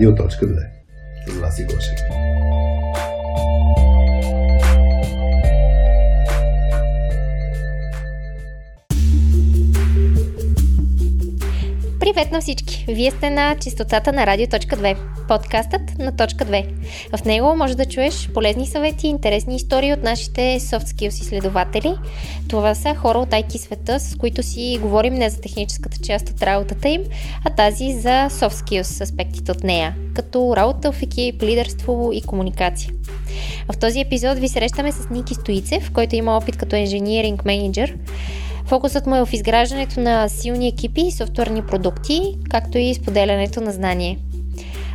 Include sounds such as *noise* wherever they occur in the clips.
Радио.2 с Васи Гошев. Привет на всички! Вие сте на чистотата на Радио.2, подкастът на Точка 2. В него може да чуеш полезни съвети и интересни истории от нашите soft skills изследователи. Това са хора от IT света, с които си говорим не за техническата част от работата им, а тази за soft skills аспектите от нея, като работа в екип, лидерство и комуникация. В този епизод ви срещаме с Ники Стоицев, който има опит като инженеринг менеджер. Фокусът му е в изграждането на силни екипи и софтуерни продукти, както и споделянето на знание.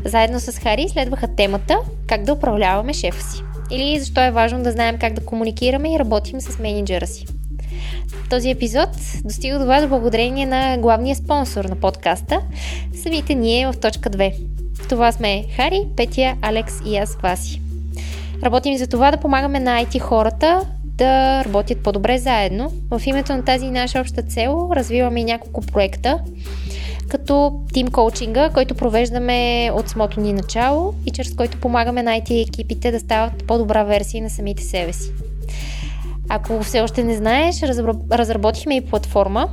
Заедно с Хари следваха темата как да управляваме шефа си. Или защо е важно да знаем как да комуникираме и работим с менеджера си. Този епизод достига до вас благодарение на главния спонсор на подкаста, самите ние в точка 2. Това сме Хари, Петя, Алекс и аз, Васи. Работим за това да помагаме на IT хората да работят по-добре заедно. В името на тази наша обща цел развиваме и няколко проекта, като тим коучинга, който провеждаме от самото ни начало и чрез който помагаме на IT екипите да стават по-добра версия на самите себе си. Ако все още не знаеш, разработихме и платформа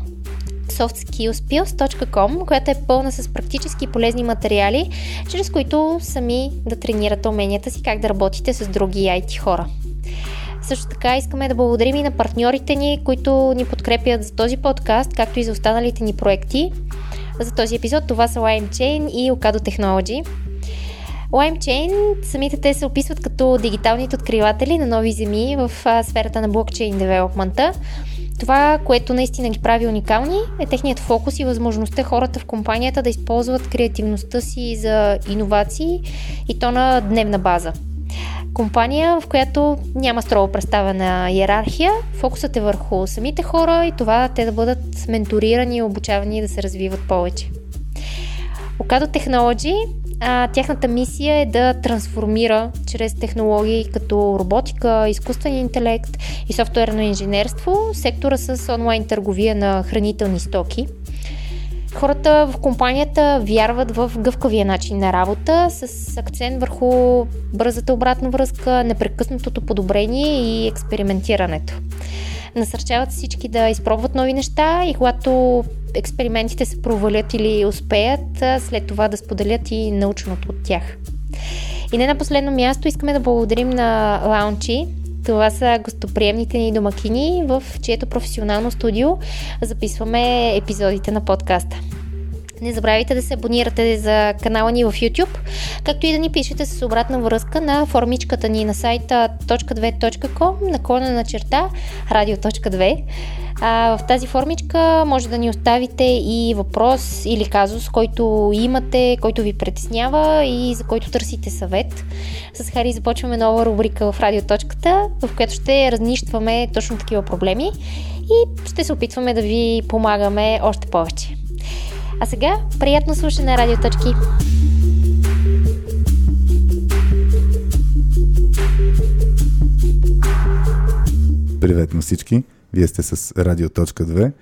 softskillspills.com, която е пълна с практически полезни материали, чрез които сами да тренирате уменията си как да работите с други IT хора. Също така искаме да благодарим и на партньорите ни, които ни подкрепят за този подкаст, както и за останалите ни проекти. За този епизод това са LimeChain и Ocado Technology. LimeChain, самите те се описват като дигиталните откриватели на нови земи в сферата на блокчейн девелопмента. Това, което наистина ги прави уникални, е техният фокус и възможността хората в компанията да използват креативността си за иновации и то на дневна база компания, в която няма строго представена иерархия. Фокусът е върху самите хора и това те да бъдат менторирани и обучавани да се развиват повече. Ocado Technology, а, тяхната мисия е да трансформира чрез технологии като роботика, изкуствен интелект и софтуерно инженерство сектора с онлайн търговия на хранителни стоки – Хората в компанията вярват в гъвкавия начин на работа с акцент върху бързата обратна връзка, непрекъснатото подобрение и експериментирането. Насърчават всички да изпробват нови неща и когато експериментите се провалят или успеят, след това да споделят и научното от тях. И не на последно място искаме да благодарим на Лаунчи, това са гостоприемните ни домакини, в чието професионално студио записваме епизодите на подкаста. Не забравяйте да се абонирате за канала ни в YouTube, както и да ни пишете с обратна връзка на формичката ни на сайта .2.com наклона на черта radio.2. А, в тази формичка може да ни оставите и въпрос или казус, който имате, който ви притеснява и за който търсите съвет. С Хари започваме нова рубрика в радиоточката, в която ще разнищваме точно такива проблеми и ще се опитваме да ви помагаме още повече. А сега, приятно слушане на Радиоточки! Привет на всички! Вие сте с Радио.2.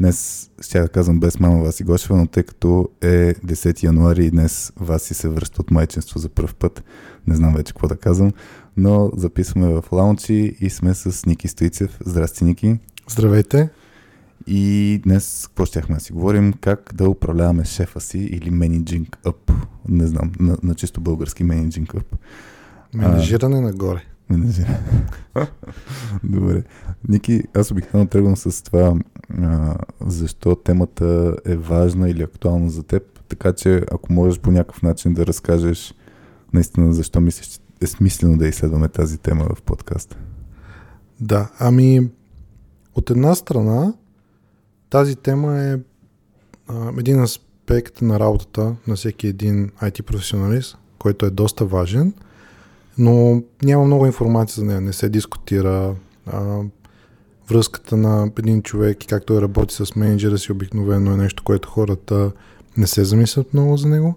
Днес ще да казвам без мама Васи Гошева, но тъй като е 10 януари и днес Васи се връща от майчинство за първ път, не знам вече какво да казвам, но записваме в лаунчи и сме с Ники Стоицев. Здрасти, Ники! Здравейте! И днес какво щяхме да си говорим? Как да управляваме шефа си или менеджинг up. Не знам, на, на чисто български менеджинг up. Менежиране а, нагоре. Менежиране. *laughs* Добре. Ники, аз обикновено тръгвам с това а, защо темата е важна или актуална за теб, така че ако можеш по някакъв начин да разкажеш наистина защо мислиш, че е смислено да изследваме тази тема в подкаста. Да, ами от една страна тази тема е един аспект на работата на всеки един IT професионалист, който е доста важен, но няма много информация за нея, не се дискутира. Връзката на един човек и както е работи с менеджера си обикновено е нещо, което хората не се замислят много за него,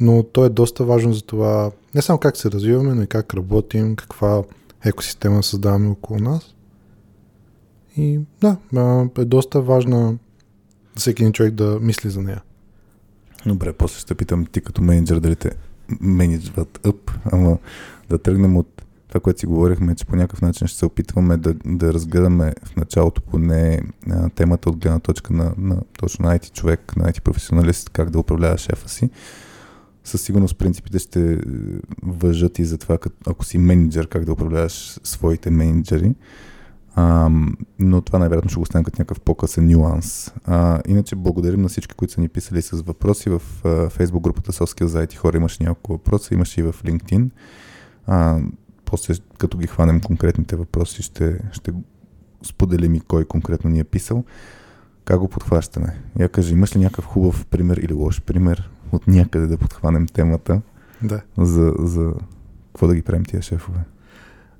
но то е доста важно за това не само как се развиваме, но и как работим, каква екосистема създаваме около нас. И да, е доста важна всеки един човек да мисли за нея. Добре, после ще питам ти като менеджер дали те менеджват up, ама да тръгнем от това, което си говорихме, че по някакъв начин ще се опитваме да, да разгледаме в началото поне темата от гледна точка на, на точно на IT човек, на IT професионалист, как да управлява шефа си. Със сигурност принципите ще въжат и за това, ако си менеджер, как да управляваш своите менеджери. А, но това най-вероятно ще го стане като някакъв по-късен нюанс. А, иначе благодарим на всички, които са ни писали с въпроси. В Facebook групата Соския за IT хора имаше няколко въпроса, имаше и в LinkedIn. А, после, като ги хванем конкретните въпроси, ще, ще споделим и кой конкретно ни е писал. Как го подхващаме? Я кажи, имаш ли някакъв хубав пример или лош пример от някъде да подхванем темата? Да. За, за какво да ги правим тия шефове?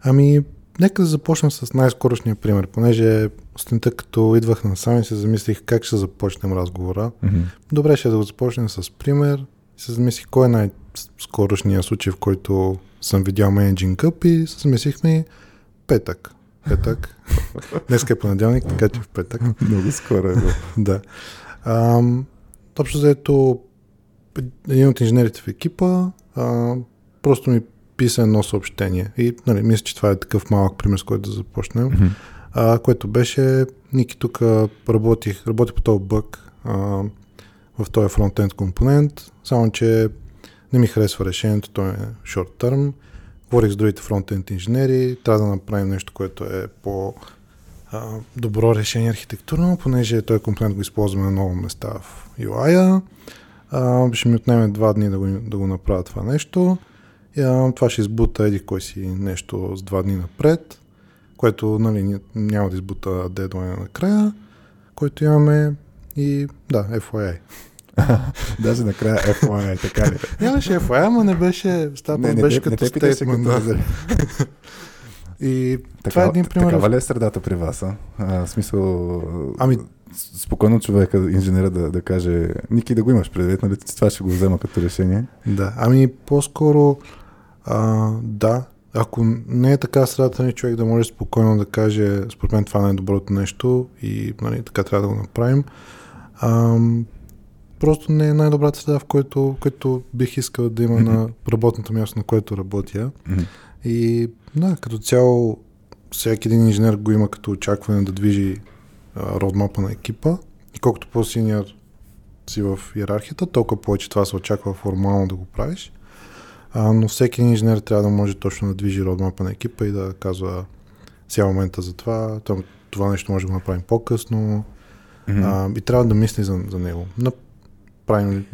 Ами, нека да започнем с най-скорошния пример, понеже сутринта като идвах на сами се замислих как ще започнем разговора. Mm-hmm. Добре ще да го започнем с пример. Се замислих кой е най-скорошният случай, в който съм видял Managing Cup и се замислихме петък. Петък. *laughs* Днес е понеделник, така че в петък. Много скоро е. да. *laughs* Ам, общо заето един от инженерите в екипа а, просто ми писа едно съобщение. И нали, мисля, че това е такъв малък пример, с който да започнем. Mm-hmm. А, което беше, Ники тук работих, работих по този бък а, в този фронтенд компонент, само че не ми харесва решението, той е short term. Говорих с другите фронтенд инженери, трябва да направим нещо, което е по а, добро решение архитектурно, понеже този компонент го използваме на много места в UI-а. А, ще ми отнеме два дни да го, да го направя това нещо. Това ще избута еди кой си нещо с два дни напред, което нали, няма да избута дедлайна накрая, който имаме и да, FYI. *laughs* Даже накрая FYI, така ли? *laughs* Нямаше FYI, ама не беше, става не, не, беше не, като не стейтмент. *laughs* И така, това е един пример. Такава ли е средата при вас? А? а в смисъл... Ами, спокойно човека, инженера да, да каже, Ники да го имаш предвид, нали? Това ще го взема като решение. Да, ами по-скоро а, да, ако не е така средата ни човек да може спокойно да каже, според мен това е най-доброто нещо и нали, така трябва да го направим. А, просто не е най-добрата среда, в което, което бих искал да има на работното място, на което работя. И да, като цяло всеки един инженер го има като очакване да движи родмапа на екипа. И колкото по-синьор си в иерархията, толкова повече това се очаква формално да го правиш. А, но всеки инженер трябва да може точно да движи родмапа на екипа и да казва сега момента за това, това нещо може да го направим по-късно mm-hmm. а, и трябва да мисли за, за него. На, правим,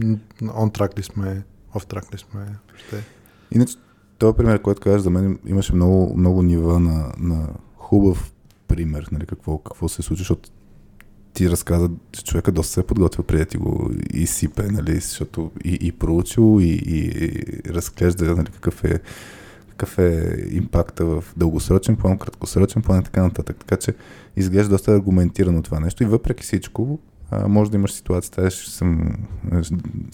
on track ли сме, off track ли сме, ще. Иначе, този пример, който казваш, за мен имаше много, много нива на, на хубав пример, нали, какво, какво се случи, защото ти разказа, че човека доста се е подготвил преди ти го изсипе, нали, защото и, и проучил, и, и, и разглежда нали, какъв е какъв е импакта в дългосрочен план, краткосрочен план и така нататък. Така че изглежда доста аргументирано това нещо. И въпреки всичко а, може да имаш ситуацията, ще, съм,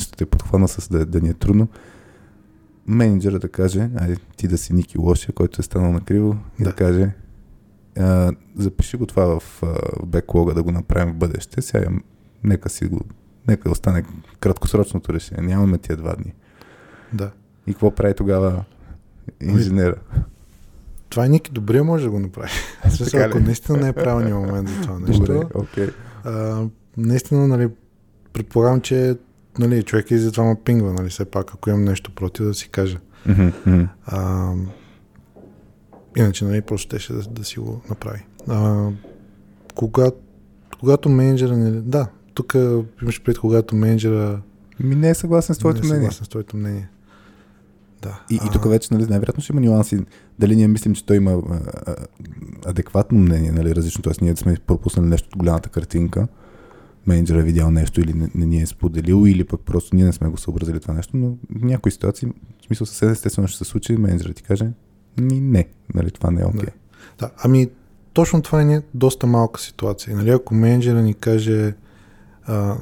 ще те подхвана с да, да ни е трудно, менеджера да каже, айде ти да си Ники Лошия, който е станал накриво и да, да. каже, а, запиши го това в, в беклога да го направим в бъдеще. Сега нека си го, нека остане краткосрочното решение. Нямаме тия два дни. Да. И какво прави тогава инженера? Това е Ники добре може да го направи. *laughs* Смисъл, ако наистина не е правилният момент за това нещо. Добре, okay. а, наистина, нали, предполагам, че нали, човек и за това ма пингва, нали, все пак, ако имам нещо против, да си кажа. Mm-hmm. А, Иначе, нали, просто те ще да, да си го направи. А, когато, когато менеджера не... Да, тук имаш пред когато менеджера... Ми не е съгласен с твоето мнение. Не е съгласен с твоето мнение. Да. И, а... и тук вече, нали, най-вероятно ще има нюанси. Дали ние мислим, че той има а, а, адекватно мнение, нали, различно. Тоест, ние сме пропуснали нещо от голямата картинка. Менеджера е видял нещо или не, не ни е споделил, или пък просто ние не сме го съобразили това нещо, но в някои ситуации, в смисъл съвсем естествено ще се случи, менеджера ти каже, ми не, нали, това не е окей. Okay. Да. да, ами точно това е доста малка ситуация. Нали, ако менеджера ни каже, а,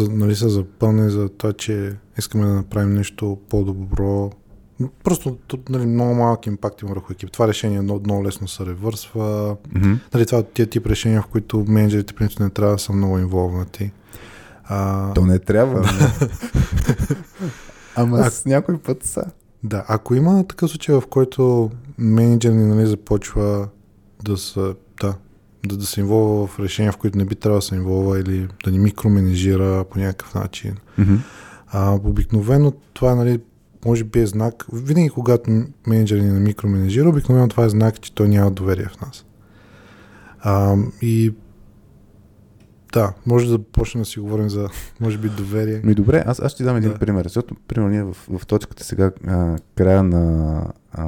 нали, се запълне за това, че искаме да направим нещо по-добро, просто нали, много малък импакт има върху екип. Това решение много, много лесно се ревърсва. Mm-hmm. Нали, това тия тип решения, в които менеджерите принципно не трябва да са много инволвнати. А, То не трябва. *laughs* Ама А- с някой път са. Да, ако има такъв случай, в който менеджер ни нали, започва да са, да, да, да се инволва в решения, в които не би трябвало да се инволва или да ни микроменежира по някакъв начин. Мгм. А, обикновено това нали, може би е знак, винаги когато менеджер ни не микроменежира, обикновено това е знак, че той няма доверие в нас. А, и да, може да почнем да си говорим за, може би, доверие. Ми добре, аз, аз ще дам един Да. пример, защото примерно ние в, в точката сега, а, края на, а,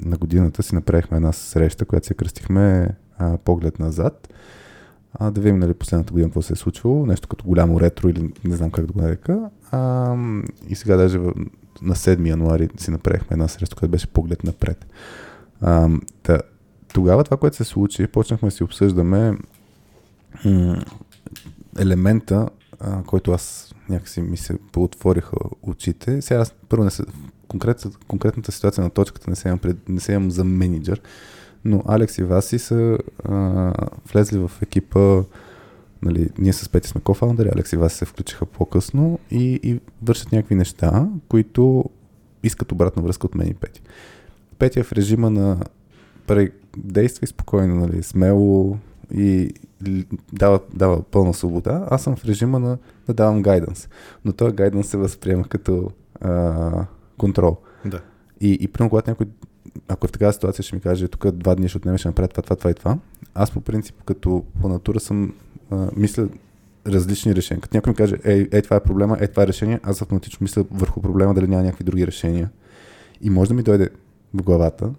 на годината си направихме една среща, която се кръстихме а, поглед назад. А, да видим нали, последната година какво се е случвало, нещо като голямо ретро или не знам как да го нарека. А, и сега даже на 7 януари си направихме една среща, която беше поглед напред. А, да, тогава това, което се случи, почнахме да си обсъждаме елемента, а, който аз някакси ми се поотвориха очите. Сега аз първо не се, конкрет, конкретната ситуация на точката не се имам, пред, не се имам за менеджер, но Алекс и Васи са а, влезли в екипа Нали, ние с Пети сме кофаундъри, Алекс и Васи се включиха по-късно и, и вършат някакви неща, които искат обратна връзка от мен и Пети. Пети е в режима на действай спокойно, нали, смело и дава, дава пълна свобода. Аз съм в режима на да давам гайданс. Но този гайданс се възприема като а, контрол. Да. И, и примерно, когато някой, ако е в такава ситуация, ще ми каже, тук два дни ще отнемеш направи това, това, това и това, аз по принцип, като по натура съм, а, мисля различни решения. Като някой ми каже, ей, ей, това е проблема, ей, това е решение, аз автоматично мисля върху проблема, дали няма някакви други решения. И може да ми дойде в главата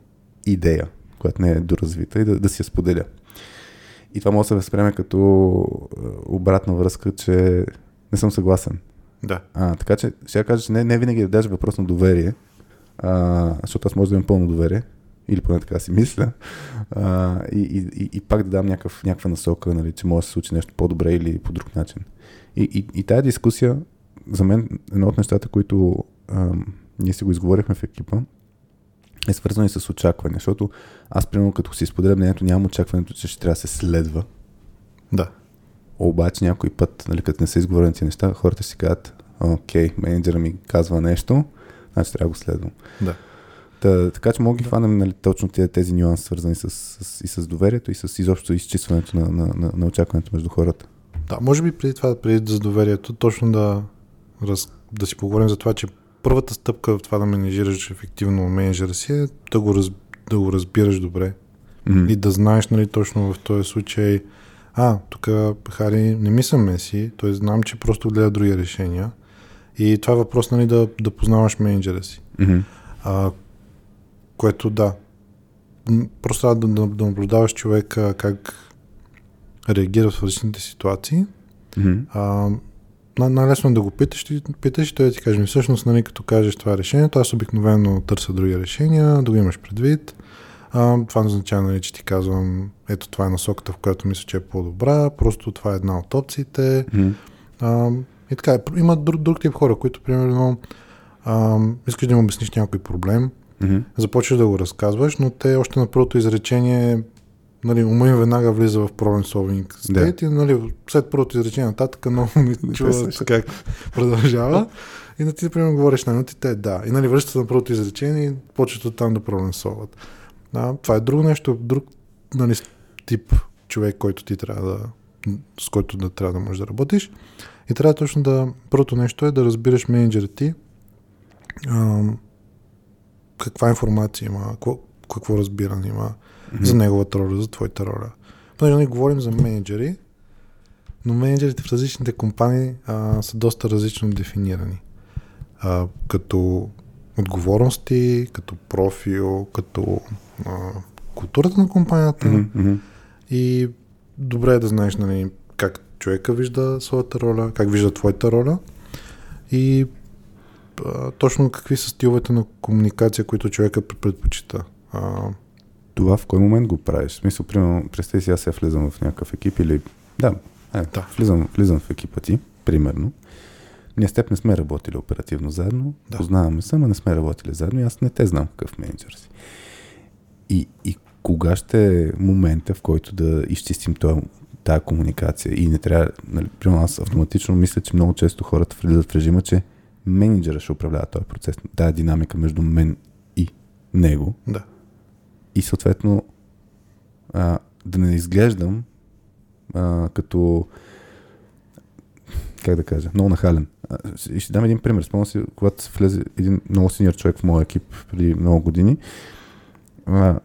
идея, която не е доразвита и да, да си я споделя. И това може да се възприеме като а, обратна връзка, че не съм съгласен. Да. А, така че ще кажа, че не, не винаги е даже въпрос на доверие, а, защото аз може да имам пълно доверие, или поне така си мисля, а, и, и, и, и пак да дам някакъв, някаква насока, нали, че може да се случи нещо по-добре или по друг начин. И, и, и тази дискусия, за мен, едно от нещата, които а, ние си го изговорихме в екипа, е свързано и с очакване, защото аз, примерно, като си споделя мнението, нямам очакването, че ще трябва да се следва. Да. Обаче някой път, нали, като не са изговорени тези неща, хората си казват, окей, менеджера ми казва нещо, значи трябва да го следвам. Да. Та, така че мога ги хванем нали, точно тези, тези нюанси, свързани с, с, и с доверието, и с изобщо изчистването на, на, на, на очакването между хората. Да, може би преди това, преди за доверието, точно да, раз, да си поговорим за това, че първата стъпка в това да менежираш ефективно менеджера си е да го, раз, да го разбираш добре Мгм. и да знаеш, нали, точно в този случай, а, тук Хари не ми се меси, т.е. знам, че просто гледа други решения и това е въпрос, нали, да, да познаваш менеджера си. Мгм. А, което да, просто да, да, да наблюдаваш човека как реагира в различните ситуации Мгм. а, най-лесно е да го питаш, ти питаш и той да ти каже, всъщност, нали, като кажеш това е решението, аз обикновено търся други решения, да го имаш предвид. А, това означава, нали, че ти казвам, ето това е насоката, в която мисля, че е по-добра, просто това е една от опциите. Мгм. А, и така, има друг, друг тип хора, които, примерно, а, искаш да им обясниш някой проблем, Мгм. започваш да го разказваш, но те още на първото изречение нали, ума им веднага влиза в problem solving state и нали, след първото изречение нататък много ми чува как продължава. И на ти, примерно, говориш на минути, те да. И нали, връщат на първото изречение и почват от там да problem solvат. А, това е друго нещо, друг нали, тип човек, който ти трябва да с който да трябва да можеш да работиш. И трябва точно да... Първото нещо е да разбираш менеджера ти, а, каква информация има, какво, какво разбиране има Мгм. за неговата роля, за твоята роля. Понеже ние говорим за менеджери, но менеджерите в различните компании а, са доста различно дефинирани. А, като отговорности, като профил, като а, културата на компанията. Мгм. и добре е да знаеш нали, как човека вижда своята роля, как вижда твоята роля и а, точно какви са стиловете на комуникация, които човека предпочита. А, Това в кой момент го правиш? В смисъл, примерно, представи си, аз сега влизам в някакъв екип или... Да, е, Да. Влизам, влизам в екипа ти, примерно. Ние с теб не сме работили оперативно заедно, Да. познаваме се, но не сме работили заедно и аз не те знам какъв менеджер си. И, и кога ще е момента, в който да изчистим този тая комуникация и не трябва, нали, примерно аз автоматично мисля, че много често хората влизат в режима, че менеджера ще управлява този процес, тая динамика между мен и него. Да. И съответно а, да не изглеждам а, като как да кажа, много нахален. И ще дам един пример. Спомням си, когато влезе един много синьор човек в моя екип преди много години, а,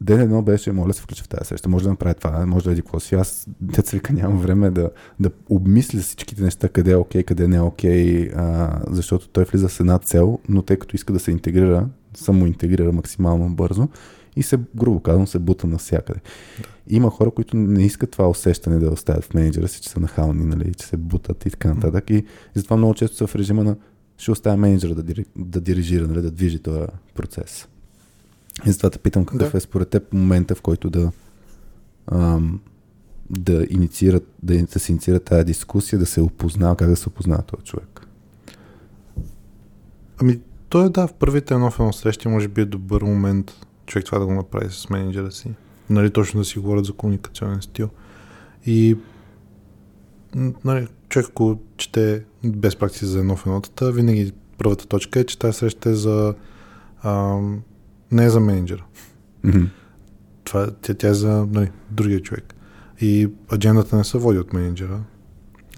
ден едно беше, моля се включи в тази среща, може да направи това, може да еди какво си. Аз, деца вика, нямам време да, да обмисля всичките неща, къде е окей, къде не е окей, а, защото той влиза с една цел, но тъй като иска да се интегрира, само интегрира максимално бързо и се, грубо казвам, се бута навсякъде. Да. Има хора, които не искат това усещане да оставят в менеджера си, че са нахални, нали, че се бутат и така нататък. И затова много често са в режима на ще оставя менеджера да, дири, да дирижира, нали, да движи този процес. И затова те питам какъв Да. е според теб момента, в който да ам, да инициират, да, да се инициира тази дискусия, да се опознава, как да се опознава този човек. Ами, той е да, в първите едно в едно срещи може би е добър момент човек това да го направи с менеджера си. Нали, точно да си говорят за комуникационен стил. И нали, човек, ако чете без практика за едно в еднотата, винаги първата точка е, че тази среща е за ам, не е за менеджера. Мгм. Това, тя, тя е за нали, другия човек. И аджендата не се води от менеджера.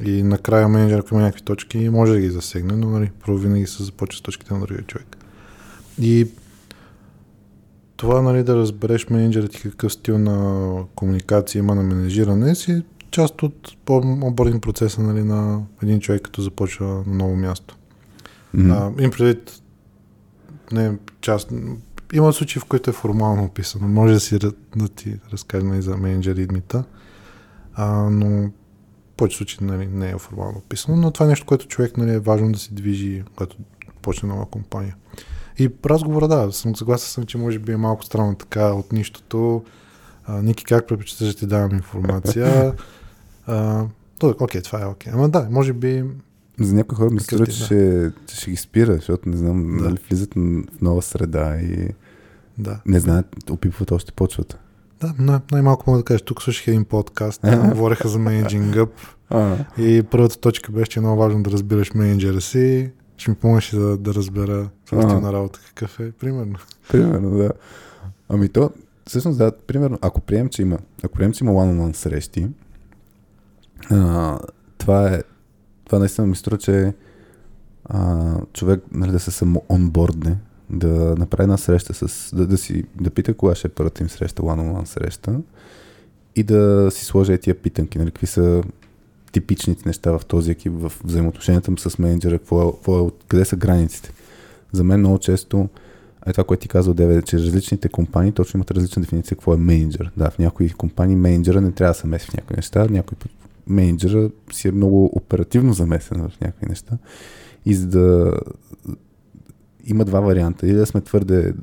И накрая менеджер, ако има някакви точки, може да ги засегне, но нали, първо винаги се започва с точките на другия човек. И това нали, да разбереш менеджера ти какъв стил на комуникация има на менеджиране си част от обординг процеса нали, на един човек, като започва на ново място. Мгм. А, им предвид не част. Има случаи, в които е формално описано. Може да, си, да, ти разкажем и за менеджер идмита, а, но повече случаи нали, не е формално описано, но това е нещо, което човек нали, е важно да се движи, когато почне нова компания. И разговора, да, съм съгласен съм, че може би е малко странно така от нищото. А, Ники, как предпочиташ да ти давам информация? *laughs* А, окей, това е окей. Ама да, може би За някои хора ми се струва, Какъв че, да. ще, ги спира, защото не знам, Да. да. дали влизат в нова среда и да. не знаят, опипват още почвата. Да, най- най-малко мога да кажа. Тук слушах един подкаст, там *laughs* говореха за менеджинг up А, и първата точка беше, че е много важно да разбираш менеджера си. Ще ми помогнеш да, да разбера това на работа какъв е, примерно. примерно, да. Ами то, всъщност, да, примерно, ако приемем, че има, ако приемем, че има one-on-one срещи, а, това е, това наистина ми струва, че а, човек нали, да се само онбордне, да направи една среща с, да, да, си, да пита кога ще е първата им среща, one-on-one среща и да си сложи тия питанки, нали, какви са типичните неща в този екип, в взаимоотношенията му с менеджера, какво е, какво е, къде са границите. За мен много често е това, което ти каза от че различните компании точно имат различна дефиниция какво е менеджер. Да, в някои компании менеджера не трябва да се меси в някои неща, някой път менеджера си е много оперативно замесен в някои неща. И за да има два варианта. Или да сме твърде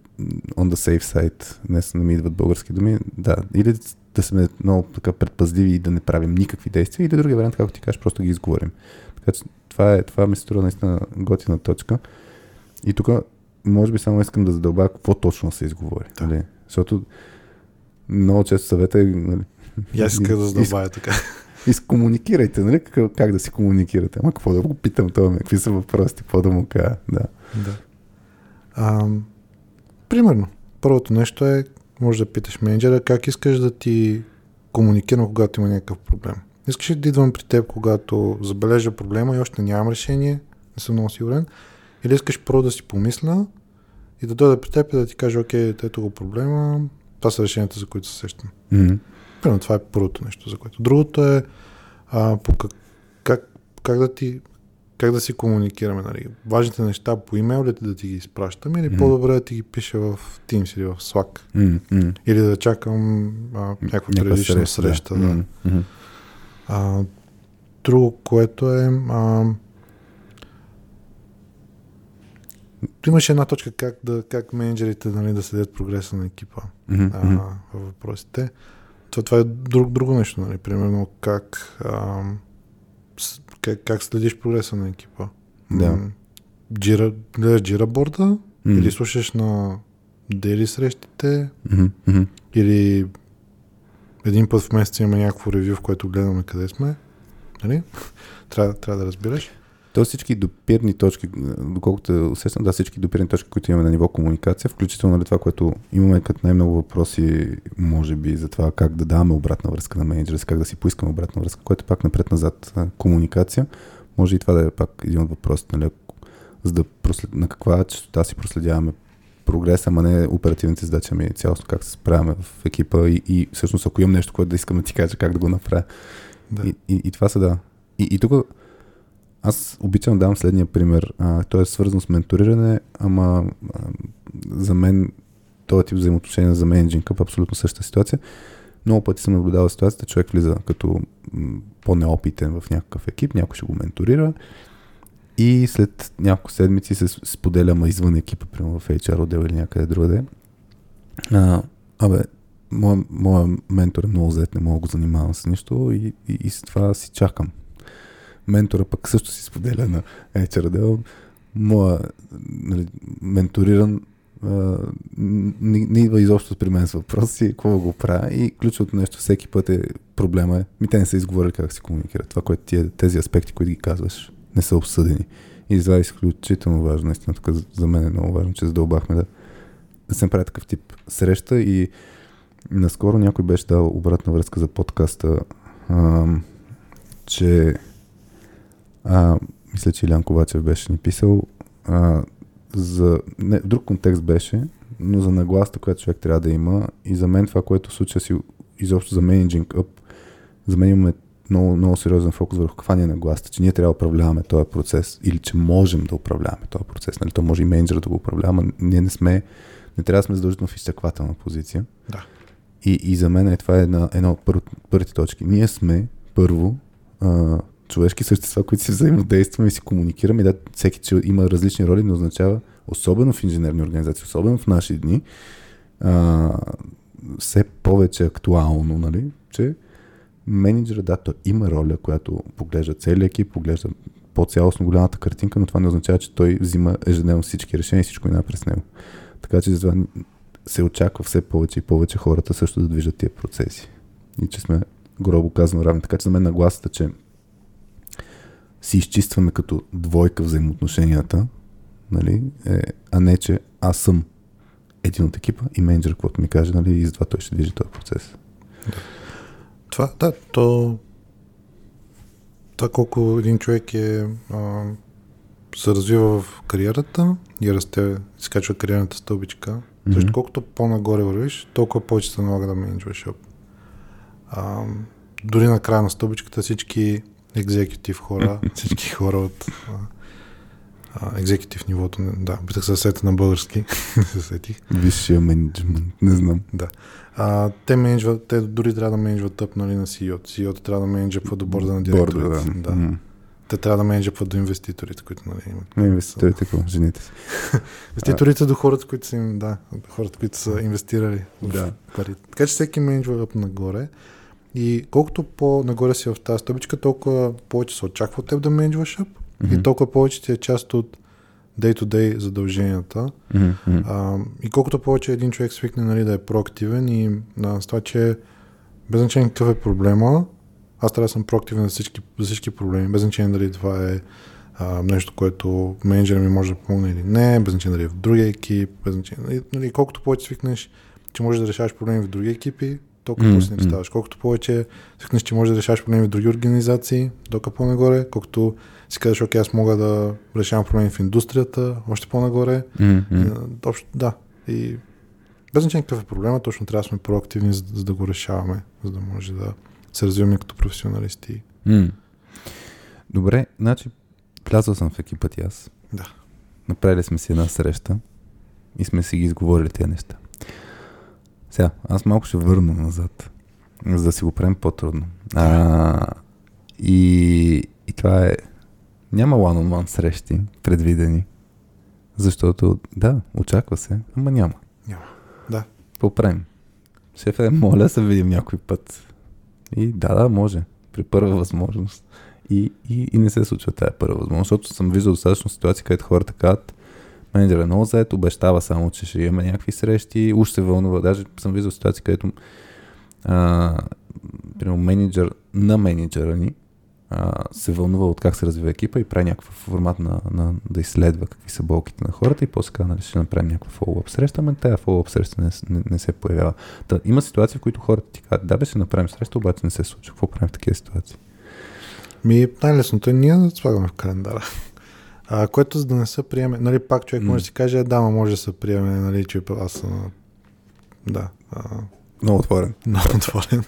on the safe side, днес не ми идват български думи, да, или да сме много така предпазливи и да не правим никакви действия, или другия вариант, както ти кажеш, просто ги изговорим. Така че това, е, това ми се струва наистина готина точка. И тук може би само искам да задълбая какво точно се изговори. Да. Нали? Защото много често съвета е нали, И аз исках да задълбая така. изкомуникирайте, нали? Как, как да си комуникирате? Ама какво да го питам това, какви са въпросите, какво да му кажа? Да. да. А, примерно, първото нещо е, може да питаш менеджера как искаш да ти комуникирам, когато има някакъв проблем. Искаш ли да идвам при теб, когато забележа проблема и още нямам решение, не съм много сигурен, или искаш първо да си помисля и да дойда при теб и да ти кажа, окей, ето го проблема, това са решенията, за които се сещам. М-м. Примерно това е първото нещо, за което. Другото е а, по как, как, как, да ти, как да си комуникираме. Нали? Важните неща по имейл ли да ти ги изпращам или Мгм. по-добре да ти ги пиша в Teams или в Slack. М. Или да чакам а, някаква периодична среща. да. М. А, друго, което е... А, имаше една точка как, да, как менеджерите нали, да следят прогреса на екипа М, а, във въпросите. Това, това е друг, друго нещо, нали? Примерно как, а, с, как, как следиш прогреса на екипа. Да. Джира, гледаш джира борда М. или слушаш на дели срещите м. или един път в месеца имаме някакво ревю, в което гледаме къде сме. Нали? *laughs* трябва, трябва да разбираш. То всички допирни точки, доколкото усещам, да, всички допирни точки, които имаме на ниво комуникация, включително нали, това, което имаме като най-много въпроси, може би, за това как да даваме обратна връзка на менеджера как да си поискаме обратна връзка, което пак напред-назад комуникация, може и това да е пак един от въпросите, нали, за да прослед... на каква частота си проследяваме прогреса, ама не оперативните задачи, ами цялостно как се справяме в екипа и, и всъщност ако имам нещо, което да искам да ти кажа как да го направя. Да. И, и, и това са да. И, и тук аз обичам да дам следния пример. А, той е свързан с менториране, ама а, за мен този тип взаимоотношения за менеджинг е абсолютно същата ситуация. Много пъти съм наблюдавал ситуацията, човек влиза като по-неопитен в някакъв екип, някой ще го менторира и след няколко седмици се споделя ма извън екипа, примерно в HR отдел или някъде другаде. А, абе, моя, моя ментор е много зет, не мога да го занимавам с нищо и, и, и с това си чакам ментора пък също си споделя на HR отдел. Моя нали, менториран не, не идва изобщо при мен с въпроси, какво го правя и ключовото нещо всеки път е проблема е, ми те не са изговорили как си комуникират. Това, което ти, тези аспекти, които ги казваш, не са обсъдени. И това е изключително важно. Наистина, тук за мен е много важно, че задълбахме да, да се направи такъв тип среща и наскоро някой беше дал обратна връзка за подкаста, а, че а, мисля, че Илян Ковачев беше ни писал а, за... Не, друг контекст беше, но за нагласта, която човек трябва да има и за мен това, което случва си изобщо за менеджинг ъп, за мен имаме много, много сериозен фокус върху каква ни е нагласта, че ние трябва да управляваме този процес или че можем да управляваме този процес. Нали? То може и менеджер да го управлява, но ние не сме, не трябва да сме задължително в изчаквателна позиция. Да. И, и за мен е, това е една, една от пър, първите точки. Ние сме първо а, човешки същества, които си взаимодействаме и си комуникираме. Да, всеки има различни роли, но означава, особено в инженерни организации, особено в наши дни, а, все повече актуално, нали, че менеджера, да, той има роля, която поглежда целият екип, поглежда по-цялостно голямата картинка, но това не означава, че той взима ежедневно всички решения и всичко минава през него. Така че затова се очаква все повече и повече хората също да движат тия процеси. И че сме, грубо казано, равни. Така че за мен нагласата, че си изчистваме като двойка взаимоотношенията, нали, е, а не, че аз съм един от екипа и менеджер, каквото ми каже, нали, и затова той ще движи този процес. Да. Това, да, то това колко един човек е а, се развива в кариерата и расте, изкачва кариерната стълбичка, mm-hmm. защото колкото по-нагоре вървиш, толкова повече се налага да менеджваш. А, дори на края на стълбичката всички екзекутив хора, *laughs* всички хора от екзекутив нивото, да, битах се сета на български, *laughs* се сетих. Висшия менеджмент, не знам. Да. А, те менеджват, те дори трябва да менеджват тъп, нали, на CEO. CEO трябва да менеджва до борда на директорите. Борда, да. да. Mm. Те трябва да менеджват до инвеститорите, които нали, имат. Не, инвеститорите, какво? Жените си. *laughs* инвеститорите до хората, които са им, да, хората, които са инвестирали да. пари. Така че всеки менеджва нагоре. И колкото по-нагоре си в тази стъбичка, толкова повече се очаква от теб да менеджваш mm-hmm. и толкова повече ти е част от day-to-day задълженията. Mm-hmm. А, и колкото повече един човек свикне нали, да е проактивен и а, с това, че без значение какъв е проблема, аз трябва да съм проактивен за всички, за всички проблеми, без значение дали това е а, нещо, което менеджера ми може да помогне или не, без значение дали е в другия екип, без значение, нали, нали колкото повече свикнеш, че можеш да решаваш проблеми в други екипи, толкова mm-hmm. по-силен ставаш. Колкото повече свикнеш, че можеш да решаваш проблеми в други организации, толкова по-нагоре, колкото си казваш, окей, аз мога да решавам проблеми в индустрията, още по-нагоре. Mm-hmm. Общо, да. И без значение какъв е проблема, точно трябва да сме проактивни, за, за да го решаваме, за да може да се развиваме като професионалисти. Mm. Добре, значи влязъл съм в екипът и аз. Да. Направили сме си една среща и сме си ги изговорили тези неща. Сега, аз малко ще върна назад, за да си го правим по-трудно. А, и, и това е... Няма one-on-one срещи предвидени, защото, да, очаква се, ама няма. Няма, да. Поправим. Шефе, моля се видим някой път. И да, да, може. При първа възможност. И, и, и не се случва тази първа възможност, защото съм виждал достатъчно ситуации, където хората казват, менеджер е много заед, обещава само, че ще имаме някакви срещи, уж се вълнува. Даже съм виждал ситуации, където а, менеджер на менеджера ни а, се вълнува от как се развива екипа и прави някакъв формат на, на, да изследва какви са болките на хората и после казва, нали, ще направим някаква фоллоуап среща, ама тая фоллоуап среща не, не, не, се появява. Та, има ситуации, в които хората ти казват, да бе, ще направим среща, обаче не се случва. Какво правим в такива ситуации? Ми, най-лесното е ние да слагаме в календара. А, което за да не се приеме, нали, пак човек може да си каже, да, ма може да се приеме, нали, че аз съм, да, а, много отворен. Много отворен.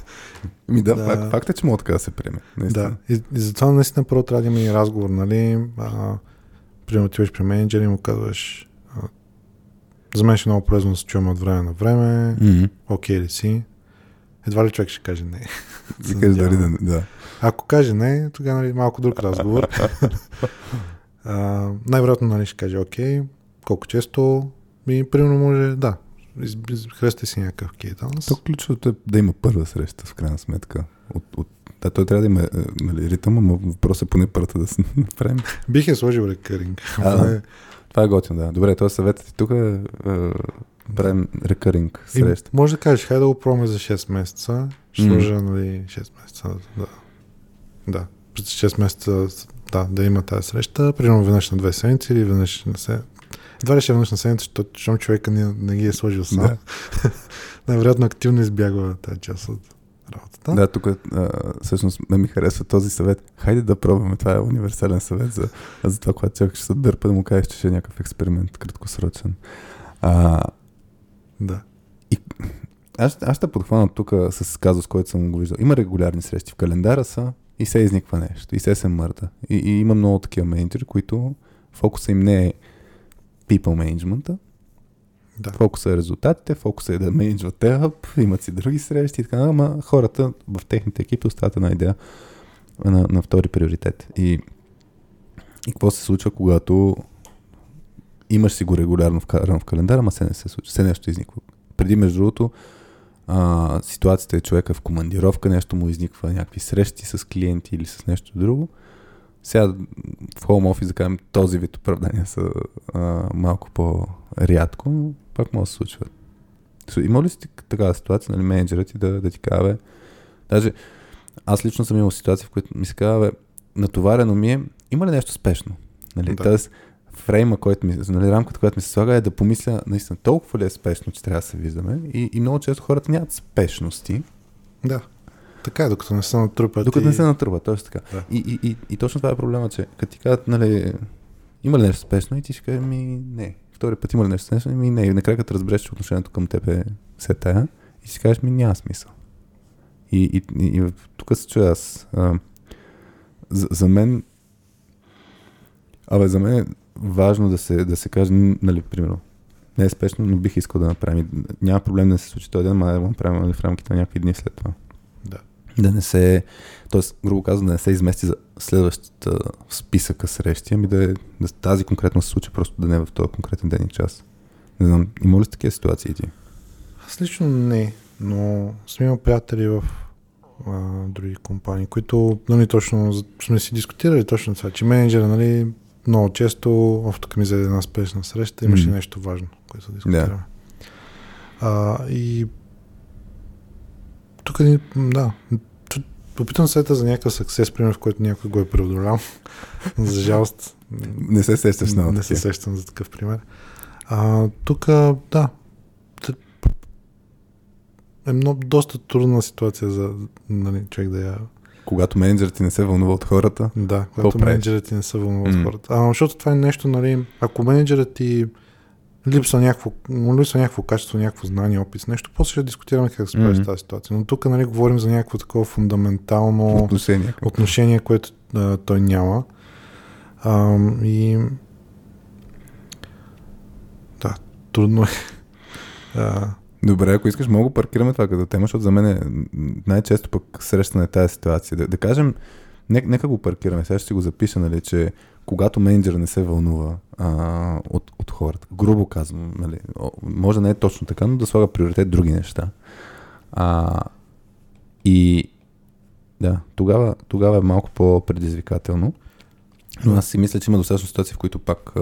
*laughs* Ми да, да. Факт, факт е, че мога така да се приеме. Наистина. Да, и, и затова наистина първо трябва да има и разговор, нали? А, примерно отиваш при менеджера и му казваш а, за мен ще е много полезно да се чуваме от време на време, mm-hmm. окей ли си? Едва ли човек ще каже не. Ще каже дали да, да. Ако каже не, тогава нали, малко друг разговор. *laughs* най-вероятно нали, ще каже окей, колко често ми примерно може, да, Хръсте си някакъв кейтанс. То ключовото е да има първа среща, в крайна сметка. От, от, да, той трябва да има е, нали, ритъм, но въпросът е поне първата да се *laughs* направим. Бих е сложил рекъринг. А, това е готино, да. Добре, това съветът ти тук е, е правим рекъринг среща. И може да кажеш, хайде да го пробваме за 6 месеца. Ще сложа, mm. нали, 6 месеца. Да. Да. 6 месеца да, да има тази среща, примерно веднъж на две седмици или веднъж на се, едва ли ще веднъж на седмица, защото човека не, не ги е сложил сам. Да. *laughs* Най-вероятно активно избягва тази част от работата. Да, тук всъщност ме ми харесва този съвет. Хайде да пробваме. Това е универсален съвет за, за това, когато човек ще се отдърпа да му кажеш, че ще е някакъв експеримент краткосрочен. А, да. И, аз, аз ще подхвана тук с казус, който съм го виждал. Има регулярни срещи в календара са и се изниква нещо. И се се мърда. И, и има много такива менеджери, които фокуса им не е people management да. Фокуса е резултатите, фокуса е да менеджват теб, имат си други срещи и така, ама хората в техните екипи остават една идея на, на втори приоритет. И, и какво се случва, когато имаш си го регулярно в, в календара, ама се не се случва, се нещо изниква. Преди, между другото, а, ситуацията е човека в командировка, нещо му изниква, някакви срещи с клиенти или с нещо друго сега в Home Office, да кажем, този вид оправдания са а, малко по-рядко, но пак може да се случва. Има ли си такава ситуация, нали, менеджерът ти да, да ти каже, даже аз лично съм имал ситуация, в която ми се казва, натоварено ми е, има ли нещо спешно? Нали? Да. Тоест, фрейма, който ми, нали, рамката, която ми се слага е да помисля наистина толкова ли е спешно, че трябва да се виждаме. И, и много често хората нямат спешности. Да. Така е, докато не се натрупат. Докато и... не се натрупат, точно така. Да. И, и, и, и, точно това е проблема, че като ти кажат, нали, има ли нещо спешно и ти ще кажеш, ми не. Втори път има ли нещо спешно, ми не. И накрая като разбереш, че отношението към теб е се тая и си кажеш, ми няма смисъл. И, и, и, и тук се чуя аз. А, за, за мен Абе, за мен е важно да се, да се каже, нали, примерно, не е спешно, но бих искал да направим. Няма проблем да се случи този ден, но да го направим нали, в рамките на някакви дни след това. Да да не се, т.е. грубо казвам, да не се измести за следващата списъка срещи, ами да, е, да тази конкретно се случи просто да не е в този конкретен ден и час. Не знам, има ли такива ситуации ти? Аз лично не, но съм имал приятели в а, други компании, които нали, точно сме си дискутирали точно това, че менеджера нали, много често, тук ми за една спешна среща, имаше mm. нещо важно, което дискутираме. Yeah. А, и тук, да, Опитвам се за някакъв съксес, пример, в който някой го е преодолял. *laughs* за жалост. Не се сещаш на Не се сещам за такъв пример. А, тук, да. Е много, доста трудна ситуация за нали, човек да я... Когато менеджерът ти не се вълнува от хората? Да, когато менеджерът ти не се вълнува mm. от хората. А, защото това е нещо, нали, ако менеджерът ти липсва някакво, липсва някакво качество, някакво знание, опис, нещо, после ще дискутираме как се справи mm-hmm. с тази ситуация. Но тук нали, говорим за някакво такова фундаментално отношение, отношение което а, той няма. А, и да, трудно е. *laughs* А... Добре, ако искаш, мога паркираме това като тема, защото за мен е най-често пък срещана е тази ситуация. Да, да кажем, нека, нека го паркираме, сега ще си го запиша, нали, че когато менеджера не се вълнува а, от, от хората, грубо казвам, нали, може да не е точно така, но да слага приоритет други неща. А, и да, тогава, тогава е малко по-предизвикателно. Но аз си мисля, че има достатъчно ситуации, в които пак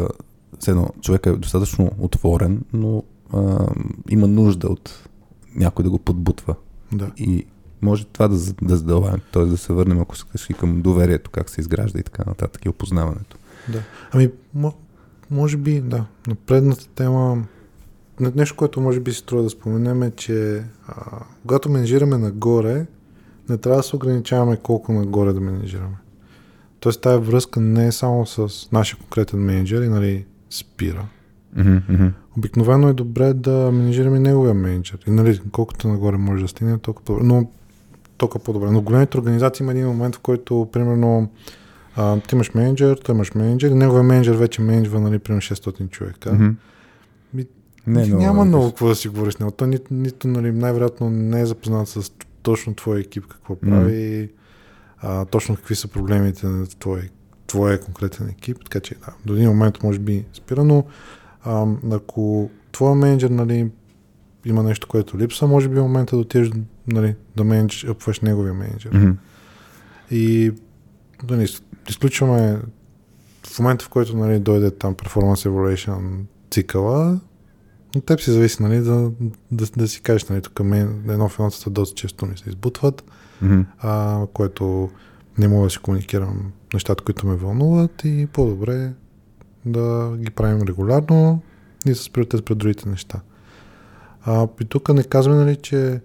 едно, човек е достатъчно отворен, но а, има нужда от някой да го подбутва Да. И може това да, да задълбавим, т.е. да се върнем, ако искаш и към доверието, как се изгражда и така нататък, и опознаването. Да. Ами, може би, да. На предната тема, нещо, което може би си струва да споменем е, че а, когато менежираме нагоре, не трябва да се ограничаваме колко нагоре да менежираме. Тоест тази връзка не е само с нашия конкретен менеджер и нали спира. Mm-hmm. Обикновено е добре да менежираме неговия менеджер. И нали, колкото нагоре може да стигне, толкова по-добре. Но толкова по-добре. Но големите организации има един момент, в който, примерно, а, ти имаш менеджер, той имаш менеджер и неговия менеджер вече менеджва, нали, примерно 600 човека. Mm-hmm. Не, няма много, какво да си говориш с него. Той нито, нито нали, най-вероятно не е запознат с точно твоя екип, какво прави, а, точно какви са проблемите на твой, твоя конкретен екип. Така че да, до един момент може би спира, но а, ако твоя менеджер нали, има нещо, което липсва, може би е момента да отидеш нали, да менедж, апваш неговия менеджер. Mm-hmm. И да ни изключваме в момента, в който нали, дойде там Performance Evaluation цикъла, от теб си зависи, нали, да, да, да си кажеш, нали, тук мен, едно в едното доста често ми се избутват, mm-hmm. а, което не мога да си комуникирам нещата, които ме вълнуват и по-добре да ги правим регулярно и с приоритет пред другите неща. А, и тук не казваме, нали, че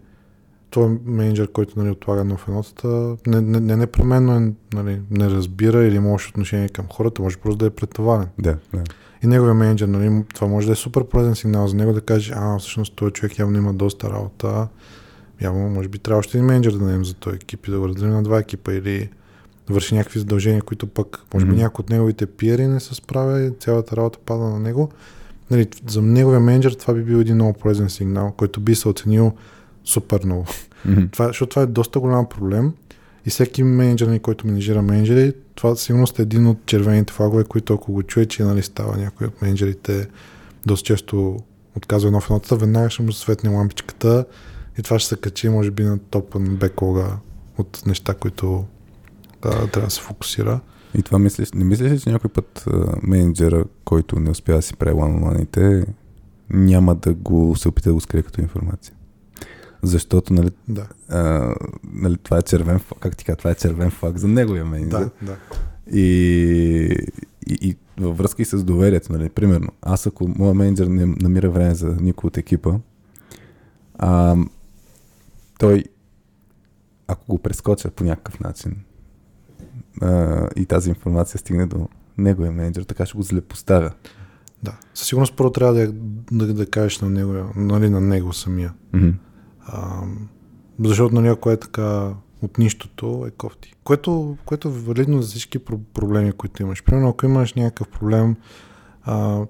този менеджер, който нали, отлага на еднотата, не, не, не непременно е, нали, не разбира или има лошо отношение към хората, може просто да е претоварен. Да, да. И неговия менеджер, нали, това може да е супер полезен сигнал за него да каже, а, всъщност този човек явно има доста работа, явно може би трябва още един менеджер да наем за този екип и да го разделим на два екипа или върши някакви задължения, които пък, може би mm-hmm. някой от неговите пиери не се справя и цялата работа пада на него. Нали, за неговия менеджер това би бил един много полезен сигнал, който би се оценил супер много. Mm-hmm. Това, защото това е доста голям проблем и всеки менеджер, нали, който менеджира менеджери, това сигурно е един от червените флагове, които ако го чуе, че нали, става някой от менеджерите доста често отказва едно в едното, веднага ще му светне лампичката и това ще се качи, може би, на топа на беклога от неща, които трябва да се фокусира. И това мислиш, не мислиш ли, че някой път а, менеджера, който не успя да си прави няма да го се опита да го скрие като информация? Защото, нали, да. а, нали, това е червен флаг, как ти кажа, това е червен флаг за неговия менеджер. Да, да. И, и, и във връзка и с доверието, нали, примерно, аз ако моят менеджер не намира време за никой от екипа, а, той, ако го прескоча по някакъв начин а, и тази информация стигне до неговия менеджер, така ще го злепоставя. Да. Със сигурност първо трябва да, да, да кажеш на него, нали, на него самия. Mm-hmm. А, защото нали, ако е така от нищото е кофти. Което, което е валидно за всички проблеми, които имаш. Примерно, ако имаш някакъв проблем, а,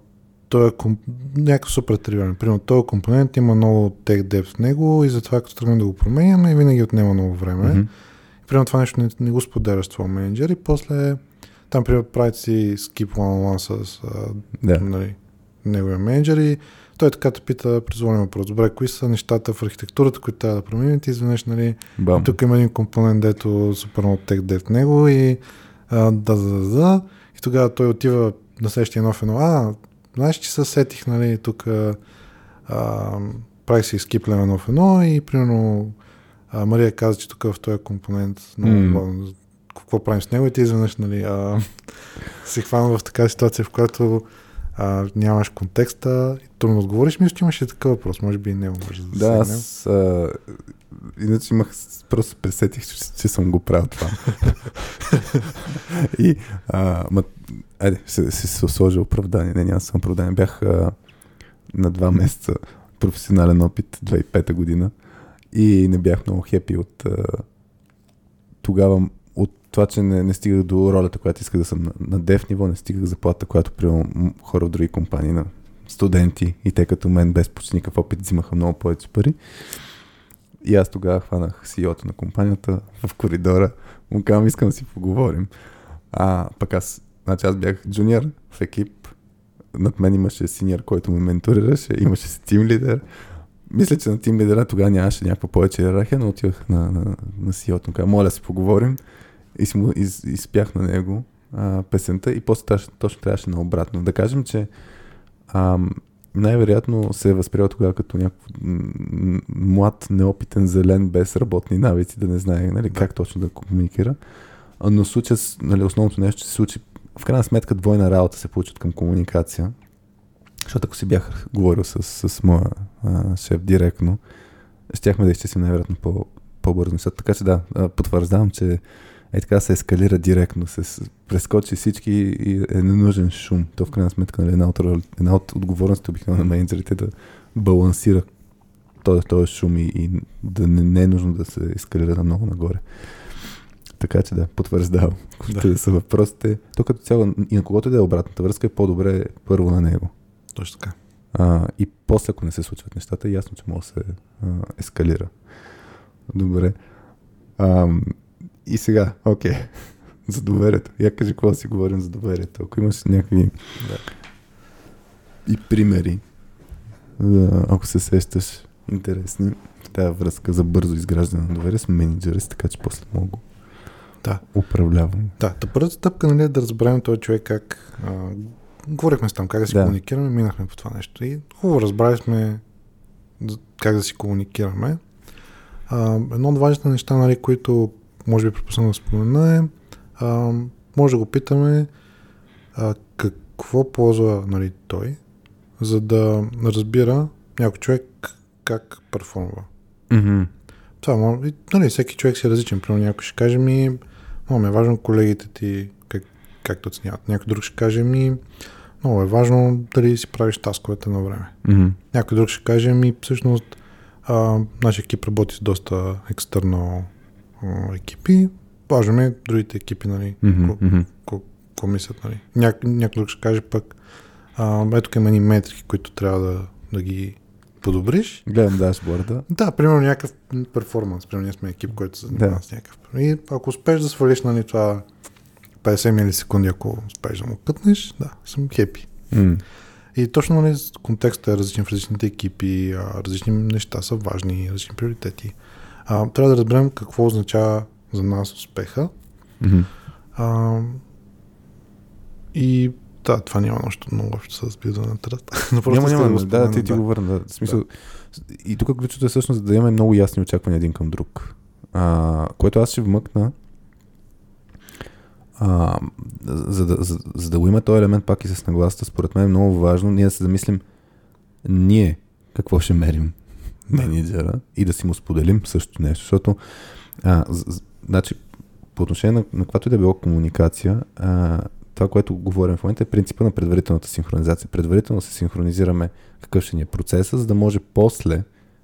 той е комп... някакъв супер тривиален. Примерно, този компонент има много тех деп в него и затова като тръгнем да го променяме, винаги отнема много време. Mm-hmm. Примерно това нещо не, не го споделяш с твоя менеджер и после там, примерно, правите си skip one-on-one с а, Да. нали, неговия менеджер и той така те пита, призволен въпрос. Добре, кои са нещата в архитектурата, които трябва да променим? Ти изведнъж, нали, Бам. тук има един компонент, дето супер много тех дев в него и а, да, да, да, да. И тогава той отива на следващия нов едно. А, знаеш, че се сетих, нали, тук а, правих си скип лева едно и примерно а, Мария каза, че тук в този компонент много mm. какво правим с него и ти изведнъж, нали, а, *laughs* се хвана в такава ситуация, в която а, нямаш контекста и трудно отговориш. Мисля, че имаше такъв въпрос. Може би и него може да Да, аз а, иначе имах, просто се пресетих, че, че съм го правил това. *laughs* и, а, ма, айде, се, се, се сложи оправдание. Не, няма съм оправдание. Бях а, на два месеца професионален опит 2005 година и не бях много хепи от тогава от това, че не, не стигах до ролята, която исках да съм на, на дев ниво, не стигах заплата, която при хора от други компании на студенти и те като мен без почти никакъв опит взимаха много повече пари. И аз тогава хванах CEO-то на компанията в коридора. Му казвам, искам да си поговорим. А пък аз, значи аз бях джуниор в екип. Над мен имаше синьор, който ме менторираше. Имаше си тим лидер. Мисля, че на тим лидера тогава нямаше някаква повече иерархия, но отивах на, на, на CEO-то. Му казах, моля да си поговорим. И си му из, изпях на него а, песента и после точно трябваше на обратно. Да кажем, че ам, най-вероятно се е възприел тогава като някакъв млад, неопитен зелен, без работни навици, да не знае нали, как точно да комуникира. Но случая, нали, основното нещо, че се случи, в крайна сметка двойна работа се получи към комуникация. Защото ако си бях говорил с, с моя а, шеф директно, щяхме да изчистим най-вероятно по, по-бързо. Така че да, потвърждавам, че е така се ескалира директно, се прескочи всички и е ненужен шум. То в крайна сметка нали, една, от, една от отговорностите обикновено на менеджерите е да балансира този, този шум и, и да не, не е нужно да се ескалира на много нагоре. Така че да, потвърждавам. Да. да са въпросите. То като цяло и на когото да е обратната връзка е по-добре първо на него. Точно така. А, и после, ако не се случват нещата, ясно, че може да се а, ескалира. Добре. А, и сега, окей, okay. *laughs* за доверието. Я кажи какво си говорим за доверието. Ако имаш някакви да. и примери, да, ако се сещаш интересни, тази връзка за бързо изграждане на доверие с менеджери, така че после мога да. управлявам. Да, та първата стъпка нали, е да разберем този човек как а, говорихме с там, как да си да. комуникираме, минахме по това нещо и хубаво разбрали сме как да си комуникираме. А, едно от важните неща, нали, които може би пропуснах да спомена е, а, може да го питаме а, какво ползва нали, той, за да разбира някой човек как перформва. Mm-hmm. Това нали, всеки човек си е различен. Примерно някой ще каже ми, много е важно колегите ти как, как те оценяват. Някой друг ще каже ми, много е важно дали си правиш тасковете на време. Mm-hmm. Някой друг ще каже ми, всъщност, а, нашия екип работи с доста екстерно екипи. Важно е другите екипи, нали, mm-hmm. какво мислят, нали. Ня, някой друг ще каже пък, а, ето има едни метрики, които трябва да, да ги подобриш. Гледам дашборда. Да, примерно някакъв перформанс. Примерно ние сме екип, който се занимава да. с някакъв. И ако успееш да свалиш нали, това 50 милисекунди, ако успееш да му кътнеш, да, съм хепи. Mm. И точно нали, контекстът е различен в различните екипи, различни неща са важни, различни приоритети. А, трябва да разберем какво означава за нас успеха. Mm-hmm. А, и да, това няма нещо много общо с бизнес на тръст. *laughs* няма, няма, да, да, ти, ти го върна. Да. Смисъл, да. И тук ключото е всъщност да имаме много ясни очаквания един към друг. А, което аз ще вмъкна, а, за, да, за, за да го има този елемент пак и с нагласата, според мен е много важно ние да се замислим ние какво ще мерим *laughs* менеджера и да си му споделим също нещо, защото а, значи, по отношение на, на каквато и да било комуникация, а, това, което говорим в момента е принципа на предварителната синхронизация. Предварително се синхронизираме какъв ще ни е процеса, за да може после,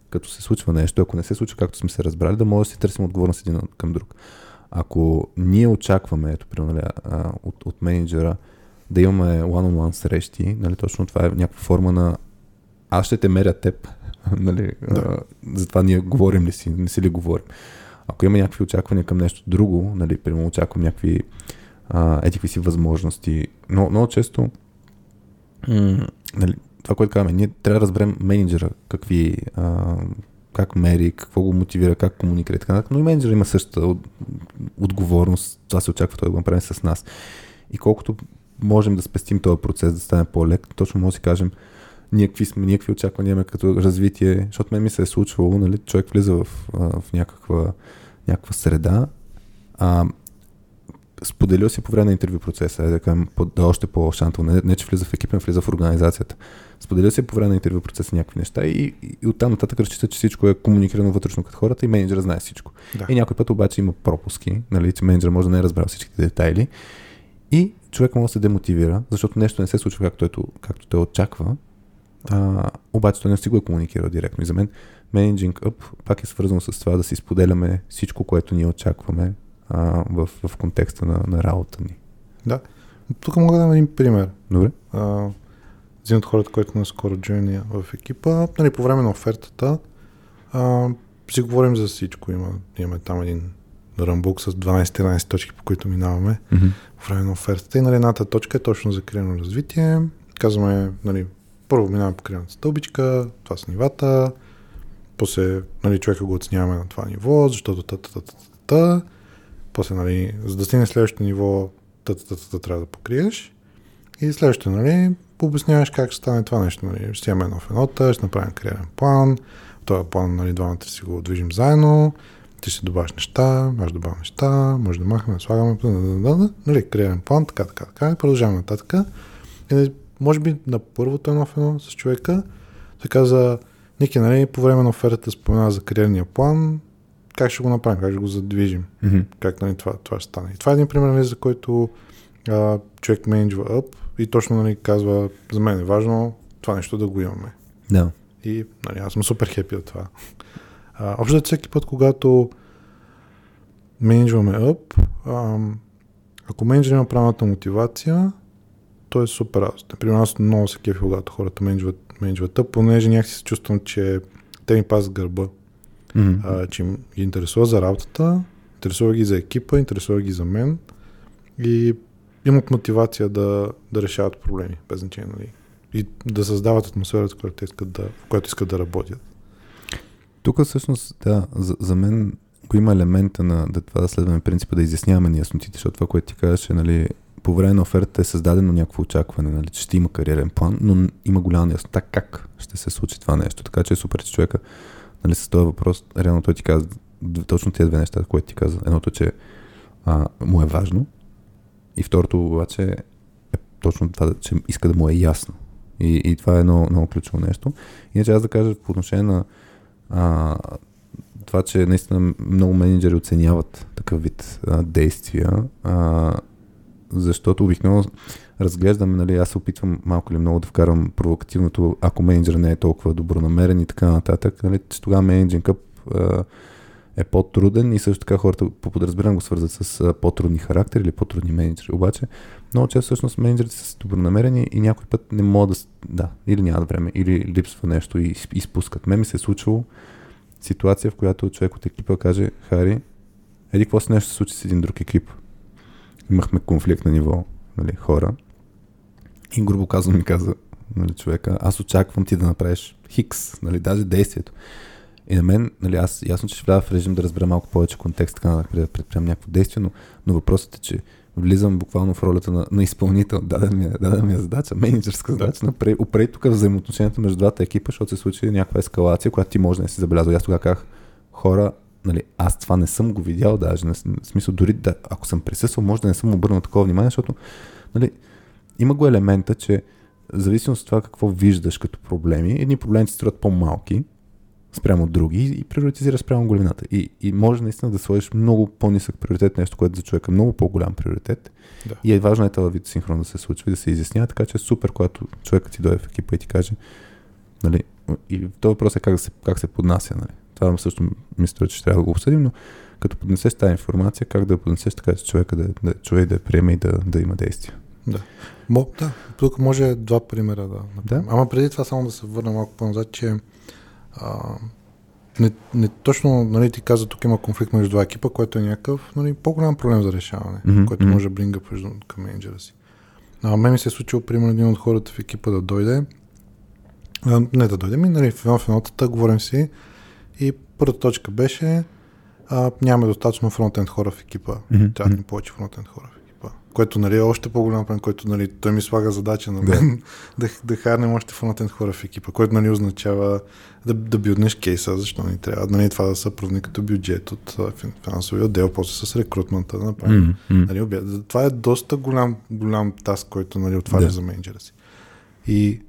като се случва нещо, ако не се случва както сме се разбрали, да може да си търсим отговорност един към друг. Ако ние очакваме, ето, нали, от, от менеджера, да имаме one-on-one срещи, нали, точно това е някаква форма на аз ще те меря теб, *laughs* нали, да. а, затова ние говорим ли си, не си ли говорим. Ако има някакви очаквания към нещо друго, нали, примерно очаквам някакви еди си възможности, но много често нали, това, което казваме, ние трябва да разберем менеджера какви, а, как мери, какво го мотивира, как комуникира и така нататък, но и менеджера има същата от, отговорност, това се очаква той да го направи с нас. И колкото можем да спестим този процес, да стане по-лек, точно може да си кажем, ние какви сме, ние какви очаквания имаме като развитие, защото мен ми се е случвало, нали, човек влиза в, в някаква, някаква среда, а, споделил си по време на интервю процеса, е да кажем, да още по-шантово, не, не че влиза в екипа, влиза в организацията. Споделил си по време на интервю процеса някакви неща и, и, и оттам нататък разчита, че всичко е комуникирано вътрешно като хората и менеджера знае всичко. Да. И някой път обаче има пропуски, нали, че менеджер може да не е разбрал всичките детайли и човек може да се демотивира, защото нещо не се случва както, ето, както той очаква, а, обаче той не си го е комуникирал директно. И за мен Managing Up пак е свързано с това да си споделяме всичко, което ние очакваме а, в, в контекста на, на работа ни. Да. Тук мога да дам един пример. Добре. А, един от хората, който наскоро джойни в екипа, нали, по време на офертата, а, си говорим за всичко. Има, имаме там един ръмбук с 12-13 точки, по които минаваме mm-hmm. по време на офертата. И нали, едната точка е точно за кариерно развитие. Казваме, нали, първо минаваме по кариерната стълбичка, това са нивата, после нали, човека го оценяваме на това ниво, защото та-та-та-та-та. После, нали, за да стигне следващото ниво, тата трябва да покриеш. И следващото, нали, обясняваш как ще стане това нещо. Нали. Ще имаме нов енота, ще направим кариерен план, в този план нали, двамата си го движим заедно, ти ще добавиш неща, аз добавя неща, може да махаме, слагаме, да, да, да, нали, кариерен план, така, така, така, и продължаваме нататък. И, нали, може би на първото едно в едно с човека се каза, Ники, нали, по време на офертата спомена за кариерния план, как ще го направим, как ще го задвижим, Mm-hmm. как нали, това, това ще стане. И това е един пример, нали, за който а, човек менеджва ъп и точно нали, казва, за мен е важно това нещо да го имаме. Да. И нали, аз съм супер хепи от това. А, общо всеки път, когато менеджваме ъп, ам, ако менеджер има правилната мотивация, то е супер работа. Например, аз много се кефи, когато хората менеджват, менеджват ъп, понеже някакси се чувствам, че те ми пазят гърба, Mm-hmm. а, че ги интересува за работата, интересува ги за екипа, интересува ги за мен и имат мотивация да, да решават проблеми, без значение, нали? И да създават атмосферата, в която искат да, в която искат да работят. Тук всъщност, да, за, за мен го има елемента на да, това да следваме принципа да изясняваме неяснотите, защото това, което ти казваш, е, нали, по време на офертата е създадено някакво очакване, нали, че ще има кариерен план, но има голяма неяснота как ще се случи това нещо. Така че е супер, че човека нали, с този въпрос, реално той ти каза точно тези две неща, които ти каза. Едното, че а, му е важно и второто обаче е точно това, че иска да му е ясно. И, и това е едно много ключово нещо. Иначе аз да кажа по отношение на а, това, че наистина много менеджери оценяват такъв вид а, действия, а, защото обикновено разглеждаме, нали, аз се опитвам малко или много да вкарам провокативното, ако менеджер не е толкова добронамерен и така нататък, нали, че тогава менеджинг къп е по-труден и също така хората по подразбиране го свързват с по-трудни характери или по-трудни менеджери. Обаче, много често всъщност менеджерите са добронамерени и някой път не могат да, да, или нямат време, или липсва нещо и изп- изпускат. Ме ми се е случило ситуация, в която човек от екипа каже, Хари, еди какво си нещо се случи с един друг екип. Имахме конфликт на ниво нали, хора и грубо казвам ми каза нали, човека, аз очаквам ти да направиш хикс, нали, даже действието. И на мен, нали, аз ясно, че ще вляза в режим да разбера малко повече контекст, така нататък, преди да предприемам някакво действие, но, но въпросът е, че влизам буквално в ролята на, на изпълнител, даден ми, е, даден ми е задача, менеджерска задача, напред, опрей тук взаимоотношенията между двата екипа, защото се случи някаква ескалация, която ти може да не си забелязал. Аз тогава казах, хора, нали, аз това не съм го видял даже, не, в смисъл дори да, ако съм присъствал, може да не съм обърнал такова внимание, защото нали, има го елемента, че в зависимост от това какво виждаш като проблеми, едни проблеми ти струват по-малки спрямо други и приоритизираш спрямо големината. И, и може наистина да сложиш много по-нисък приоритет, нещо, което за човека е много по-голям приоритет. Да. И е важно е този вид синхрон да се случва и да се изяснява, така че е супер, когато човекът ти дойде в екипа и ти каже, нали, и този въпрос е как, да се, как се поднася, нали. Това също мисля, че трябва да го обсъдим, но като поднесеш тази информация, как да я поднесеш така, че човека да, да, човек да я приеме и да, да има действие. Мо, да, тук може два примера да направим. Да. Ама преди това само да се върна малко по-назад, че а, не, не точно, нали, ти каза, тук има конфликт между два екипа, което е някакъв нали, по-голям проблем за решаване, Мгм, който може да между, към менеджера си. А, мен ми се е случило, примерно, един от хората в екипа да дойде, а, не да дойде, ми, нали, в едно в еднотата, говорим си и първата точка беше а, нямаме достатъчно фронтенд хора в екипа. Мгм, Трябва да ни повече фронтенд хора в. Което нали, е още по-голям проблем, който нали, той ми слага задача на Да. мен *laughs* да, да харнем още фронтенд хора в екипа, което нали, означава да, да билднеш кейса, защо ни трябва. Нали, това да се прави като бюджет от финансовия отдел, после с рекрутмента да направим. М. Нали, обяд. Това е доста голям, голям таск, който нали, отваря Да. за менеджера си. И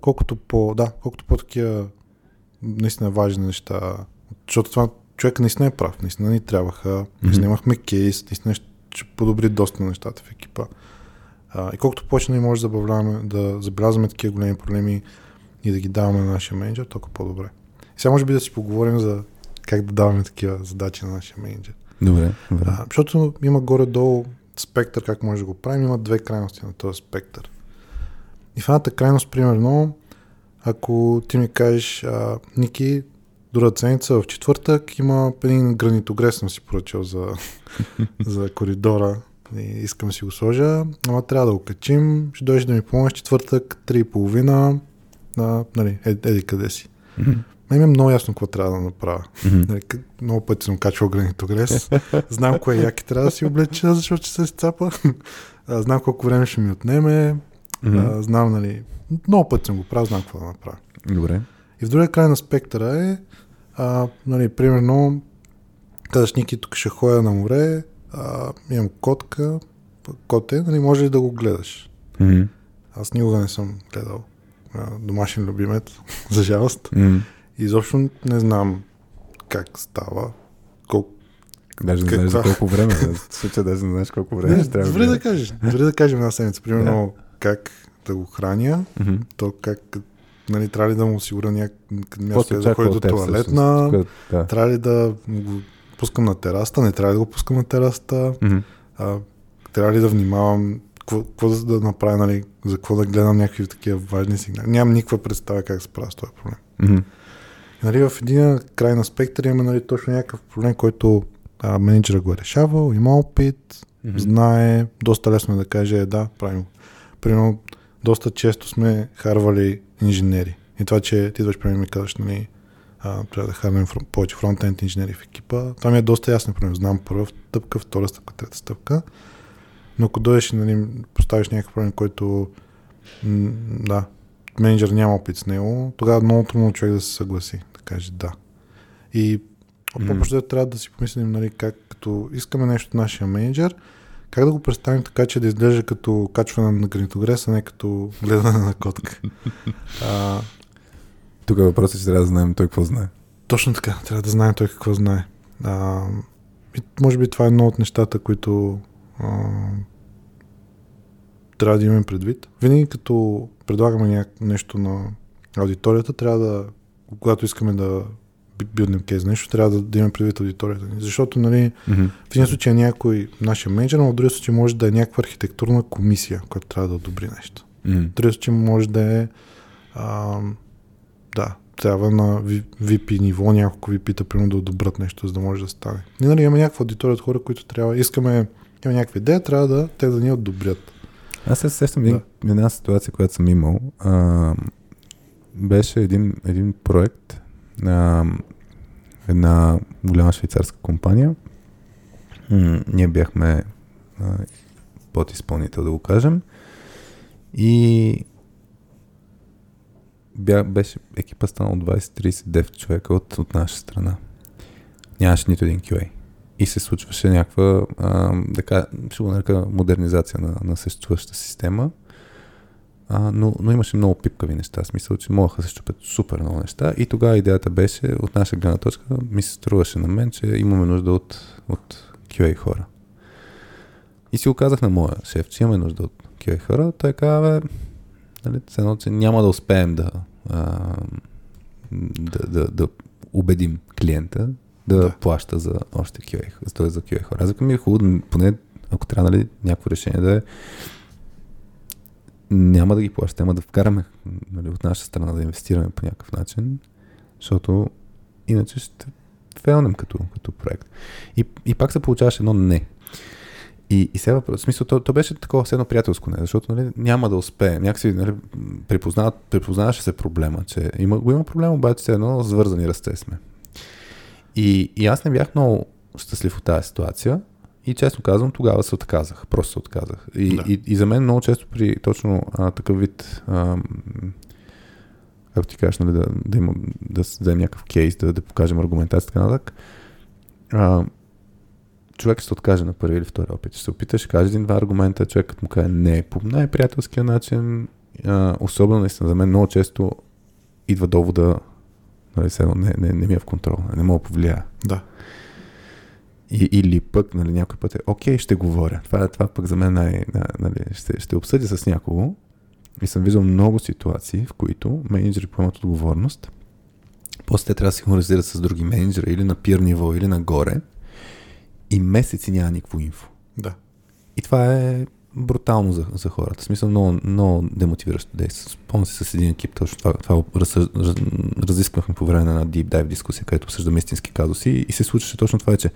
колкото по, да, колкото по такива наистина важни неща, защото това човек наистина е прав, наистина ни трябваха, наистина имахме кейс, наистина ще ще подобри доста нещата в екипа. А, и колкото повече ние може да забавляваме, да забелязваме такива големи проблеми и да ги даваме на нашия менеджер, толкова по-добре. И сега може би да си поговорим за как да даваме такива задачи на нашия менеджер. Добре, добре. А, защото има горе-долу спектър, как може да го правим. Има две крайности на този спектър. И в едната крайност, примерно, ако ти ми кажеш, а, Ники, другата седмица в четвъртък има един гранитогрес, съм си поръчал за, *laughs* за коридора и искам да си го сложа, ама трябва да го качим, ще дойдеш да ми помогнеш четвъртък, 3.30, а, нали, е, еди къде си. Мен ми е много ясно какво трябва да направя. къ- Много пъти съм качвал гранитогрес. Знам кое яки трябва да си облеча, защото ще се изцапа. Знам колко време ще ми отнеме. Mm-hmm. Знам, нали, много път съм го правил, знам какво да направя. Добре. И в другия край на спектъра е, а, нали, примерно, казаш, Ники, тук ще ходя на море, а, имам котка, коте, нали, може ли да го гледаш? Mm-hmm. Аз никога не съм гледал а, домашен любимец, *laughs* за жалост. Mm-hmm. Изобщо не знам как става, колко Даже не знаеш за колко време. В случая даже не знаеш колко време ще трябва добре да кажеш. Добре да кажем една седмица. Примерно как да го храня, то как нали, трябва ли да му осигуря някакво Какво място се да ходи до туалетна? Да. трябва ли да го пускам на тераста, не трябва ли да го пускам на тераста, Мгм. а, трябва ли да внимавам, какво, да, направя, нали, за какво да гледам някакви такива важни сигнали. Нямам никаква представа как се справя с този проблем. И, Нали, в един край на спектъра има нали, точно някакъв проблем, който а, менеджера го е решавал, има опит, Мгм. знае, доста лесно е да каже, е, да, правим го. Примерно, доста често сме харвали инженери. И това, че ти идваш при мен и ми казваш, нали, а, трябва да фрон- повече фронтенд инженери в екипа. Това ми е доста ясно, примерно, знам първа стъпка, втора стъпка, трета стъпка. Но ако дойдеш и нали, поставиш някакъв проблем, който м, да, менеджер няма опит с него, тогава много трудно човек да се съгласи, да каже да. И Мгм. по-просто трябва да си помислим, нали, как като искаме нещо от нашия менеджер, как да го представим така, че да изглежда като качване на гранитогрес, а не като гледане на котка. *laughs* а, Тук е въпросът, че трябва да знаем той какво знае. точно така, трябва да знае той какво знае. А, и може би това е едно от нещата, които а, трябва да имаме предвид. Винаги като предлагаме нещо на аудиторията, трябва да, когато искаме да би- билднем кейс нещо, трябва да, да имаме предвид аудиторията ни. Защото, нали, Мгм. в един случай е някой нашия менеджер, но в другия случай може да е някаква архитектурна комисия, която трябва да одобри нещо. Мгм. В другия случай може да е а, да, трябва на VP ниво няколко VP-та примерно да одобрят нещо, за да може да стане. Ние нали, имаме някаква аудитория от хора, които трябва, искаме, имаме някаква идея, трябва да те да ни одобрят. Аз се сещам един, една ситуация, която съм имал. А, беше един, един проект на една голяма швейцарска компания. Ние бяхме а, подизпълнител, да го кажем. И бя, беше екипа станал 20-39 човека от, от наша страна. Нямаше нито един QA. И се случваше някаква, а, така, ще го нарека модернизация на, на съществуващата система. А, но, но имаше много пипкави неща. Смисъл, че могаха да се щупят супер много неща. И тогава идеята беше, от наша гледна точка, ми се струваше на мен, че имаме нужда от, от QA хора. И си го казах на моя шеф, че имаме нужда от QA хора. Той каза, бе, нали, едно, че няма да успеем да, а, да, да, да убедим клиента да, Да. плаща за още QA, т.е. за QA хора. Аз ми е хубаво, поне ако трябва нали, някакво решение да е няма да ги плащаме, няма да вкараме нали, от наша страна да инвестираме по някакъв начин, защото иначе ще фейлнем като, като проект. И, и пак се получаваше едно не. И, и сега в смисъл, то, то беше такова все едно приятелско не, защото нали, няма да успее. Някакси нали, припознават, припознаваше се проблема, че има, го има проблем, обаче все едно свързани ръце сме. И, и аз не бях много щастлив от тази ситуация. И честно казвам, тогава се отказах. Просто се отказах. И, Да. и, и за мен много често при точно а, такъв вид, а, ако ти кажеш, нали, да, да, има, да вземем някакъв кейс, да, да покажем аргументация, така нататък, а, човек ще се откаже на първи или втори опит. Ще се опита, ще каже един-два аргумента, човекът му каже не по най-приятелския начин. А, особено наистина за мен много често идва довода, нали, не, не, не ми е в контрол, не мога да повлияя. Да. И, или пък, нали, някой път е, окей, ще говоря. Това, това пък за мен най, нали, ще, ще обсъдя с някого. И съм виждал много ситуации, в които менеджери поемат отговорност. После те трябва да синхронизират с други менеджери или на пир ниво, или нагоре. И месеци няма никакво инфо. Да. И това е брутално за, за хората. В смисъл много, много демотивиращо действие. Спомням се с един екип, точно това, това раз, раз, разисквахме по време на Deep Dive дискусия, където обсъждаме истински казуси и се случваше точно това, че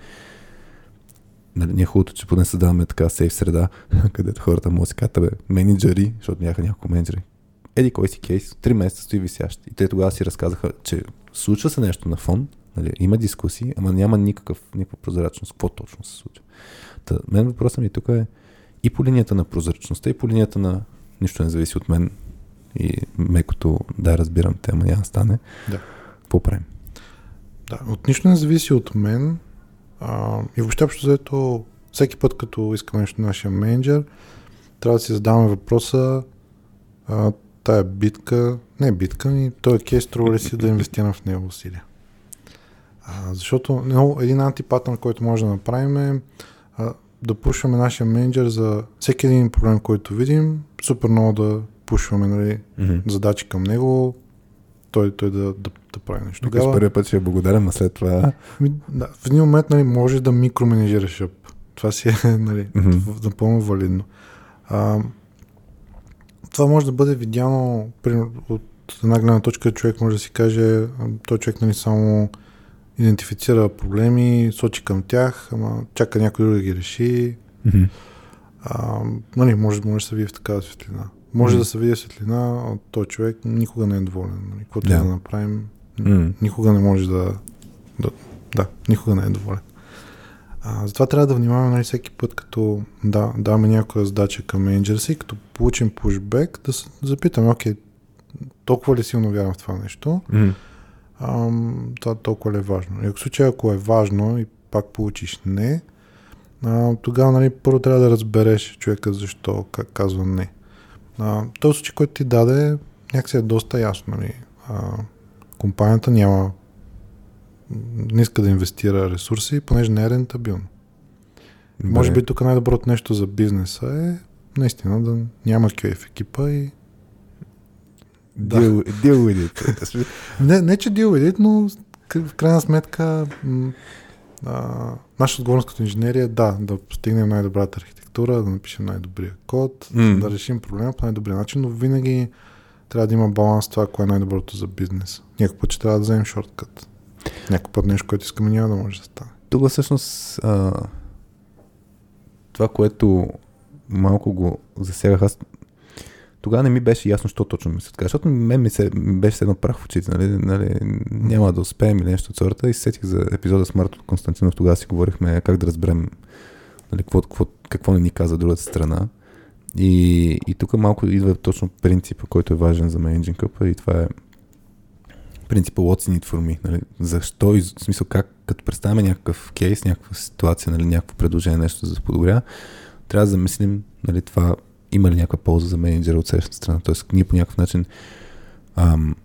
нали, ние е хубавото, че поне създаваме така сейф среда, *laughs* където хората могат да си кажат, бе, менеджери, защото бяха няколко менеджери. Еди кой си кейс, три месеца стои висящ. И те тогава си разказаха, че случва се нещо на фон, нали, има дискусии, ама няма никакъв, никаква прозрачност. Какво точно се случва? Та, мен въпросът ми тук е и по линията на прозрачността, и по линията на нищо не зависи от мен и мекото, да, разбирам тема, няма стане. Да. Какво правим? Да, от нищо не зависи от мен. А, и въобще общо взето, всеки път, като искаме нещо на нашия менеджер, трябва да си задаваме въпроса а, тая битка, не битка, ми този кейс струва ли си да инвестирам в него усилия. А, защото но, един антипатън, който може да направим е а, да пушваме нашия менеджер за всеки един проблем, който видим, супер много да пушваме нали, Mm-hmm. задачи към него, той, той да, да, да прави нещо. Тогава... първият път ще е благодарен, а след това... Ми, да, в един момент нали, може да микроменежираш ап. Това си е *laughs* нали, mm-hmm. напълно валидно. А, това може да бъде видяно примерно, от една гледна точка, човек може да си каже, той човек нали, само идентифицира проблеми, сочи към тях, ама чака някой друг да ги реши. Mm-hmm. А, нали, може, може да се види в такава светлина. Може Мгм. да се види светлина от този човек никога не е доволен. Нали, каквото Да. да. направим, М. никога не може да, да... Да, никога не е доволен. А, затова трябва да внимаваме нали, всеки път, като да, даваме някоя задача към менеджера си, като получим пушбек, да се запитаме, окей, толкова ли силно вярвам в това нещо, Mm-hmm. ам, това толкова ли е важно. И ако случай, ако е важно и пак получиш не, а, тогава нали, първо трябва да разбереш човека защо как казва не. А, този случай, който ти даде, някакси е доста ясно. Нали. А, компанията няма не иска да инвестира ресурси, понеже не е рентабилно. Може би тук най-доброто нещо за бизнеса е наистина да няма QA в екипа и Да. Deal, deal with it. *laughs* Не, не че deal with it, но в крайна сметка а, нашата отговорност като инженери е да, да постигнем най-добрата архитектура, да напишем най-добрия код, М. да решим проблема по най-добрия начин, но винаги трябва да има баланс това, кое е най-доброто за бизнес. Някой път ще трябва да вземем шорткът. Някой път нещо, което искаме няма да може да стане. Тук всъщност а, това, което малко го засягах, аз тогава не ми беше ясно, що точно ми се така, защото мен ми, се, ми беше едно прах в очите, нали, нали, няма да успеем или нещо от сорта и се сетих за епизода с Марто Константинов, тогава си говорихме как да разберем нали, какво, какво, какво не ни каза другата страна. И, и тук малко идва точно принципа, който е важен за Managing Cup и това е принципа what's in it for me. Нали? Защо в смисъл как, като представяме някакъв кейс, някаква ситуация, нали, някакво предложение, нещо за да подобря, трябва да замислим нали, това има ли някаква полза за менеджера от следващата страна. Тоест, ние по някакъв начин ам,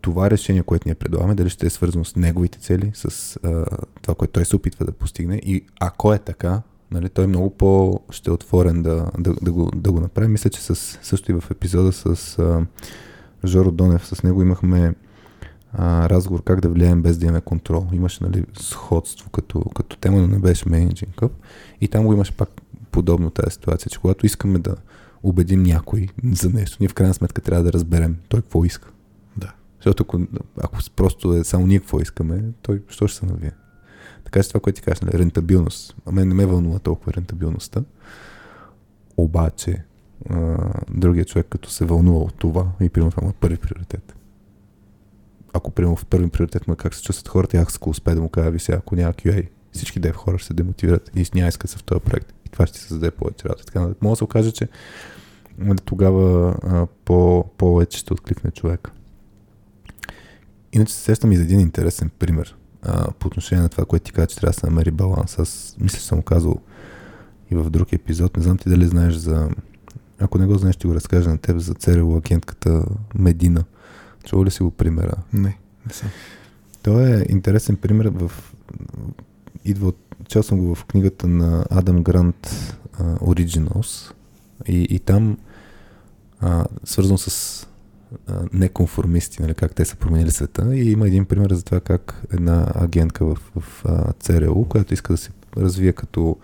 това решение, което ние предлагаме, дали ще е свързано с неговите цели, с а, това, което той се опитва да постигне. И ако е така, нали, той много по ще е отворен да, да, да, го, да го направи. Мисля, че с, също и в епизода с а, Жоро Донев, с него имахме разговор как да влияем без да имаме контрол. Имаше нали, сходство като, като тема, но не беше Managing Cup. И там го имаше пак подобно тази ситуация, че когато искаме да убедим някой за нещо, ние в крайна сметка трябва да разберем той какво иска. Да. Защото ако, ако просто е само ние какво искаме, той що ще се навие? Така че това, което ти кажеш, нали, рентабилност. А мен не ме вълнува толкова рентабилността. Обаче, а, другия човек, като се вълнува от това, и примерно това му е първи приоритет. Ако примерно в първи приоритет му е как се чувстват хората, и аз ако успея да му кажа, ви сега, ако няма QA, всички дев хора ще се демотивират и няма искат се в този проект. Това ще се създаде повече работа. Така, може да се окаже, че нали, тогава а, по, повече ще откликне човек. Иначе се сещам и за един интересен пример а, по отношение на това, което ти каза, че трябва да се намери баланс. Аз мисля, че съм казал и в друг епизод. Не знам ти дали знаеш за... Ако не го знаеш, ще го разкажа на теб за ЦРУ агентката Медина. Чува ли си го примера? Не, не съм. Той е интересен пример в... Идва от... Чел съм го в книгата на Адам Грант uh, Originals. И, и там а, свързано с а, неконформисти, нали, как те са променили света. И има един пример за това как една агентка в, в а, ЦРУ, която иска да се развие като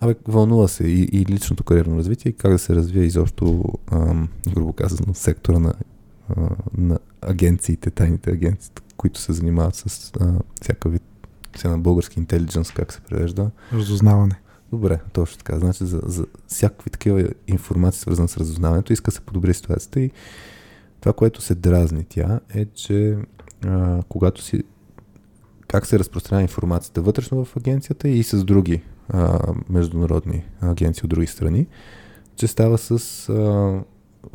Абе, вълнува се и, и личното кариерно развитие, и как да се развие изобщо, ам, грубо казано, сектора на, а, на агенциите, тайните агенции, които се занимават с а, вид, сега на български интелидженс, как се превежда. Разузнаване. Добре, точно така. Значи за, за всякакви такива информации, свързани с разузнаването, иска се подобри ситуацията и това, което се дразни тя е, че а, когато си как се разпространява информацията вътрешно в агенцията и с други а, международни агенции от други страни, че става с, а,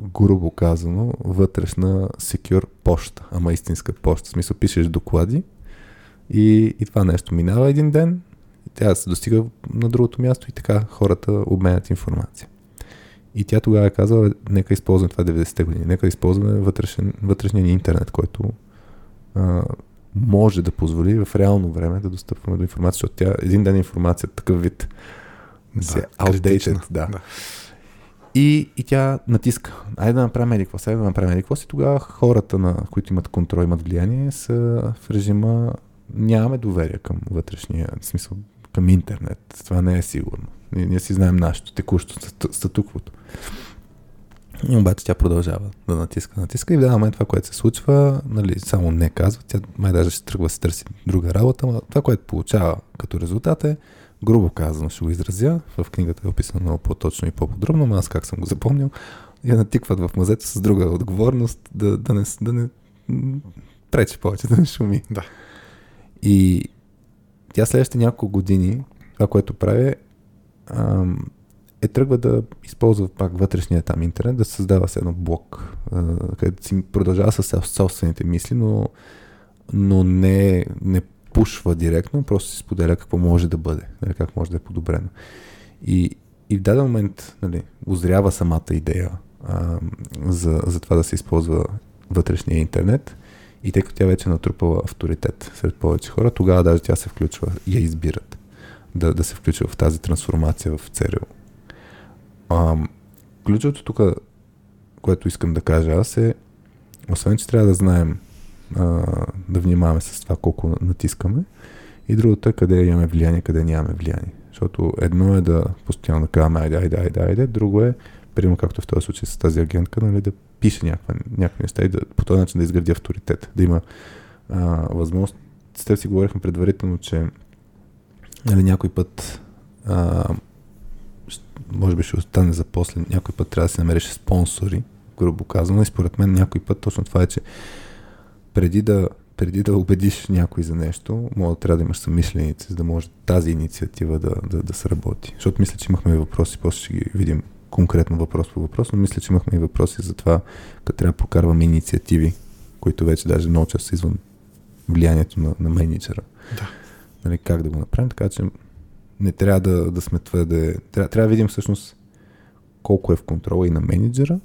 грубо казано, вътрешна секюр почта, ама истинска почта. В смисъл, пишеш доклади и, и това нещо минава един ден, и тя се достига на другото място и така хората обменят информация. И тя тогава е казала, нека използваме това 90-те години, нека използваме вътрешен, вътрешния ни интернет, който а, може да позволи в реално време да достъпваме до информация, защото тя един ден информация такъв вид Да, се outdated, да. Да. И, и тя натиска. Айде да направим еди какво, айде да направим еди какво си. Тогава хората, на които имат контрол, имат влияние, са в режима нямаме доверие към вътрешния, в смисъл към интернет. Това не е сигурно. Ние, ние си знаем нашето текущо стату- статуквото. И обаче тя продължава да натиска, натиска и в даден момент това, което се случва, нали, само не казва, тя май даже ще тръгва да се търси друга работа, но това, което получава като резултат е, грубо казано ще го изразя, в книгата е описано много по-точно и по-подробно, но аз как съм го запомнил, я натикват в мазето с друга отговорност да, да не, да не пречи повече, да не шуми. Да. И тя следващите няколко години, това, което прави, е тръгва да използва пак вътрешния там интернет, да създава се едно блок, където си продължава с сел- собствените мисли, но, но не, не пушва директно, просто си споделя какво може да бъде, нали, как може да е подобрено. И, и в даден момент нали, озрява самата идея а, за, за това да се използва вътрешния интернет и тъй като тя вече е натрупала авторитет сред повече хора, тогава даже тя се включва я избират да, да се включва в тази трансформация в ЦРУ. А, ключовото тук, което искам да кажа аз е, освен, че трябва да знаем а, да внимаваме с това колко натискаме, и другото е къде имаме влияние, къде нямаме влияние. Защото едно е да постоянно да казваме айде, айде, айде, айде, друго е, примерно както в този случай с тази агентка, нали, да пише някаква, някакви неща и да, по този начин да изгради авторитет, да има а, възможност. С теб си говорихме предварително, че нали, някой път а, може би ще остане за после, някой път трябва да си намериш спонсори, грубо казано, и според мен някой път точно това е, че преди да, преди да убедиш някой за нещо, може да трябва да имаш съмишленици, за да може тази инициатива да, да, да се работи. Защото мисля, че имахме въпроси, после ще ги видим конкретно въпрос по въпрос, но мисля, че имахме и въпроси за това, като трябва да прокарваме инициативи, които вече даже много често са извън влиянието на, на менеджера. Да. Нали, как да го направим, така че не трябва да, да сме твърде... Трябва, трябва да видим всъщност колко е в контрола и на менеджера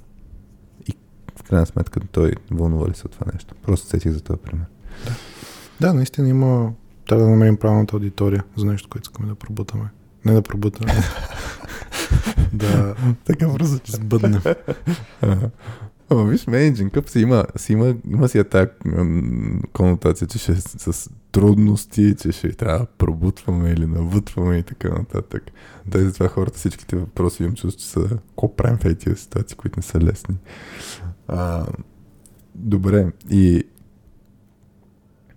и в крайна сметка той вълнува ли се от това нещо. Просто сетих за този пример. Да, наистина има... Трябва да намерим правилната аудитория за нещо, което искаме да пробутаме. Не да пробутаме. *laughs* да Така бързо, че сбъднем. Ама виж, менеджинг къп си има, си има, има си тази конотация, че ще е с, трудности, че ще трябва да пробутваме или навътваме и така нататък. Тъй затова хората всичките въпроси имам чувство, че са какво правим в тези ситуации, които не са лесни. А, добре, и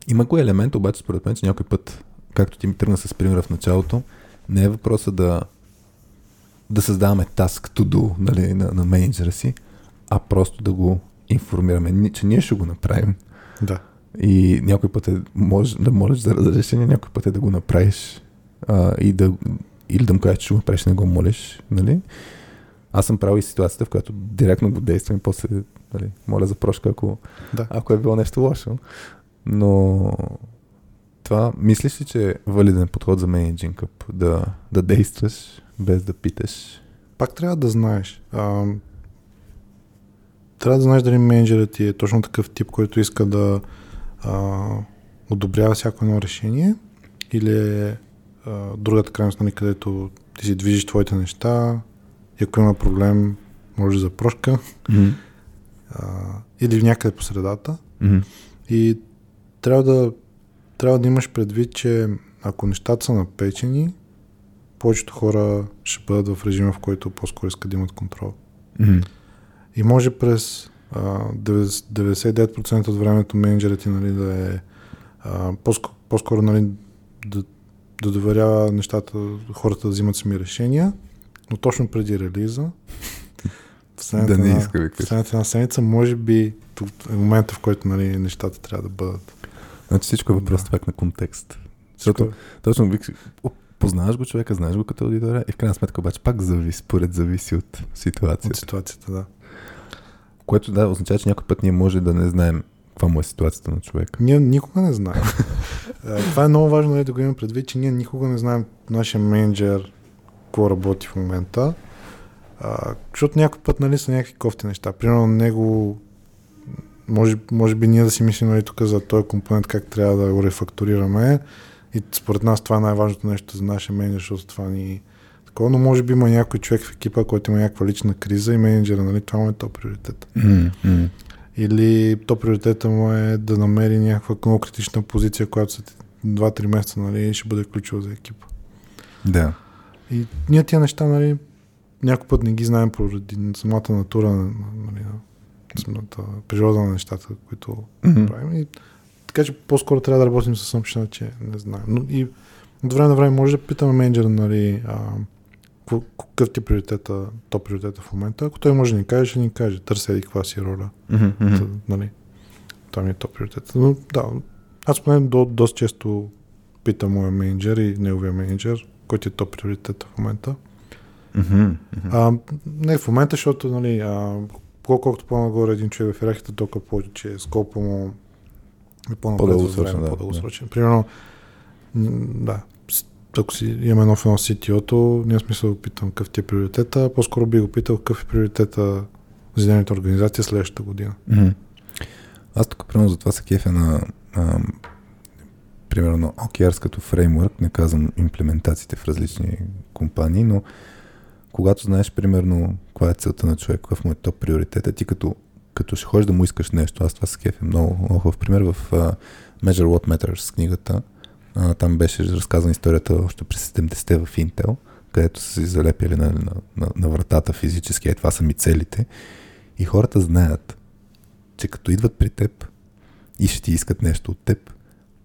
има кой елемент, обаче според мен, че някой път, както ти ми тръгна с примера в началото, не е въпроса да да създаваме task to do нали, на, на менеджера си, а просто да го информираме, че ние ще го направим. Да. И някой път е може да молиш за разрешение, някой път е да го направиш а, и да, или да му кажеш, че го направиш, не го молиш. Нали? Аз съм правил и ситуацията, в която директно го действам и после нали, моля за прошка, ако, Да. ако е било нещо лошо. Но това, мислиш ли, че е валиден подход за менеджинг? Да, да действаш без да питаш? Пак трябва да знаеш. А, трябва да знаеш дали менеджерът ти е точно такъв тип, който иска да а, одобрява всяко едно решение или е а, другата крайност, нали, където ти си движиш твоите неща и ако има проблем, може за прошка Mm-hmm. а, или някъде по средата. Mm-hmm. И трябва да, трябва да имаш предвид, че ако нещата са напечени, повечето хора ще бъдат в режима, в който по-скоро искат да имат контрол. Mm-hmm. И може през а, 90 99% от времето менеджерът ти нали, да е а, по-скоро, по-скоро нали, да, да доверява нещата, хората да взимат сами решения, но точно преди релиза, *laughs* последната Да не една- иска, викаш. последната една седмица, може би тук е момента, в който нали, нещата трябва да бъдат. Значи всичко е въпрос Да. пак на контекст. Защото точно вик, Познаваш го човека, знаеш го като аудитория и в крайна сметка обаче пак зависи, според зависи от ситуацията. От ситуацията, да. Което да, означава, че някой път ние може да не знаем каква му е ситуацията на човека. Ние никога не знаем. Това е много важно нали, да го имам предвид, че ние никога не знаем нашия менеджер какво работи в момента. А, защото някой път нали, са някакви кофти неща. Примерно него може, може би ние да си мислим нали, тук за този компонент как трябва да го рефактурираме и според нас това е най-важното нещо за нашия менеджер, защото това ни такова, но може би има някой човек в екипа, който има някаква лична криза и менеджера, нали, това му е то приоритет. Mm-hmm. Или то приоритета му е да намери някаква много критична позиция, която след 2-3 месеца нали, ще бъде ключова за екипа. Да. И ние тия неща, нали, някой път не ги знаем поради самата натура, нали, на самата природа на нещата, които mm-hmm. правим. И, така че по-скоро трябва да работим с съмщина, че не знаем. Но и от време на време може да питаме менеджера, нали, а, какъв ти е приоритета, то приоритета в момента. Ако той може да ни каже, ще ни каже. Търся и каква си роля. Mm-hmm. Та, нали, това ми е то приоритет. Но да, аз поне до, доста често питам моя менеджер и неговия менеджер, който е то приоритет в момента. Mm-hmm. А, не в момента, защото нали, а, колкото по-нагоре един човек в иерархията, толкова повече скопа му е по-дългосрочен. Да, по-дългосрочен. Да. Примерно, да, ако си имаме нов едно CTO-то, няма смисъл да питам какъв ти е приоритета, по-скоро би го питал какъв е приоритета за зелената организация следващата година. Mm-hmm. Аз тук, примерно, за това се кефя на а, примерно OKRs като фреймворк, не казвам имплементациите в различни компании, но когато знаеш примерно каква е целта на човек, какъв му е топ приоритет, ти като, като ще ходиш да му искаш нещо, аз това се кефя много, много хубав пример в uh, Measure What Matters книгата, а, там беше разказана историята още през 70-те в Intel, където са си залепили на, на, на, на вратата физически, е това са ми целите. И хората знаят, че като идват при теб и ще ти искат нещо от теб,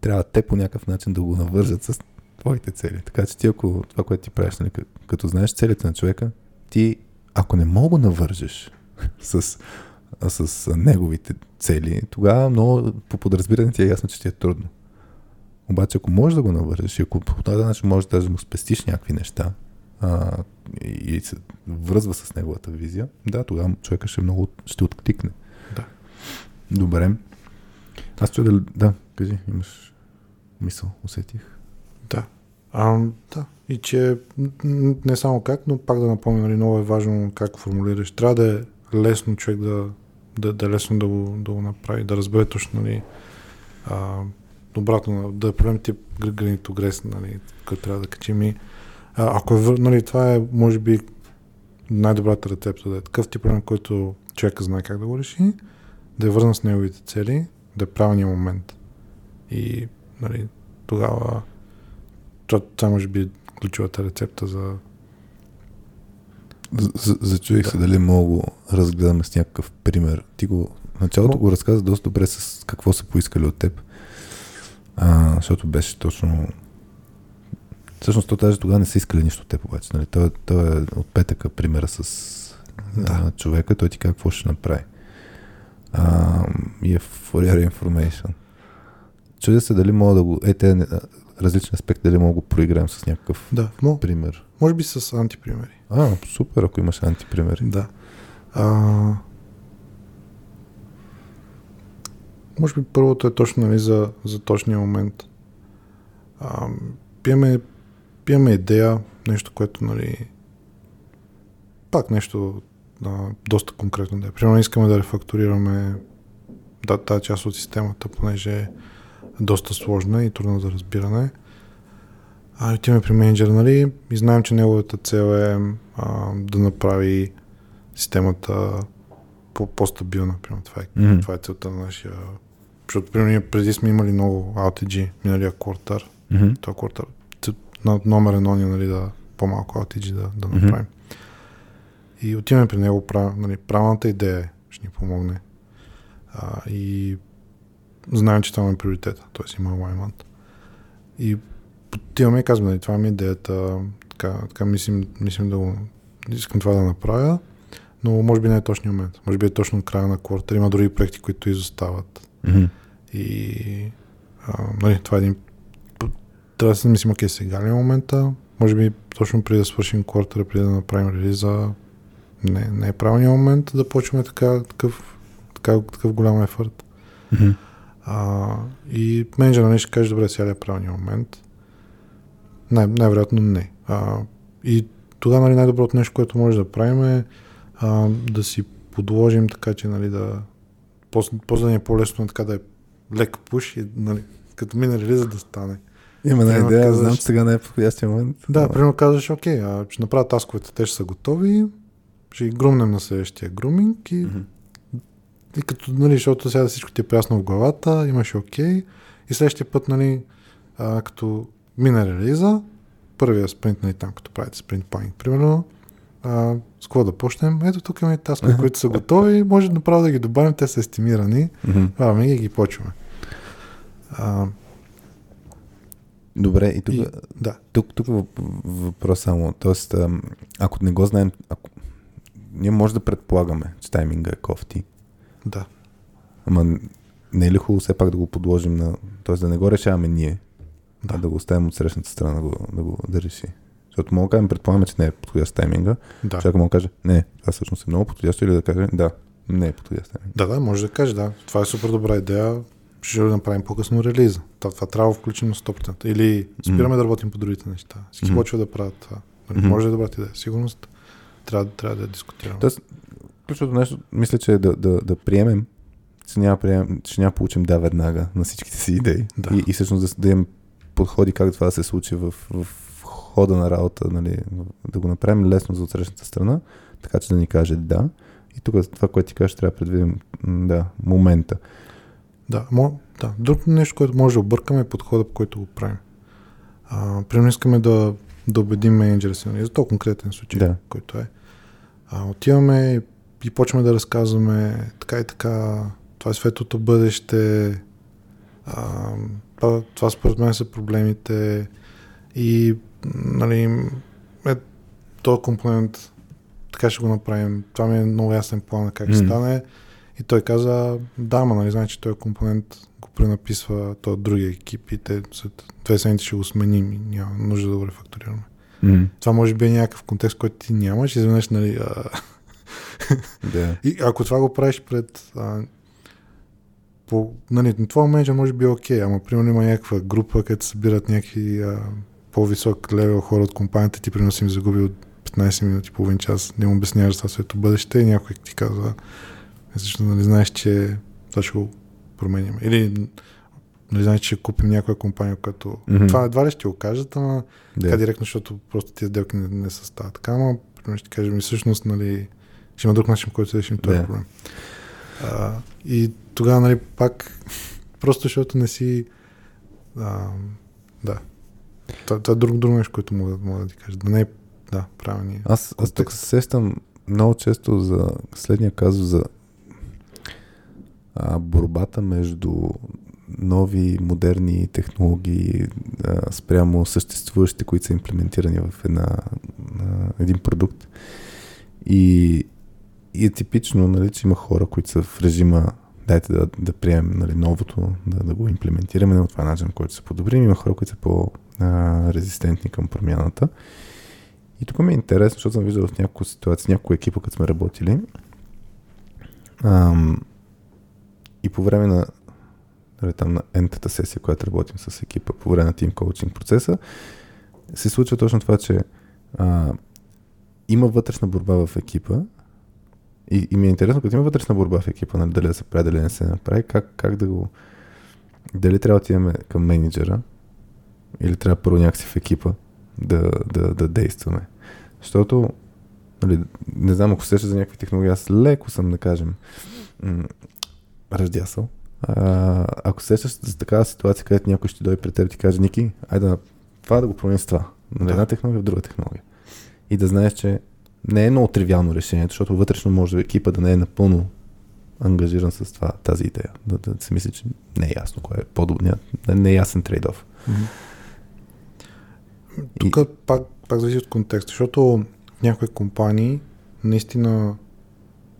трябва те по някакъв начин да го навържат с твоите цели. Така че ти ако това, което ти правиш, нали, като знаеш целите на човека, ти ако не мога да навържеш *laughs* с, с неговите цели, тогава много по подразбиране ти е ясно, че ти е трудно. Обаче, ако можеш да го навържеш и ако по този начин можеш да му спестиш някакви неща а, и се връзва с неговата визия, да, тогава човека ще много ще откликне. Да. Добре. Аз чуя да, да, кажи, имаш мисъл, усетих. Да. А, да. И че не само как, но пак да напомня, нали, много е важно как формулираш. Трябва да е лесно човек да, да, да е лесно да го, да го направи, да разбере точно, нали, а, обратно, да правим тип гранитогрес, нали, който трябва да качим и а, ако е, нали, това е, може би, най-добрата рецепта да е такъв тип проблем, който човека знае как да го реши, да е върна с неговите цели, да е правилният момент. И, нали, тогава това, това може би ключовата рецепта за Зачуих да. се дали мога разгледаме с някакъв пример. Ти го началото го разказа доста добре с какво са поискали от теб. А, защото беше точно... Всъщност, то даже тогава не са искали нищо от теб, обаче. Нали? Той, той е от петъка примера с да. човека, той ти казва какво ще направи. А, и е for your information. Чудя се дали мога да го... Е, те различни аспекти, дали мога да го проиграем с някакъв да, мога. пример. Може би с антипримери. А, супер, ако имаш антипримери. Да. А, може би първото е точно нали, за, за точния момент. А, пиеме, пиеме идея, нещо, което нали, пак нещо а, доста конкретно да е. Примерно искаме да рефактурираме да, тази част от системата, понеже доста сложна и трудна за разбиране. А отиваме при менеджера, нали, и знаем, че неговата цел е а, да направи системата по-стабилна. Примерно, това, е, mm-hmm. това е целта на нашия защото, примерно, преди сме имали много OutG миналия квартал. Mm-hmm. Това квартал. На номер едно ни, нали, да по-малко OutG да, да направим. Mm-hmm. И отиваме при него, прав, нали, правилната идея е, ще ни помогне. А, и знаем, че това е приоритета, т.е. има alignment. И отиваме и казваме, нали, това ми е идеята, така, така мислим, мислим да го, искам това да направя, но може би не е точния момент. Може би е точно края на квартал. Има други проекти, които изостават. Mm-hmm. И а, нали, това е един... Трябва да се мислим, окей, сега ли е момента? може би точно преди да свършим квартера, преди да направим релиза, не, не е правилният момент да почваме така, такъв, така, такъв голям ефорт. Mm-hmm. А, и менеджера не ще каже, добре, сега ли е правилният момент. Най- най-вероятно не. А, и тогава нали, най-доброто нещо, което може да правим е а, да си подложим така, че нали, да после, после да ни е по-лесно така да е лек пуш и нали, като мине релиза да стане. Има една идея, казваш- знам, че сега не е подходящия момент. Да, но- примерно казваш, окей, а, ще направя тасковете, те ще са готови, ще ги грумнем на следващия груминг и, Мгм. И като, нали, защото сега всичко ти е прясно в главата, имаш окей, и следващия път, нали, а, като мине релиза, първия спринт, нали, там, като правите спринт планинг, примерно, а, с какво да почнем? Ето тук имаме таскове, Аха. които са готови, може направо да ги добавим, те са естимирани, правим ги и ги почваме. А, Добре, и тук, и, да, тук, тук въп- въпрос само. Тоест, ако не го знаем, ако... ние може да предполагаме, че тайминга е кофти, да. ама не е ли хубаво все пак да го подложим на... Тоест да не го решаваме ние, Да. а да го оставим от срещната страна да го, да го да реши. Защото мога да кажем, предполагаме, че не е подходящ тайминга. Да. Човек мога да каже, не, това всъщност е много подходящо или да каже, да, не е подходящ тайминг. Да, да, може да кажеш, да. Това е супер добра идея. Ще го направим по-късно релиза. Това, това трябва да включим на 100%. Или спираме да работим по другите неща. Всички почват да правят това. Мгм. Може да е добра идея. Сигурност трябва, трябва да я дискутираме. Тоест, ключовото нещо, мисля, че е да, да, да приемем, че няма, прием, че няма получим да веднага на всичките си идеи. Да. И, и всъщност да, да имам подходи как това да се случи в, в хода на работа, нали, да го направим лесно за отсрещната страна, така че да ни каже да. И тук това, което ти кажеш, трябва да предвидим да, момента. Да, мо, да. Друг нещо, което може да объркаме е подхода, по който го правим. А, примерно искаме да, да убедим менеджера си, нали, за този конкретен случай, Да. който е. А, отиваме и почваме да разказваме така и така, това е светлото бъдеще, а, това, това според мен са проблемите и нали, е, този компонент така ще го направим. Това ми е много ясен план как ще М. стане. И той каза, да, ама нали, значи този компонент го пренаписва този другия екип и те след две седмици ще го сменим и няма нужда да го рефакторираме. М, Това може би е някакъв контекст, който ти нямаш изведнъж, нали, а, *laughs* да. и ако това го правиш пред а, по, нали, твоя менеджер може би е окей, ама примерно има някаква група, където събират някакви а, по-висок левел хора от компанията, ти примерно си им загубил 15 минути, половин час, не му обясняваш това свето бъдеще и някой ти казва, защото нали знаеш, че това ще го променим. Или нали знаеш, че ще купим някоя компания, която... Мгм. Това едва ли ще го кажат, ама така да. директно, защото просто тези сделки не, не са стават. Така, ама примерно ще кажем и всъщност, нали, ще има друг начин, който да решим този Да. проблем. А, и тогава, нали, пак, просто защото не си... А, да. Това, това е друг, друг нещо, което мога, мога да ти кажа. Да не е, да, правилния. Аз, аз тук се сещам много често за следния казус за а, борбата между нови, модерни технологии а, спрямо съществуващите, които са имплементирани в една, а, един продукт. И, и е типично, нали, че има хора, които са в режима дайте да, да приемем нали, новото, да, да го имплементираме на това е начин, който се подобрим. Има хора, които са по-резистентни към промяната. И тук ми е интересно, защото съм виждал в някои ситуации, някои екипа, като сме работили. Ам, и по време на нали, там на ентата сесия, която работим с екипа, по време на тим коучинг процеса, се случва точно това, че а, има вътрешна борба в екипа и, и ми е интересно, като има вътрешна борба в екипа, нали, дали да се прави, дали не се направи, как, как да го... Дали трябва да отиваме към менеджера или трябва първо някакси в екипа да, да, да действаме. Защото, нали, не знам, ако сеща за някакви технологии, аз леко съм, да кажем, м- раздясал. А, ако сещаш за такава ситуация, където някой ще дойде пред теб и ти каже, Ники, айде това да го променим с това. Нали, Да. една технология в друга технология. И да знаеш, че не е много тривиално решението, защото вътрешно може екипа да не е напълно ангажиран с това, тази идея. Да, да се мисли, че не е ясно кое е по-добре. Не, не е ясен трейд-оф. Тук пак, пак зависи от контекста, защото в някои компании наистина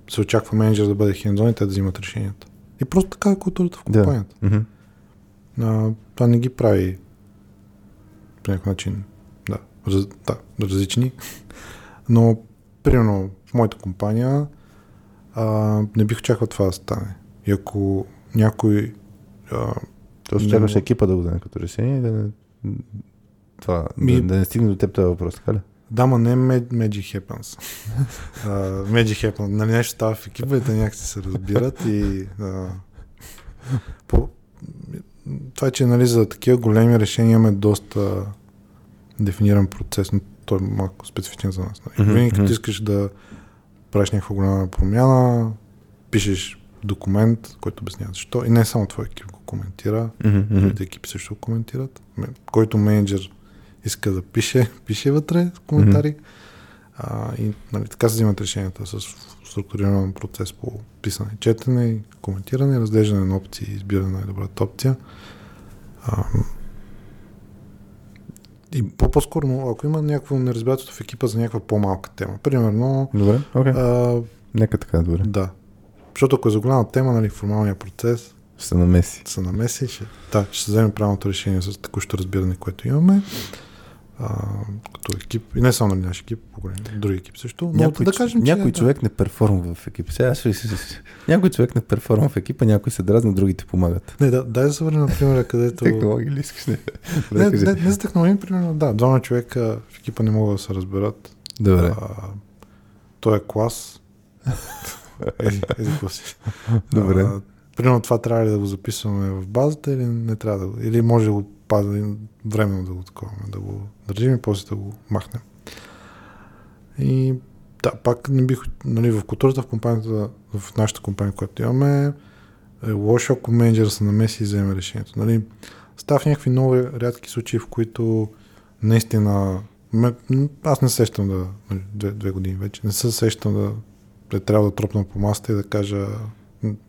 се очаква менеджер да бъде хендзон и те да взимат решенията. И просто така е културата в Да. компанията. Мгм. А, това не ги прави по някакъв начин. Да. раз, да, различни. Но, примерно, в моята компания а, не бих очаквал това да стане. И ако някой... А, Тоест, чакаш екипа да го даде като решение да не, това, Ми- да, да не стигне до теб този въпрос, така ли? Да, ма не Mag- Magic Happens. uh, Magic Happens. Нали нещо става в екипа и те някакси се разбират и uh, по, това, че нали, за такива големи решения имаме доста дефиниран процес, но той е малко специфичен за нас. Нали. Мгм, Винаги като искаш да правиш някаква голяма промяна, пишеш документ, който обяснява защо. И не само твой екип го коментира, другите екипи също го коментират. Ме- Който менеджер иска да пише, *laughs* пише вътре в коментари. А, и нали, така се взимат решенията с структуриран процес по писане, четене, коментиране, разглеждане на опции избиране на най-добрата опция. А, и по- по-скоро, ако има някакво неразбирателство в екипа за някаква по-малка тема, примерно, Добре, окей. а, Нека така, добре. да. Защото ако е за голяма тема, нали, формалния процес, Ще се намеси. се намеси, ще, да, ще се вземе правилното решение с текущо разбиране, което имаме. А, като екип, и не само нали, наш екип, други екипи също. Но някой, да кажем, някой че, човек не перформва в екипа. Сега ще, ще, ще, някой човек не перформва в екипа, някой се дразни, другите помагат. Не, да, дай да се върнем на примера, където... Технологии ли искаш? Не, не, не, не за технологии, примерно, да, двама човека в екипа не могат да се разберат. Добре. А, той е клас. *laughs* Какво си. Добре. А, примерно това трябва ли да го записваме в базата или не трябва да го... Или може да го пазим временно да го таковаме, да го държим и после да го махнем. И да, пак не бих, нали, в културата в компанията, в нашата компания, която имаме, е лошо, ако менеджер се намеси и вземе решението. Нали, става в някакви много рядки случаи, в които наистина ме, аз не се сещам да, нали, две, две години вече, не се сещам да, да трябва да тропна по масата и да кажа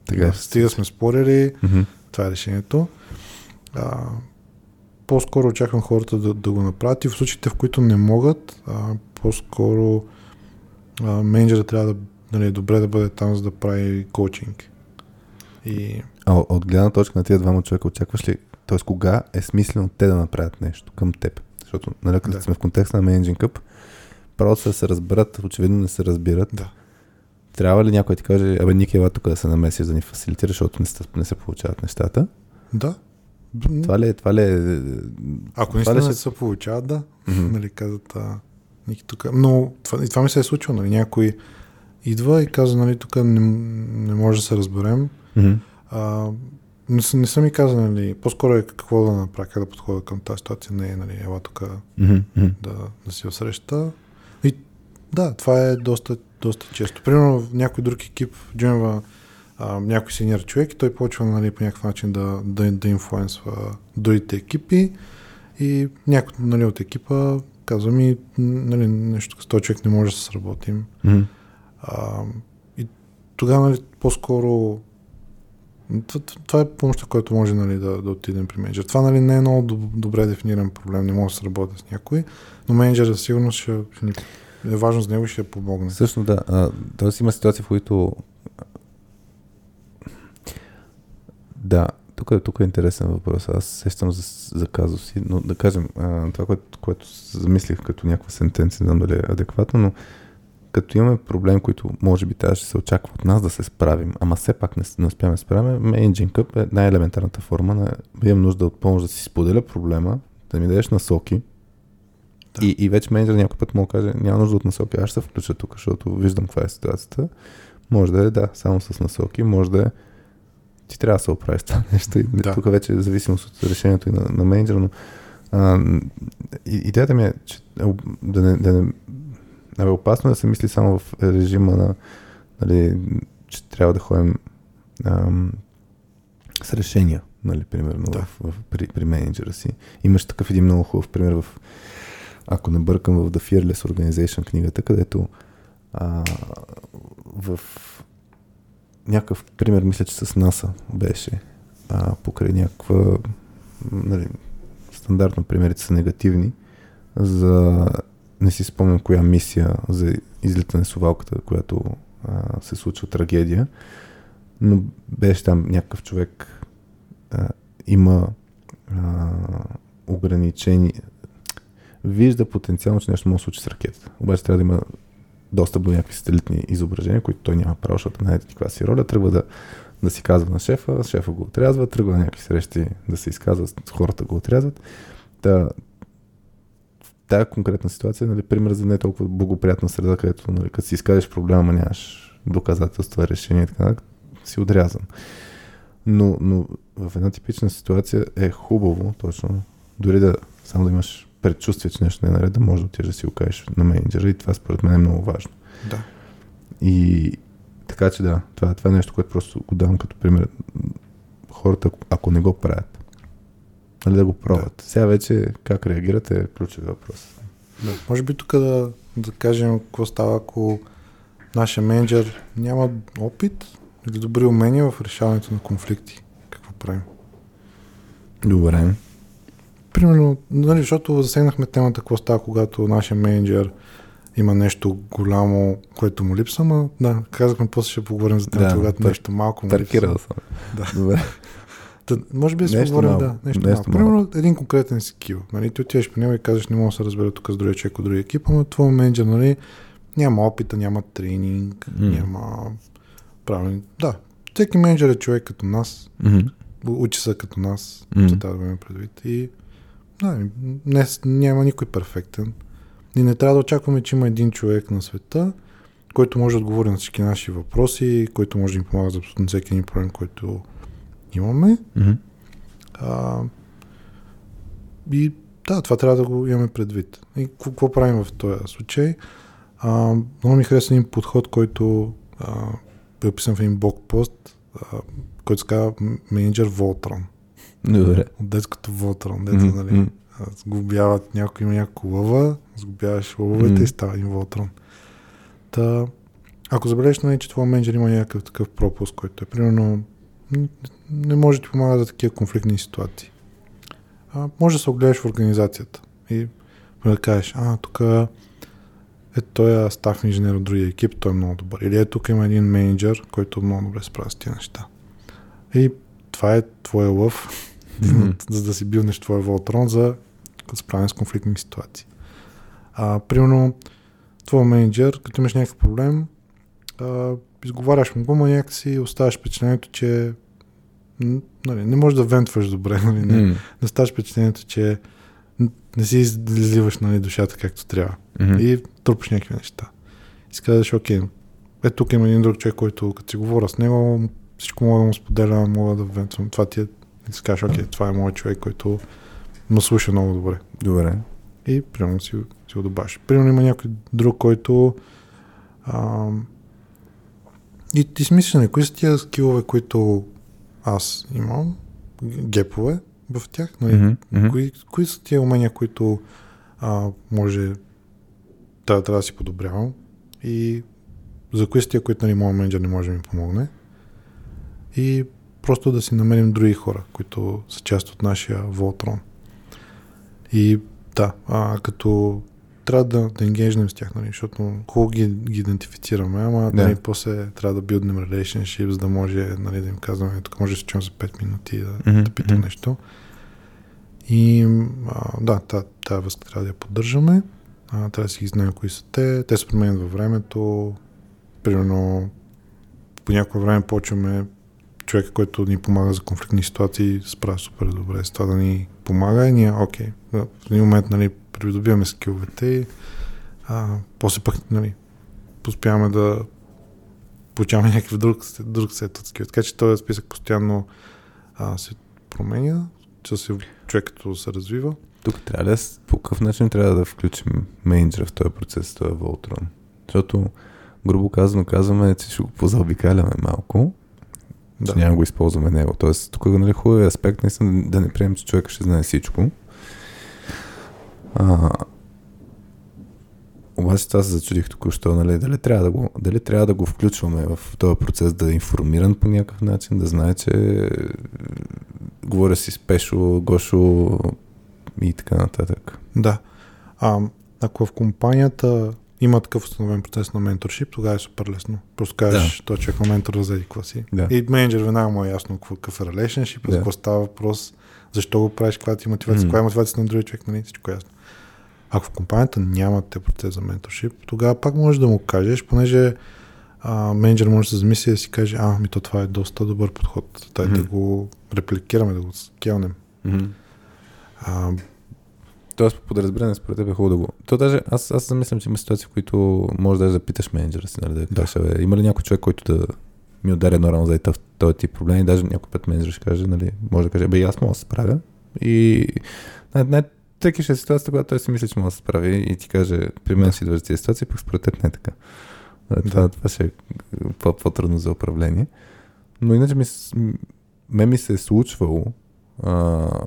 Така е. стига сме спорили, Мгм. това е решението. А, по-скоро очаквам хората да, да го направят и в случаите, в които не могат, а, по-скоро а, менеджера трябва да нали, добре да бъде там, за да прави коучинг. И А от гледна точка на тия двама човека очакваш ли, т.е. кога е смислено те да направят нещо към теб? Защото, нали, като Да. сме в контекста на Cup, правото са да се разберат, очевидно не се разбират. да. Трябва ли някой да ти каже, абе, Ники, ела тук да се намесиш, да ни фасилитираш, защото не, не се получават нещата? Да. Това ли е, това ли е... Ако това наистина ли не ще- се получават, да. Мгм. нали, казват, а, Ники тук. Но това, и това ми се е случило, нали, някой идва и казва, нали, тук не, не може да се разберем. Мгм. А, не, не са ми казали, нали, по-скоро е какво да направя, как да подходя към тази ситуация, не е, нали, ела тук. Мгм. да, да си осреща. И да, това е доста, доста често. Примерно в някой друг екип джойнва а, някой синьор човек и той почва нали, по някакъв начин да, да, да инфлуенсва другите екипи и някой нали, от екипа казва ми нали, нещо с този човек не може да се сработим. А, и тогава нали, по-скоро това, е помощта, която може нали, да, да отидем при менеджер. Това нали, не е много доб- добре дефиниран проблем, не може да се работи с някой, но менеджерът сигурно ще, ще е важно за него и ще помогне. Също да. Тоест има ситуации, в които да, тук, е- тук е интересен въпрос. Аз се сещам за, за казуси, но да кажем, а, това, което, което замислих като някаква сентенция, не знам дали е адекватно, но като имаме проблем, които може би трябваше да се очаква от нас да се справим, ама все пак не, не успяваме да справим, Managing Cup е най-елементарната форма на имам нужда от помощ да си споделя проблема, да ми дадеш насоки, Да. и, и вече менеджер някой път му каже, няма нужда от насоки, аз ще се включа тук, защото виждам каква е ситуацията. Може да е, да, само с насоки, може да е, ти трябва да се оправиш това *laughs* нещо. И Да. Тук вече е зависимост от решението и на, на менеджера, но а, идеята ми е, че да не, да не е опасно да се мисли само в режима на, нали, че трябва да ходим ам, с решения, нали, примерно, Да. в, в, при, при менеджера си. Имаш такъв един много хубав пример в, ако не бъркам, в The Fearless Organization книгата, където а, в някакъв пример, мисля, че с НАСА беше а, покрай някаква нали, стандартно примерите са негативни за не си спомням коя мисия за излитане с овалката, която а, се случва трагедия, но беше там някакъв човек а, има а, ограничени вижда потенциално, че нещо може да случи с ракетата. Обаче трябва да има достъп до някакви сателитни изображения, които той няма право, защото знаете каква си роля. Тръгва да, да си казва на шефа, шефа го отрязва, тръгва на някакви срещи да се изказва, хората го отрязват. Та, тая конкретна ситуация, нали, пример за не толкова благоприятна среда, където нали, като си изкажеш проблема, нямаш доказателства, решение и така, си отрязан. Но, но в една типична ситуация е хубаво, точно, дори да само да имаш предчувствие, че нещо не е наред, да може да отидеш да си го кажеш на менеджера и това според мен е много важно. Да. И така че да, това, това е нещо, което просто го давам като пример. Хората, ако не го правят, нали да го пробват. Да. Сега вече как реагирате е ключов въпрос. Да. Може би тук да, да кажем какво става, ако нашия менеджер няма опит или добри умения в решаването на конфликти. Какво правим? Добре. Примерно, нали, защото засегнахме темата, какво става, когато нашия менеджер има нещо голямо, което му липсва, но да, казахме, после ще поговорим за темата, да, когато пар... нещо малко му липсва. съм. Да. Добре. Да, може би да си поговорим, да, нещо, нещо малко. Примерно един конкретен скил. Нали, ти отиваш при него и казваш, не мога да се разбера тук с другия човек от другия екип, но твой менеджер, нали, няма опита, няма тренинг, mm. няма правилни. Да, всеки менеджер е човек като нас, mm-hmm. учи се като нас, mm-hmm. за да да предвид. И да, не, няма никой перфектен. И не трябва да очакваме, че има един човек на света, който може да отговори на всички наши въпроси, който може да ни помага за абсолютно всеки един проблем, който имаме. Mm-hmm. А, и да, това трябва да го имаме предвид. И какво правим в този случай? А, много ми хареса един подход, който а, е описан в един блокпост, а, който се казва менеджер Voltron. Добре. От детското Voltron, дето, mm-hmm. нали, сгубяват някой има някакво лъва, сгубяваш лъвовете mm-hmm. и става един Voltron. Та, ако забележиш, нали, че твой менеджер има някакъв такъв пропуск, който е примерно не може да ти помага за такива конфликтни ситуации. А, може да се огледаш в организацията и да кажеш, а, тук е той е став инженер от другия екип, той е много добър. Или е тук има един менеджер, който много добре справя с тези неща. И това е твоя лъв, mm-hmm. за да си билнеш твоя волтрон за справяне с конфликтни ситуации. А, примерно, твой менеджер, като имаш някакъв проблем, а, изговаряш му го, но някакси оставаш впечатлението, че нали, не можеш да вентваш добре, *laughs* нали, не, mm. не ставаш впечатлението, че не си изливаш нали, душата както трябва. Mm-hmm. И трупаш някакви неща. И си казваш, окей, е тук има един друг човек, който като си говоря с него, всичко мога да му споделя, мога да вентвам. Това ти е, и си кажеш, окей, това е моят човек, който ме слуша много добре. Добре. И примерно си, си удобаш. Примерно има някой друг, който а, и ти си мислиш, нали, кои са тия скилове, които аз имам, гепове в тях, нали? Mm-hmm. Кои, кои са тия умения, които а, може да, трябва да си подобрявам и за кои са тия, които нали, моят менеджер не може да ми помогне и просто да си намерим други хора, които са част от нашия Волтрон. И да, а, като трябва да, да енгейжнем с тях, нали, защото хубаво ги, ги идентифицираме, ама да. нали, после трябва да билднем relationship, за да може нали, да им казваме, тук може да се чуем за 5 минути да, mm-hmm. да питам нещо. И а, да, тази връзка трябва да я поддържаме. А, трябва да си ги знаем кои са те. Те се променят във времето. Примерно по някое време почваме човека, който ни помага за конфликтни ситуации, справя супер добре с това да ни помага и ние, окей, в един момент нали, придобиваме скиловете и а, после пък нали, успяваме да получаваме някакъв друг, друг сет от скил. Така че този списък постоянно а, се променя, че се, човек като се развива. Тук трябва да, по какъв начин трябва да включим менеджера в този процес, този Волтрон? Защото, грубо казано, казваме, че ще го позаобикаляме малко, да. че няма го използваме него. Тоест, тук нали, хубавия аспект наистина да не приемем, че човека ще знае всичко. А, обаче аз се зачудих току-що, нали, дали, трябва да го, дали трябва да го включваме в този процес, да е информиран по някакъв начин, да знае, че говоря си с Пешо, Гошо и така нататък. Да. А, ако в компанията има такъв установен процес на менторшип, тогава е супер лесно. Просто кажеш, да. той човек на ментор за какво си. Да. И менеджер веднага му е ясно какъв е relationship, да. за какво става въпрос, защо го правиш, каква ти мотивация, mm. каква е мотивацията на другия човек, нали, всичко е ясно. Ако в компанията нямате процес за менторшип, тогава пак можеш да му кажеш, понеже а, менеджер може да се замисли да си каже, а, ми то това е доста добър подход. Тай Мгм. да го репликираме, да го скелнем. Mm-hmm. А, Тоест, по подразбиране, според теб е хубаво да. То даже, аз, аз замислям, че има ситуации, в които може даже да питаш менеджера си, нали, да кажеш, да. има ли някой човек, който да ми удари едно рано за този, тип проблеми, даже някой път менеджер ще каже, нали, може да каже, бе, и аз мога да се справя. И най- най-тъки ще е ситуацията, когато той си мисли, че може да се справи и ти каже, при мен си идваш тези ситуации, пък според теб не е така. Да. Това, това ще е по- по-трудно за управление. Но иначе ми, с- м- мен ми се е случвало а,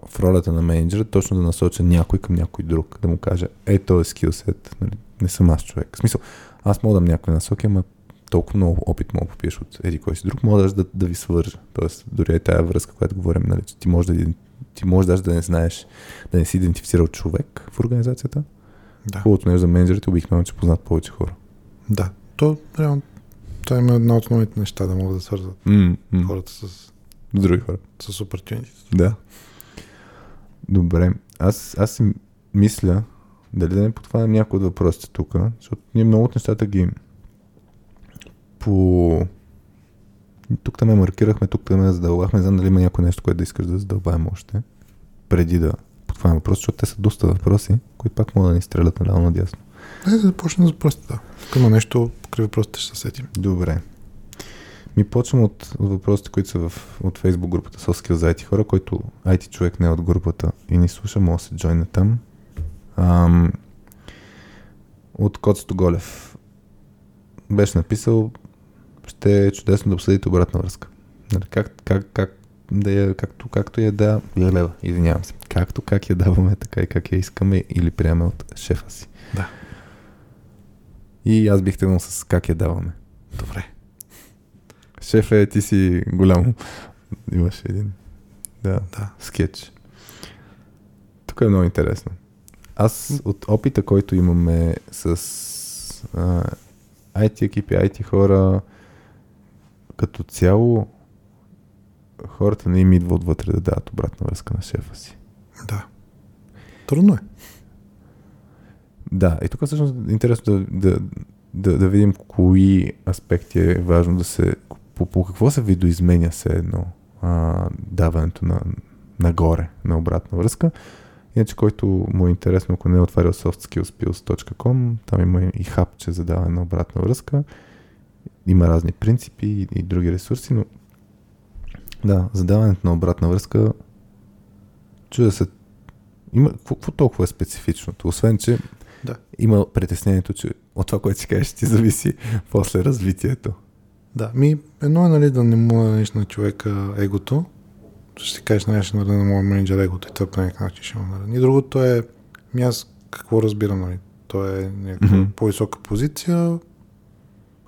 в ролята на менеджера точно да насоча някой към някой друг, да му каже, е, този скилсет, нали, не съм аз човек. В смисъл, аз мога да дам някой насоки, ама толкова много опит мога да попиеш от еди кой си друг, мога даже да, да ви свържа. Тоест, дори е тая връзка, която говорим, нали, че ти можеш да, ти можеш даже да не знаеш, да не си идентифицирал човек в организацията. да. Хубавото нещо за менеджерите обикновено, че познат повече хора. Да. То, реално, това има една от основните неща, да могат да свързват Mm-hmm. хората с, Други хора. с opportunities. Да. Добре. Аз, аз си мисля, дали да не подхванем някои от въпросите тук, защото ние много от нещата ги по... Тук там ме маркирахме, тук там ме задълбахме, не знам дали има някой нещо, което да искаш да задълбаем още, преди да подхванем въпроси, защото те са доста въпроси, които пак могат да ни стрелят наляво надясно. Айде да започнем с въпросите, да. Ако има нещо, покрай въпросите ще се сетим. Добре. Ми почвам от, от въпросите, които са в, от Facebook групата Skills за IT хора, който IT човек не е от групата и ни слуша, може да се джойне там. Ам, от Коцето Голев беше написал ще е чудесно да обсъдите обратна връзка. Нали, как, как, как да я, както, както я да... Лева, извинявам се. Както как я даваме, така и как я искаме или приемаме от шефа си. Да. И аз бих тръгнал с как я даваме. Добре. Шефе, ти си голям. Имаш един. Да, Да. скетч. Тук е много интересно. Аз от опита, който имаме с а, IT екипи, IT хора, като цяло хората не им идва отвътре да дават обратна връзка на шефа си. Да. Трудно е. Да, и тук всъщност е интересно да, да, да, да видим кои аспекти е важно да се... По, по какво се видоизменя се едно а, даването на, нагоре на обратна връзка. Иначе, който му е интересно, ако не е отварял softskillspills.com, там има и хапче за даване на обратна връзка. Има разни принципи и, и други ресурси, но да, за даването на обратна връзка чудя се има, какво, какво толкова е специфичното? Освен, че Да. има притеснението, че от това, което си кажеш, ти зависи после развитието. Да, ми едно е нали, да не му нараниш на човека егото. Ще си кажеш, нали, ще нараня на моя менеджер егото и той по някакъв начин ще му нарани. Другото е, ми аз какво разбирам, нали? Той е някаква Мгм. по-висока позиция.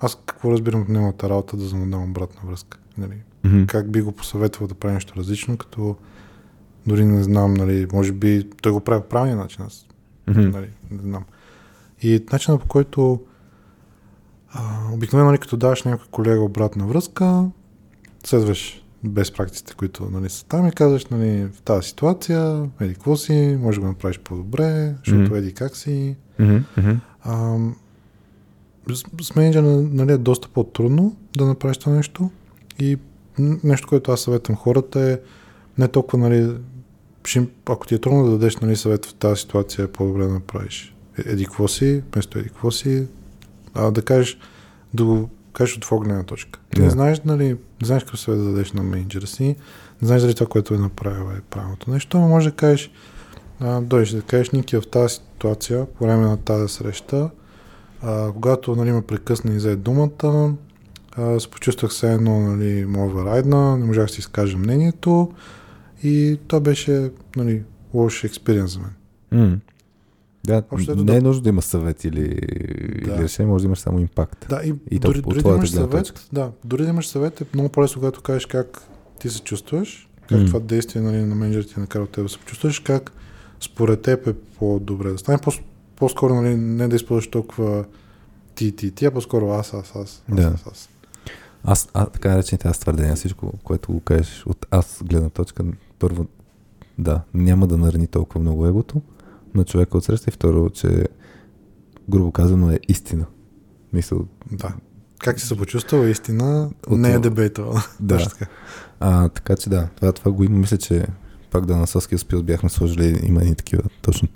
Аз какво разбирам от неговата работа да задам обратна връзка? Нали? Mm-hmm. Как би го посъветвал да прави нещо различно, като дори не знам, нали, може би той го прави по правилния начин, аз Mm-hmm. нали, не знам. И начинът по който а, обикновено, нали, като даваш някой колега обратна връзка, следваш без практиците, които нали, са там и казваш, нали, в тази ситуация, еди какво си, може да го направиш по-добре, защото Мгм. еди как си. Mm-hmm. А, с, менеджера нали, е доста по-трудно да направиш това нещо и нещо, което аз съветвам хората е не толкова, нали, ще, ако ти е трудно да дадеш нали, съвет в тази ситуация, е по-добре да направиш е- еди какво си, вместо еди какво си, а да кажеш, да го кажеш от твоя гледна точка. Ти Да. не знаеш, нали, не знаеш какво съвет да дадеш на менеджера си, не знаеш дали това, което е направил е правилното нещо, но може да кажеш, а, дойдеш да кажеш, Ники, в тази ситуация, по време на тази среща, а, когато нали, ме прекъсна и взе думата, а, се почувствах се едно, нали, моя райдна, не можах да си изкажа мнението и това беше нали, лош експириенс за мен. Mm. Да, Общо не е да- нужно да има съвет или, Да. или решение, може да имаш само импакт. Да, и, И дори, дори да имаш съвет, точка. да, дори да имаш съвет е много по-лесно, когато кажеш как ти се чувстваш, как М. това действие нали, на менеджера ти е накарал теб да се почувстваш, как според теб е по-добре да стане. По- по-скоро нали, не да използваш толкова ти, ти, ти, а по-скоро аз, аз, аз, аз, Да. аз, аз. Аз, а, така наречените аз твърдения, всичко, което го кажеш от аз гледна точка, първо, да, няма да нарани толкова много егото. На човека от среща и второ, че грубо казано е истина. Мисъл, Да. Как си се почувствал, истина, От не е това. дебейтова. Да. *laughs* А, така че да, това, това го има. Мисля, че пак да на Соския спил бяхме сложили, има и такива точно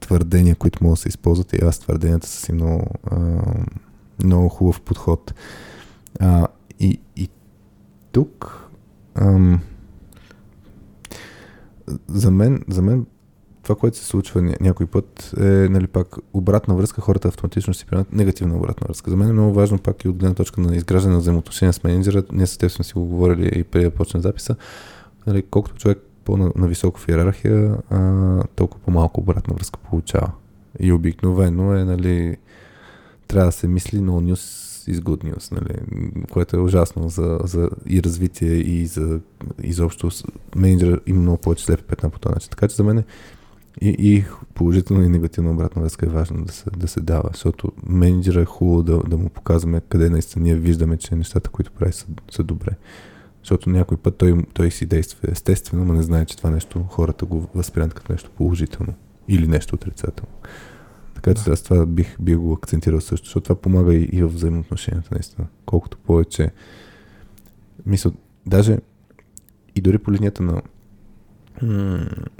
твърдения, които могат да се използват и аз твърденията са си много, а, много хубав подход. А, и, и тук ам, за мен, за мен това, което се случва ня- някой път е нали, пак обратна връзка, хората автоматично си приемат негативна обратна връзка. За мен е много важно пак и от гледна точка на изграждане на взаимоотношения с менеджера. Ние с теб сме си го говорили и преди да почне записа. Нали, колкото човек по-нависоко в иерархия, а, толкова по-малко обратна връзка получава. И обикновено е, нали, трябва да се мисли no news good news, нали, което е ужасно за, за и развитие и за изобщо менеджера има много повече слепи петна по този начин. Така че за мен е и, и положително и негативна обратна връзка е важно да се, да се дава, защото менеджера е хубаво да, да му показваме къде наистина ние виждаме, че нещата, които прави са, са добре. Защото някой път той, той си действа естествено, но не знае, че това нещо хората го възприемат като нещо положително или нещо отрицателно. Така че Да. аз това бих, бих го акцентирал също, защото това помага и, и в взаимоотношенията, наистина. Колкото повече. Мисля, даже и дори по линията на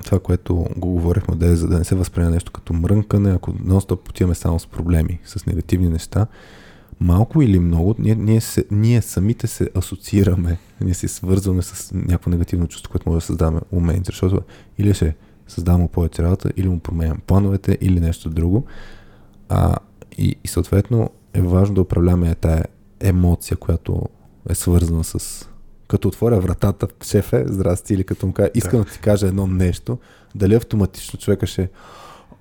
това, което го говорихме, да е, за да не се възприема нещо като мрънкане, ако нон-стоп отиваме само с проблеми, с негативни неща, малко или много, ние, ние, се, ние самите се асоциираме, ние се свързваме с някакво негативно чувство, което може да създаваме у менеджера, защото или ще създавам повече работа, или му променям плановете, или нещо друго. А, и, и съответно е важно да управляваме тая емоция, която е свързана с като отворя вратата, шеф е, здрасти, или като му кажа, искам да. да ти кажа едно нещо, дали автоматично човека ще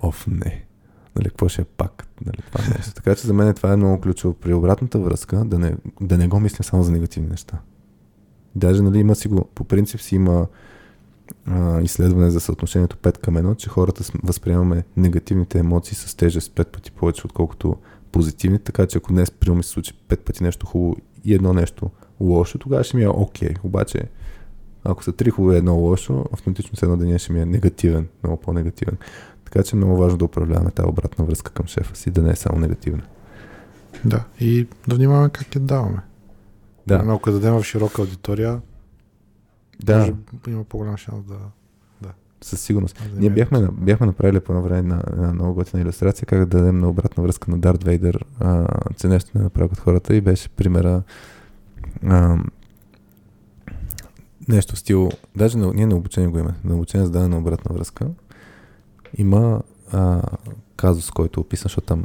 оф, не, нали, какво ще е пак, нали, това нещо. Така че за мен това е много ключово при обратната връзка, да не, да не го мислим само за негативни неща. Даже, нали, има си го, по принцип си има а, изследване за съотношението 5 към 1, че хората възприемаме негативните емоции с тежест 5 пъти повече, отколкото позитивни, така че ако днес приема се случи 5 пъти нещо хубаво и едно нещо лошо, тогава ще ми е окей. Обаче, ако са три хубави едно лошо, автоматично с едно деня ще ми е негативен, много по-негативен. Така че е много важно да управляваме тази обратна връзка към шефа си, да не е само негативна. Да. И да внимаваме как я даваме. Да, Но ако я дадем в широка аудитория, да, може има по-голям шанс да... със сигурност. да Ние бяхме, на- бяхме направили по едно време на една много готина иллюстрация как да дадем на обратна връзка на Дарт Вейдър, а, нещо не направят хората и беше примера а, нещо стил, даже на, ние на обучение го имаме, на обучение за дадена обратна връзка. Има а, казус, който е описан, защото там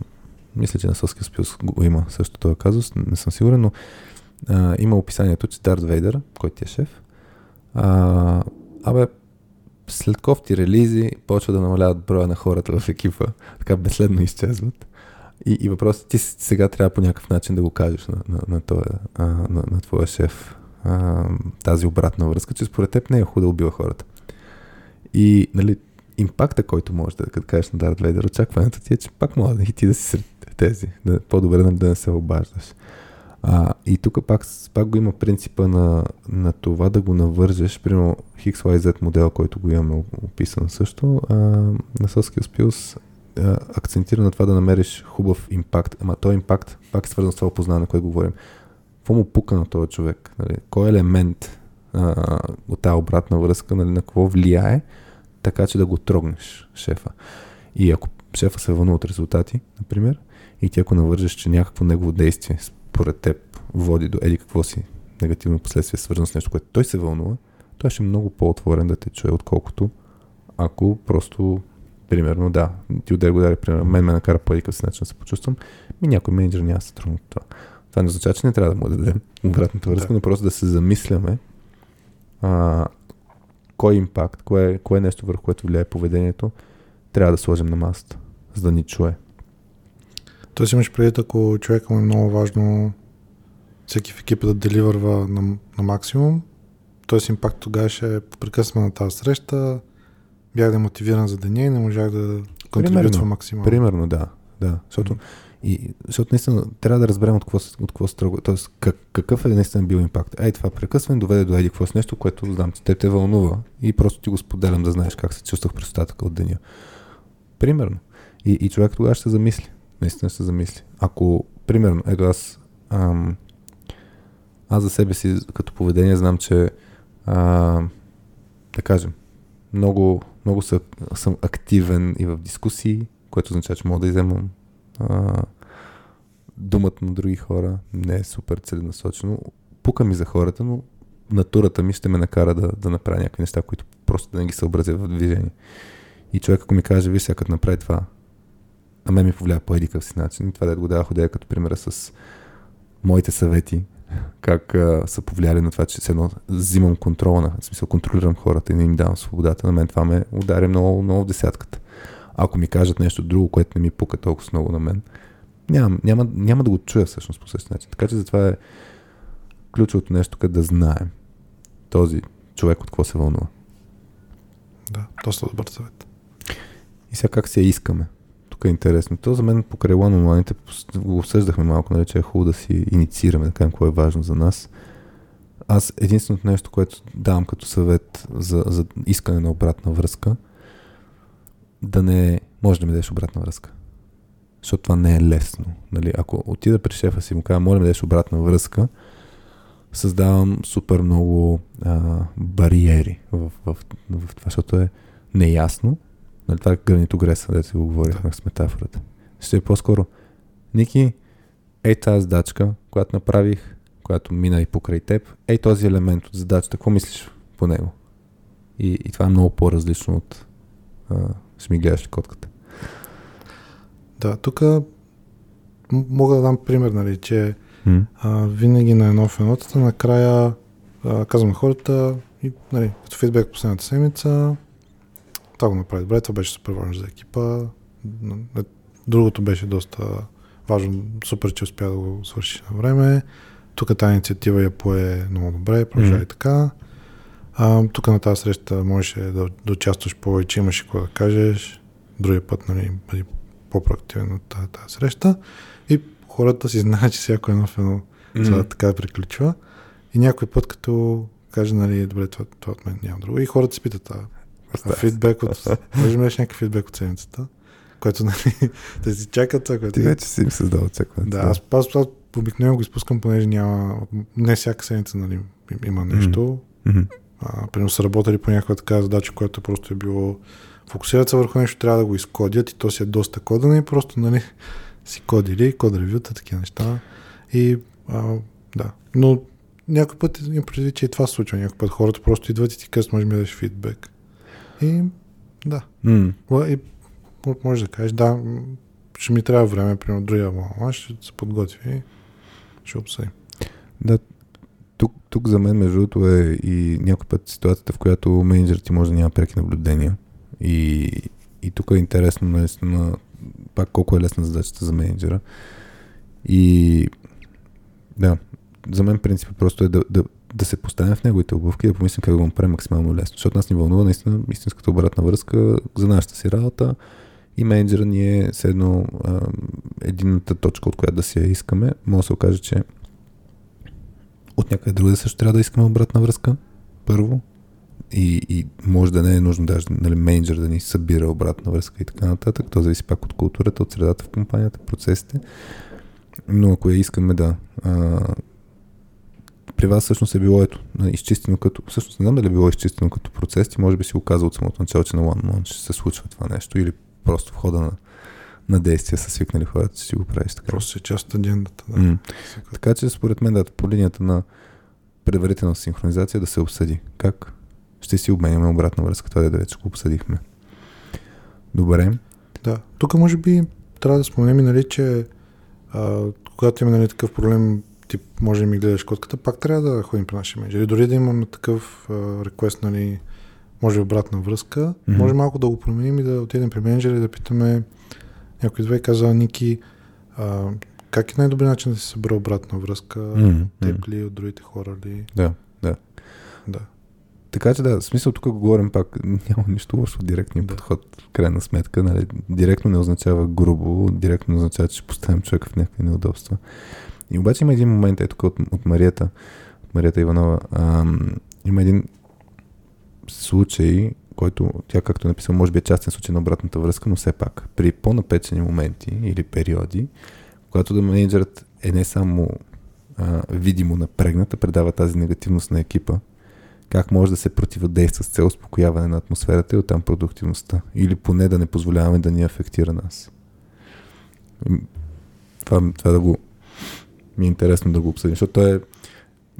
мисля, че на Соския Спилс го има също този казус, не съм сигурен, но а, има описанието, че Дарт Вейдър, който ти е шеф, а, абе, след кофти релизи почва да намаляват броя на хората в екипа, така безследно изчезват. И, и въпросът ти сега трябва по някакъв начин да го кажеш на, на, на, този, на, на твоя шеф а, тази обратна връзка, че според теб не е хубаво да убива хората. И нали, импакта, който можеш да като кажеш на Дарт Вейдер, очакването ти е, че пак мога да и ти да си сред тези. Да, по-добре да не се обаждаш. А, и тук пак, пак го има принципа на, на това да го навържеш, примерно XYZ модел, който го имаме описан също, а, на Soft Skills акцентира на това да намериш хубав импакт, ама този импакт пак е свързан с това опознаване, което говорим. Какво му пука на този човек? Нали? Кой елемент а, от тази обратна връзка, нали, на какво влияе, така че да го трогнеш шефа. И ако шефа се вълнува от резултати, например, и ти ако навържеш, че някакво негово действие според теб води до еди какво си негативно последствие, свързано с нещо, което той се вълнува, той ще е много по-отворен да те чуе, отколкото ако просто, примерно, да, ти удари го даде, примерно, мен ме накара по един начин да се почувствам, ми някой менеджер няма да се трудно от това. Това не означава, че не трябва да му дадем обратната връзка, Да. но просто да се замисляме а, кой импакт, кое, кое е нещо върху което влияе поведението, трябва да сложим на масата, за да ни чуе. Тоест имаш предвид, ако човека му е много важно всеки в екипа да деливърва на, на максимум, т.е. импакт тогава ще е прекъсваме на тази среща, бях демотивиран за деня и не можах да Примерно. максимално. Примерно, да. да. Защото, и, защото наистина трябва да разберем от какво, от какво строго, т.е. Как, какъв е наистина бил импакт. Ей, това прекъсване доведе до еди какво с нещо, което знам, че те те вълнува и просто ти го споделям да знаеш как се чувствах през остатъка от деня. Примерно. И, и човек тогава ще се замисли. Наистина ще се замисли. Ако, примерно, ето аз, ам, аз за себе си като поведение знам, че а, да кажем, много, много са, съм активен и в дискусии, което означава, че мога да иземам а, думата на други хора. Не е супер целенасочено. Пука ми за хората, но натурата ми ще ме накара да, да направя някакви неща, които просто да не ги съобразя в движение. И човек, ако ми каже, виж сега като направи това, на мен ми повлия по едикъв си начин. И това да го дава ходя като примера с моите съвети, как а, са повлияли на това, че се едно взимам контрола на, в смисъл контролирам хората и не им давам свободата. На мен това ме ударя много, много в десятката. Ако ми кажат нещо друго, което не ми пука толкова много на мен, няма, няма, няма да го чуя всъщност по същия начин. Така че затова е ключовото нещо, къде да знаем този човек от какво се вълнува. Да, доста добър съвет. И сега как се искаме? Тук е интересно. То за мен покрай One онлайните го обсъждахме малко, нали, че е хубаво да си инициираме, да кажем какво е важно за нас. Аз единственото нещо, което давам като съвет за, за искане на обратна връзка, да не може да ми дадеш обратна връзка. Защото това не е лесно. Нали? Ако отида при шефа си и му кажа, моля ми дадеш обратна връзка, създавам супер много а, бариери в, в, в, в това, защото е неясно. Нали, това е гранито греса, да си го говорихме да. с метафората. Ще е по-скоро. Ники, ей тази задачка, която направих, която мина и покрай теб, ей този елемент от задачата, какво мислиш по него? И, и това е много по-различно от а, котката. Да, тук мога да дам пример, нали, че mm. а, винаги на едно в енотата, накрая а, казвам на хората, и, нали, като фидбек последната седмица, това го направи добре, това беше супер важно за екипа. Другото беше доста важно, супер, че успя да го свърши на време. Тук тази инициатива я пое много добре, продължава mm. така. А, тук на тази среща можеше да, да участваш повече, имаше какво да кажеш. Другия път, нали, бъди по-проактивен от тази, тази среща. И хората си знаят, че всяко едно в едно mm-hmm. така приключва. И някой път, като каже, нали, добре, това, това от мен няма друго. И хората се питат, а, а фидбек от... *laughs* Може да някакъв фидбек от седмицата, което, нали, *laughs* да си чакат това, което... Ти вече си им създал очакване. Да, аз, аз, аз обикновено го изпускам, понеже няма... Не всяка седмица, нали, има нещо. Mm-hmm. А, примерно са работили по някаква така задача, която просто е било фокусират се върху нещо, трябва да го изкодят и то си е доста кодено и просто, нали, *laughs* си кодили, код ревюта, такива неща. И, а, да. Но някой път имам предвид, че и това случва. Някой път хората просто идват и ти казват, може ми да дадеш фидбек. И, да. Mm. И може да кажеш, да, ще ми трябва време, примерно другия мама, ще се подготви и ще обсъдим. Да, тук, тук за мен, между другото, е и някой път ситуацията, в която менеджерът ти може да няма преки наблюдения. И, и тук е интересно, наистина, пак колко е лесна задачата за менеджера. И да, за мен принципът просто е да, да, да се поставим в неговите обувки и да помислим как да го направим максимално лесно. Защото нас ни вълнува наистина истинската обратна връзка за нашата си работа и менеджера ни е едно едината точка, от която да си я искаме. Може да се окаже, че от някъде друга също трябва да искаме обратна връзка. Първо. И, и може да не е нужно даже нали, менеджер да ни събира обратна връзка и така нататък. То зависи пак от културата, от средата в компанията, процесите. Но ако я искаме да. А, при вас всъщност е било ето, изчистено като, всъщност не знам дали е било изчистено като процес, ти може би си го казал от самото начало, че на One Month ще се случва това нещо или просто в хода на, на действия са свикнали хората, че си го правиш така. Просто е част от агендата. Да. Mm. Така че според мен да, по линията на предварителна синхронизация да се обсъди как ще си обменяме обратна връзка. Това да вече го обсъдихме. Добре. Да. Тук може би трябва да споменем, нали, че а, когато има нали, такъв проблем, тип може да ми гледаш котката, пак трябва да ходим при нашия менеджер. Дори да имаме такъв реквест, нали, може обратна връзка, mm-hmm. може малко да го променим и да отидем при менеджера и да питаме някой две каза Ники, а, как е най-добрият начин да се събера обратна връзка? Mm-hmm. Теб ли, от другите хора ли? Да, да. Да. Така че да, в смисъл тук го говорим пак, *laughs* няма нищо лошо в директния да. подход, в крайна сметка. Нали, директно не означава грубо, директно означава, че ще поставим човека в някакви неудобства. И обаче има един момент, ето от, от Марията, от Марията Иванова, ам, има един случай, който тя, както е написал, може би е частен случай на обратната връзка, но все пак, при по-напечени моменти или периоди, когато да менеджерът е не само а, видимо напрегната, предава тази негативност на екипа, как може да се противодейства с цел успокояване на атмосферата и оттам продуктивността. Или поне да не позволяваме да ни афектира нас. Това, това да го... Ми е интересно да го обсъдим, защото той е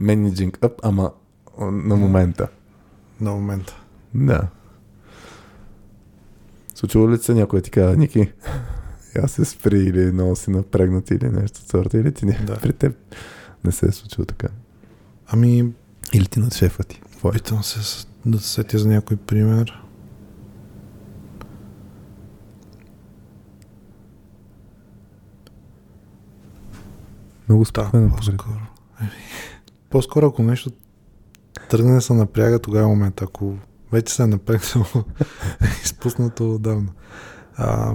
managing up, ама на момента. На момента. Да. Случва ли се някой ти казва, Ники, аз се спри или много си напрегнат или нещо от сорта, или ти не, Да. при теб не се е случило така. Ами, Или ти над шефа ти. Питам се да се сетя за някой пример. Много спокойно. Да, по-скоро. Еми, По-скоро, ако нещо тръгне да се напряга, тогава е момент. Ако вече се е напрегнал, *laughs* е изпуснато отдавна. А,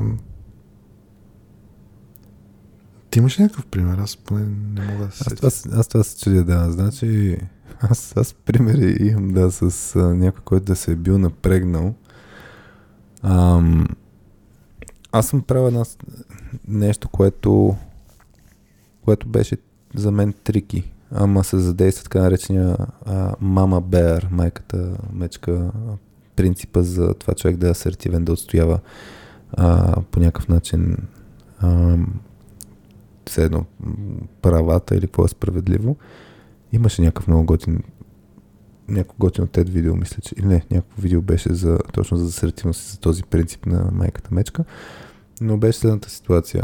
ти имаш някакъв пример? Аз поне не мога да се аз, това, аз това се чудя, да. Значи, аз, аз примери имам, да, с а, някой, който да се е бил напрегнал. Ам, аз съм правил една, нещо, което, което беше за мен трики, ама се задейства така наречения мама беар, майката мечка, принципа за това човек да е асертивен, да отстоява а, по някакъв начин а, все едно правата или какво е справедливо. Имаше някакъв много готин някакво готино TED видео, мисля, че или не, някакво видео беше за, точно за асертивност и за този принцип на майката мечка, но беше следната ситуация.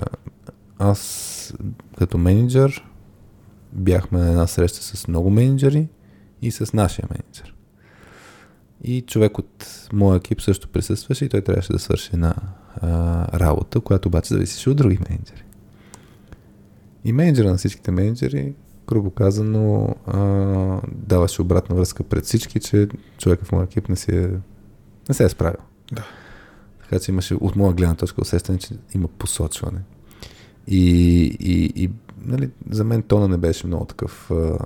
Аз като менеджер бяхме на една среща с много менеджери и с нашия менеджер. И човек от моя екип също присъстваше и той трябваше да свърши една а, работа, която обаче зависеше от други менеджери. И менеджера на всичките менеджери, грубо казано, а, даваше обратна връзка пред всички, че човека в моя екип не, си е, не се е справил. Да. Така че имаше от моя гледна точка усещане, че има посочване. И, и, и нали, за мен тона не беше много такъв а,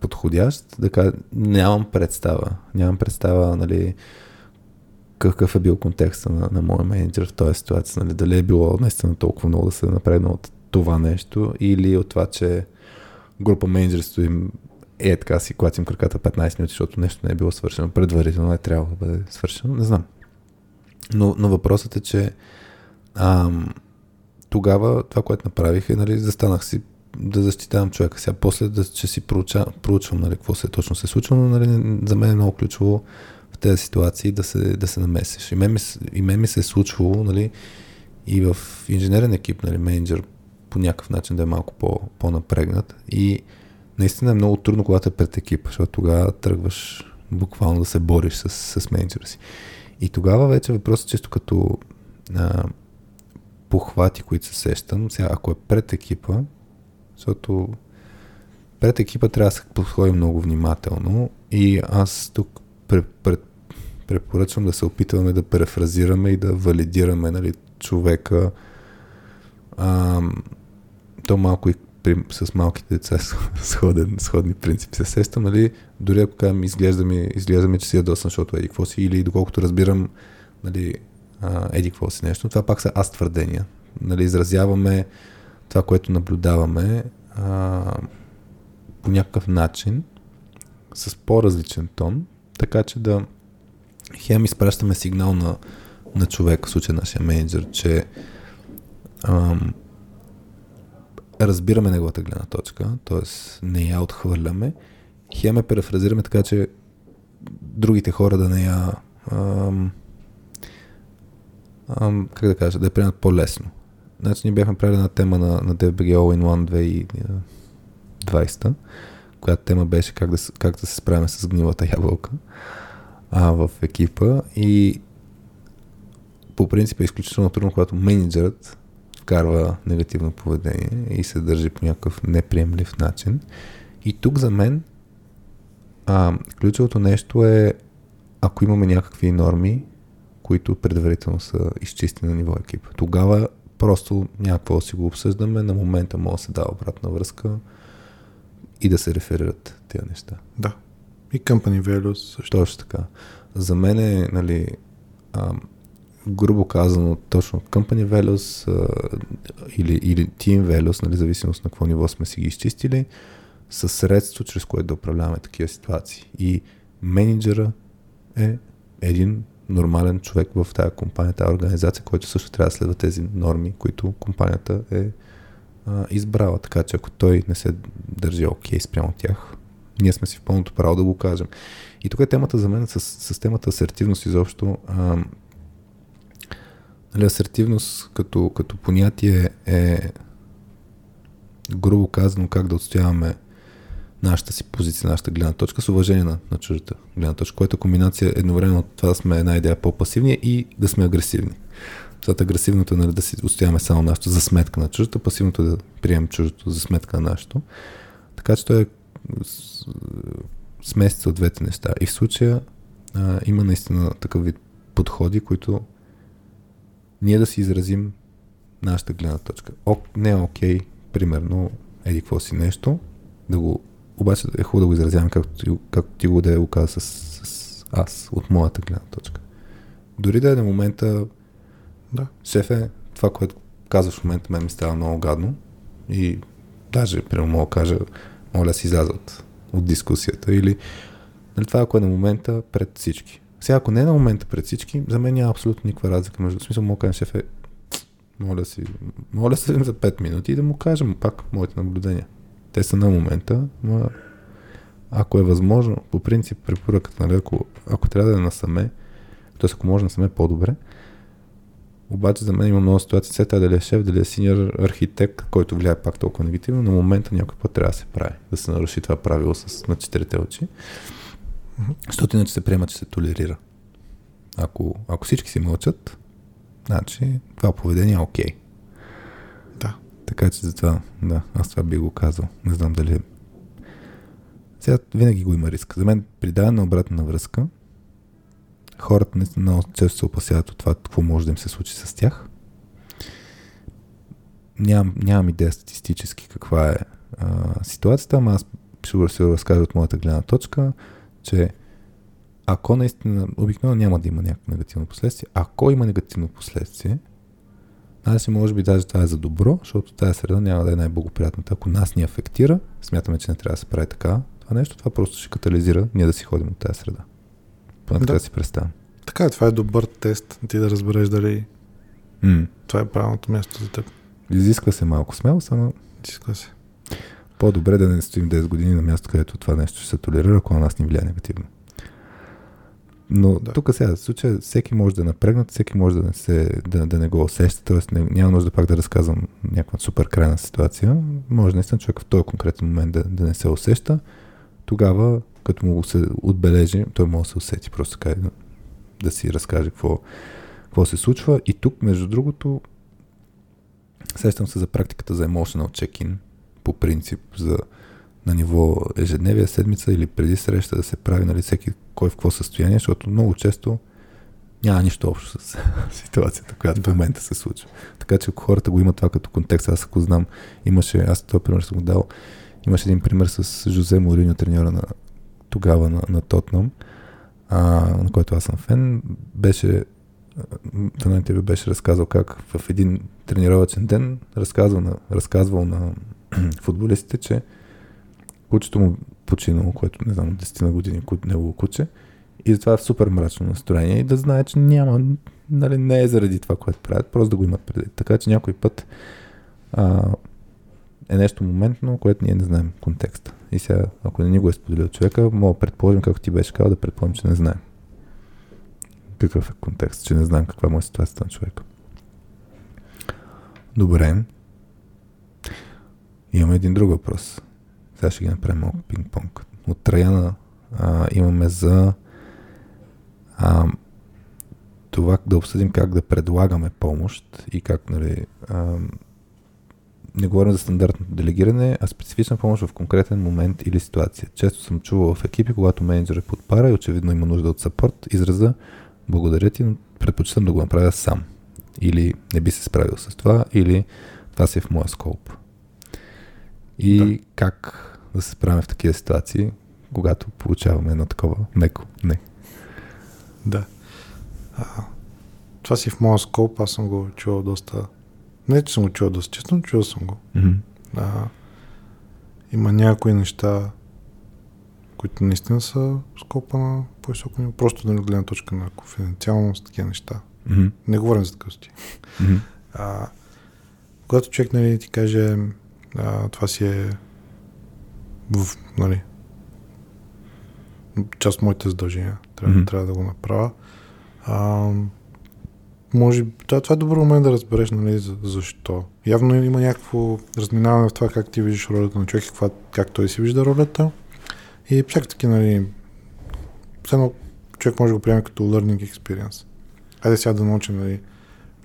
подходящ. Да нямам представа. Нямам представа, нали, какъв е бил контекста на, на моя менеджер в тази ситуация. Нали, дали е било наистина толкова много да се напредна от това нещо или от това, че група менеджери стоим е така си клатим краката 15 минути, защото нещо не е било свършено. Предварително е трябвало да бъде свършено. Не знам. Но, но въпросът е, че ам, тогава това, което направих е, нали, застанах си да защитавам човека. Сега после да, че си проуча, проучвам нали, какво се точно се случило, но нали, за мен е много ключово в тези ситуации да се, да се намесиш. И мен, ми, и мен ми се е случвало нали, и в инженерен екип, нали, менеджер по някакъв начин да е малко по, по-напрегнат. И наистина е много трудно, когато е пред екип, защото тогава тръгваш буквално да се бориш с, с менеджера си. И тогава вече въпросът е често като а, похвати, които се сещам. Сега, ако е пред екипа, защото пред екипа трябва да се подходи много внимателно и аз тук пре, пре, препоръчвам да се опитваме да префразираме и да валидираме нали, човека. А, то малко и при, с малките деца е сходен, сходни принципи се сещам, нали, дори ако кажем, изглежда ми, изглежда ми, че си ядосан, защото еди какво си, или доколкото разбирам, нали, еди какво си нещо, това пак са аз твърдения. Нали, изразяваме това, което наблюдаваме а, по някакъв начин, с по-различен тон, така че да хем изпращаме сигнал на, на човек, в случая нашия менеджер, че ам, разбираме неговата гледна точка, т.е. не я отхвърляме, хем я префразираме така, че другите хора да не я ам, как да кажа, да я приемат по-лесно. Значи ние бяхме правили една тема на, на DBG All in One 2020, която тема беше как да, как да се справим с гнилата ябълка а, в екипа и по принцип е изключително трудно, когато менеджерът вкарва негативно поведение и се държи по някакъв неприемлив начин. И тук за мен а, ключовото нещо е ако имаме някакви норми, които предварително са изчистени на ниво екип. Тогава просто някакво да си го обсъждаме, на момента може да се дава обратна връзка и да се реферират тези неща. Да. И company values също. Точно така. За мен е, нали, а, грубо казано, точно company values а, или, или team values, нали, зависимост на какво ниво сме си ги изчистили, със средство, чрез което да управляваме такива ситуации. И менеджера е един нормален човек в тази компания, тази организация, който също трябва да следва тези норми, които компанията е а, избрала. Така че ако той не се държи окей okay спрямо тях, ние сме си в пълното право да го кажем. И тук е темата за мен с, с темата асертивност изобщо. А, нали, асертивност като, като понятие е грубо казано как да отстояваме нашата си позиция, нашата гледна точка с уважение на, на чуждата гледна точка, което е комбинация едновременно от това да сме една идея по-пасивни и да сме агресивни. Защото агресивното е нали, да си отстояваме само нашето за сметка на чуждата, пасивното е да приемем чуждото за сметка на нашето. Така че той е смесица от двете неща. И в случая а, има наистина такъв вид подходи, които ние да си изразим нашата гледна точка. О, не е окей, примерно, еди какво си нещо, да го, обаче е хубаво да го изразявам както, както ти го да е го каза с, с аз, от моята гледна точка. Дори да е на момента, да, шефе, това, което казваш в момента, мен ми става много гадно и даже, примерно, мога да кажа, моля си изляза от, от дискусията или нали, това, ако е на момента пред всички. Сега, ако не е на момента пред всички, за мен няма абсолютно никаква разлика между смисъл, мога да кажа шефе, моля си, моля се за 5 минути и да му кажем пак моите наблюдения. Те са на момента, но ако е възможно, по принцип препоръката, нали, ако, ако трябва да е насаме, т.е. ако може насаме по-добре, обаче за мен има много ситуации, след дали е шеф, дали е синьор архитект, който влияе пак толкова негативно, на момента някой път трябва да се прави, да се наруши това правило с на четирите очи. Защото иначе се приема, че се толерира. Ако, ако всички си мълчат, значи това поведение е окей. Okay. Така че за това, да, аз това би го казал. Не знам дали. Сега винаги го има риск. За мен при на обратна връзка, хората наистина много често се опасяват от това, какво може да им се случи с тях. Нямам, нямам идея статистически каква е а, ситуацията, ама аз ще се разкажа от моята гледна точка че ако наистина, обикновено няма да има някакво негативно последствие, ако има негативно последствие, значи може би даже това е за добро, защото тази среда няма да е най-благоприятната. Ако нас ни афектира, смятаме, че не трябва да се прави така, това нещо, това просто ще катализира ние да си ходим от тази среда. Поне да. така си представям. Така е, това е добър тест, ти да разбереш дали mm. това е правилното място за теб. Изисква се малко смелост, ама... Изисква се по-добре да не стоим 10 години на място, където това нещо ще се толерира, ако на нас ни влияе негативно. Но да. тук сега, в случая, всеки може да е напрегнат, всеки може да не, се, да, да не го усеща, т.е. няма нужда пак да разказвам някаква супер крайна ситуация. Може наистина човек в този конкретен момент да, да не се усеща. Тогава, като му се отбележи, той може да се усети просто така да, да си разкаже какво, какво се случва. И тук, между другото, сещам се за практиката за emotional check-in, по принцип за на ниво ежедневия, седмица или преди среща да се прави нали, всеки кой в какво състояние, защото много често няма нищо общо с *laughs* ситуацията, която в момента се случва. Така че ако хората го имат това като контекст, аз ако знам, имаше, аз това пример съм го дал, имаше един пример с Жозе Мориньо, треньора на тогава на, на Тотнам, а, на който аз съм фен, беше в едно интервю беше разказал как в един тренировачен ден разказвал на, разказвал на *clears throat* футболистите, че кучето му починало, което не знам, 10 на години, негово куче, и затова е в супер мрачно настроение и да знае, че няма, нали, не е заради това, което правят, просто да го имат преди. Така че някой път а, е нещо моментно, което ние не знаем контекста. И сега, ако не ни го е споделил човека, мога да предположим, както ти беше казал, да предположим, че не знаем. Какъв е контекст, че не знаем каква му е ситуацията на човека. Добре. Имаме един друг въпрос. Сега ще ги направим малко пинг-понг. От Траяна а, имаме за а, това да обсъдим как да предлагаме помощ и как, нали, а, не говорим за стандартно делегиране, а специфична помощ в конкретен момент или ситуация. Често съм чувал в екипи, когато менеджер е подпара и очевидно има нужда от сапорт, израза благодаря ти, но предпочитам да го направя сам. Или не би се справил с това, или това си е в моя скоп и да. как да се справим в такива ситуации, когато получаваме едно такова меко не. Да. А, това си в моя скоп, аз съм го чувал доста. Не, че съм го чувал доста често, но чувал съм го. Mm-hmm. А, има някои неща, които наистина са скопа на по-високо ниво. Просто да не гледна точка на конфиденциалност, такива неща. Mm-hmm. Не говорим за такъвсти. Mm-hmm. А, когато човек нали, ти каже, а, това си е в, нали, част от моите задължения, трябва, mm-hmm. трябва да го направя. А, може, това, това е добър момент да разбереш нали, за, защо. Явно има някакво разминаване в това как ти виждаш ролята на човек и каква, как той си вижда ролята. И всякакви, нали, все едно човек може да го приеме като learning experience. Хайде сега да научим, нали,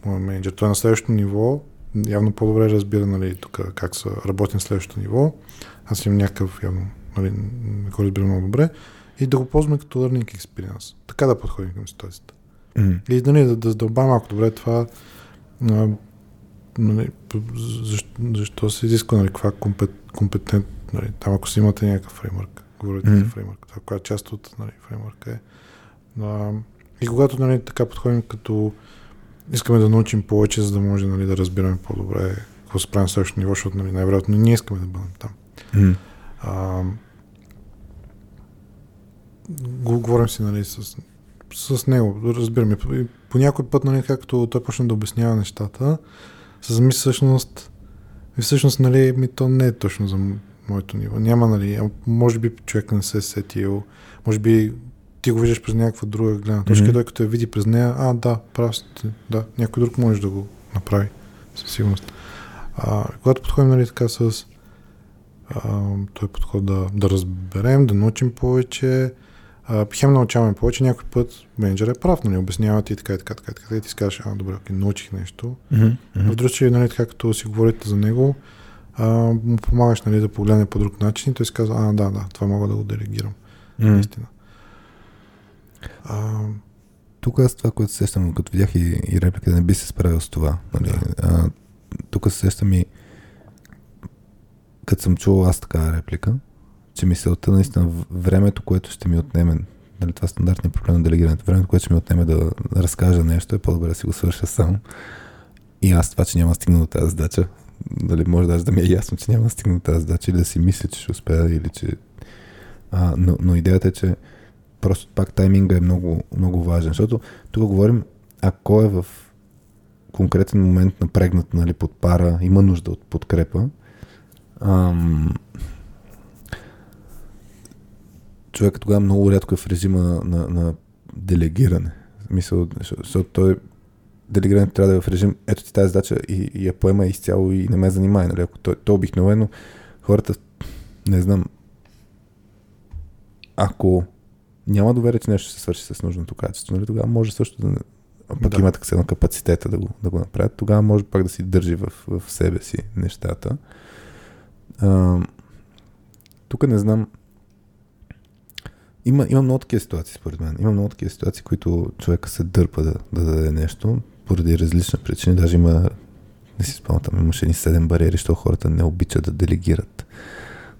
моят менеджер. Той е на следващото ниво, явно по-добре разбира, нали, тук как са работи на следващото ниво. Аз имам някакъв, явно, нали, не го разбирам много добре. И да го ползваме като learning experience. Така да подходим към ситуацията. Mm-hmm. И нали, да, да задълбавам малко добре това, а, нали, защо, защо се изисква, нали, каква компет, компетент, нали, там ако си имате някакъв фреймворк, говорите Мгм. за фреймворк, това коя част от нали, фреймворка е. А, и когато нали, така подходим като искаме да научим повече, за да може нали, да разбираме по-добре какво се прави на следващото ниво, защото нали, най-вероятно ние искаме да бъдем там. Mm-hmm. А, го, говорим си нали, с, с него, разбираме. По някой път, нали, както той почна да обяснява нещата, се замисли всъщност, всъщност, нали, ми то не е точно за моето ниво. Няма, нали, може би човек не се е сетил, може би ти го виждаш през някаква друга гледна точка, mm-hmm. той като я види през нея, а, да, прав сте, да, някой друг може да го направи, със сигурност. А, когато подходим, нали, така с а, той подход да, да разберем, да научим повече, а, хем научаваме повече, някой път менеджер е прав, нали, обяснява ти така и така, така, така, и ти си кажеш, а, добре, окей, научих нещо. Mm-hmm. В друг случай, нали, така като си говорите за него, а, му помагаш нали, да погледне по друг начин и той си казва, а, да, да, това мога да го делегирам, Mm-hmm. наистина. А, Тук аз това, което се сещам, като видях и, и репликата, не би се справил с това. Нали? Да. А, тук се сещам и като съм чувал аз такава реплика, че мисълта наистина времето, което ще ми отнеме, нали, това е стандартният проблем на делегирането, времето, което ще ми отнеме да разкажа нещо, е по-добре да си го свърша сам. И аз това, че няма да стигна до тази задача, дали може даже да ми е ясно, че няма да стигна до тази задача или да си мисля, че ще успея или че... А, но, но идеята е, че просто пак тайминга е много, много важен, защото тук говорим, ако е в конкретен момент напрегнат нали, под пара, има нужда от подкрепа, ам, човек тогава много рядко е в режима на, на, делегиране. Защо- защото той делегирането трябва да е в режим, ето ти тази задача и, и я поема изцяло и не ме занимай. Нали? Ако той, той обикновено хората, не знам, ако няма доверие, че нещо ще се свърши с нужното качество, нали? тогава може също да... Пък Да. има така едно капацитета да го, да го направят. Тогава може пак да си държи в, в себе си нещата. А, тук не знам. Има, има много такива ситуации, според мен. Има много такива ситуации, които човека се дърпа да, да даде нещо, поради различни причини. Даже има, не си спомням, там имаше ни седем бариери, защото хората не обичат да делегират.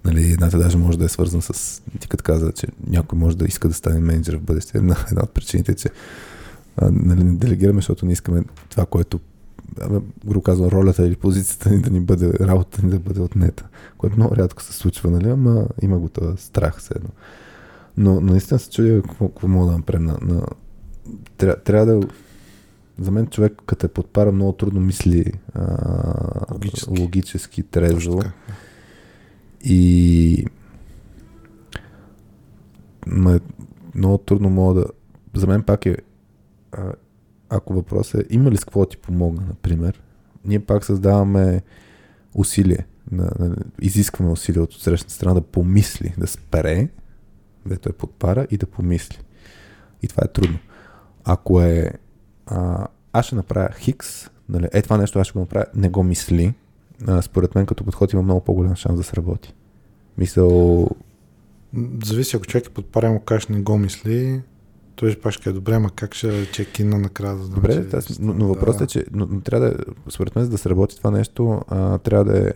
Нали, едната даже може да е свързана с... Ти като каза, че някой може да иска да стане менеджер в бъдеще. Една, една от причините е, че а, нали, не делегираме, защото не искаме това, което грубо казвам, ролята или позицията ни да ни бъде, работата ни да бъде отнета, което много рядко се случва, нали, ама има го този страх все едно. Но наистина се чудя какво, какво мога да направим. На, на... Тря, трябва да... За мен човек, като е под пара, много трудно мисли а, Логически. логически трезво. И ма, много трудно мога да... За мен пак е... Ако въпросът е има ли с какво ти помогна, например, ние пак създаваме усилие, на, на, изискваме усилие от срещната страна да помисли, да спре, дето е под пара и да помисли. И това е трудно. Ако е а, аз ще направя хикс, нали, е това нещо аз ще го направя, не го мисли, а, според мен като подход има много по-голям шанс да сработи. Мисъл, Зависи, ако човек е под пара, му кажеш не го мисли, той ще пак ще е добре, ама как ще чекина накрая? Да добре, че- тази, но, но въпросът е, че но, но трябва да, е- според мен, за да сработи това нещо, а, трябва да е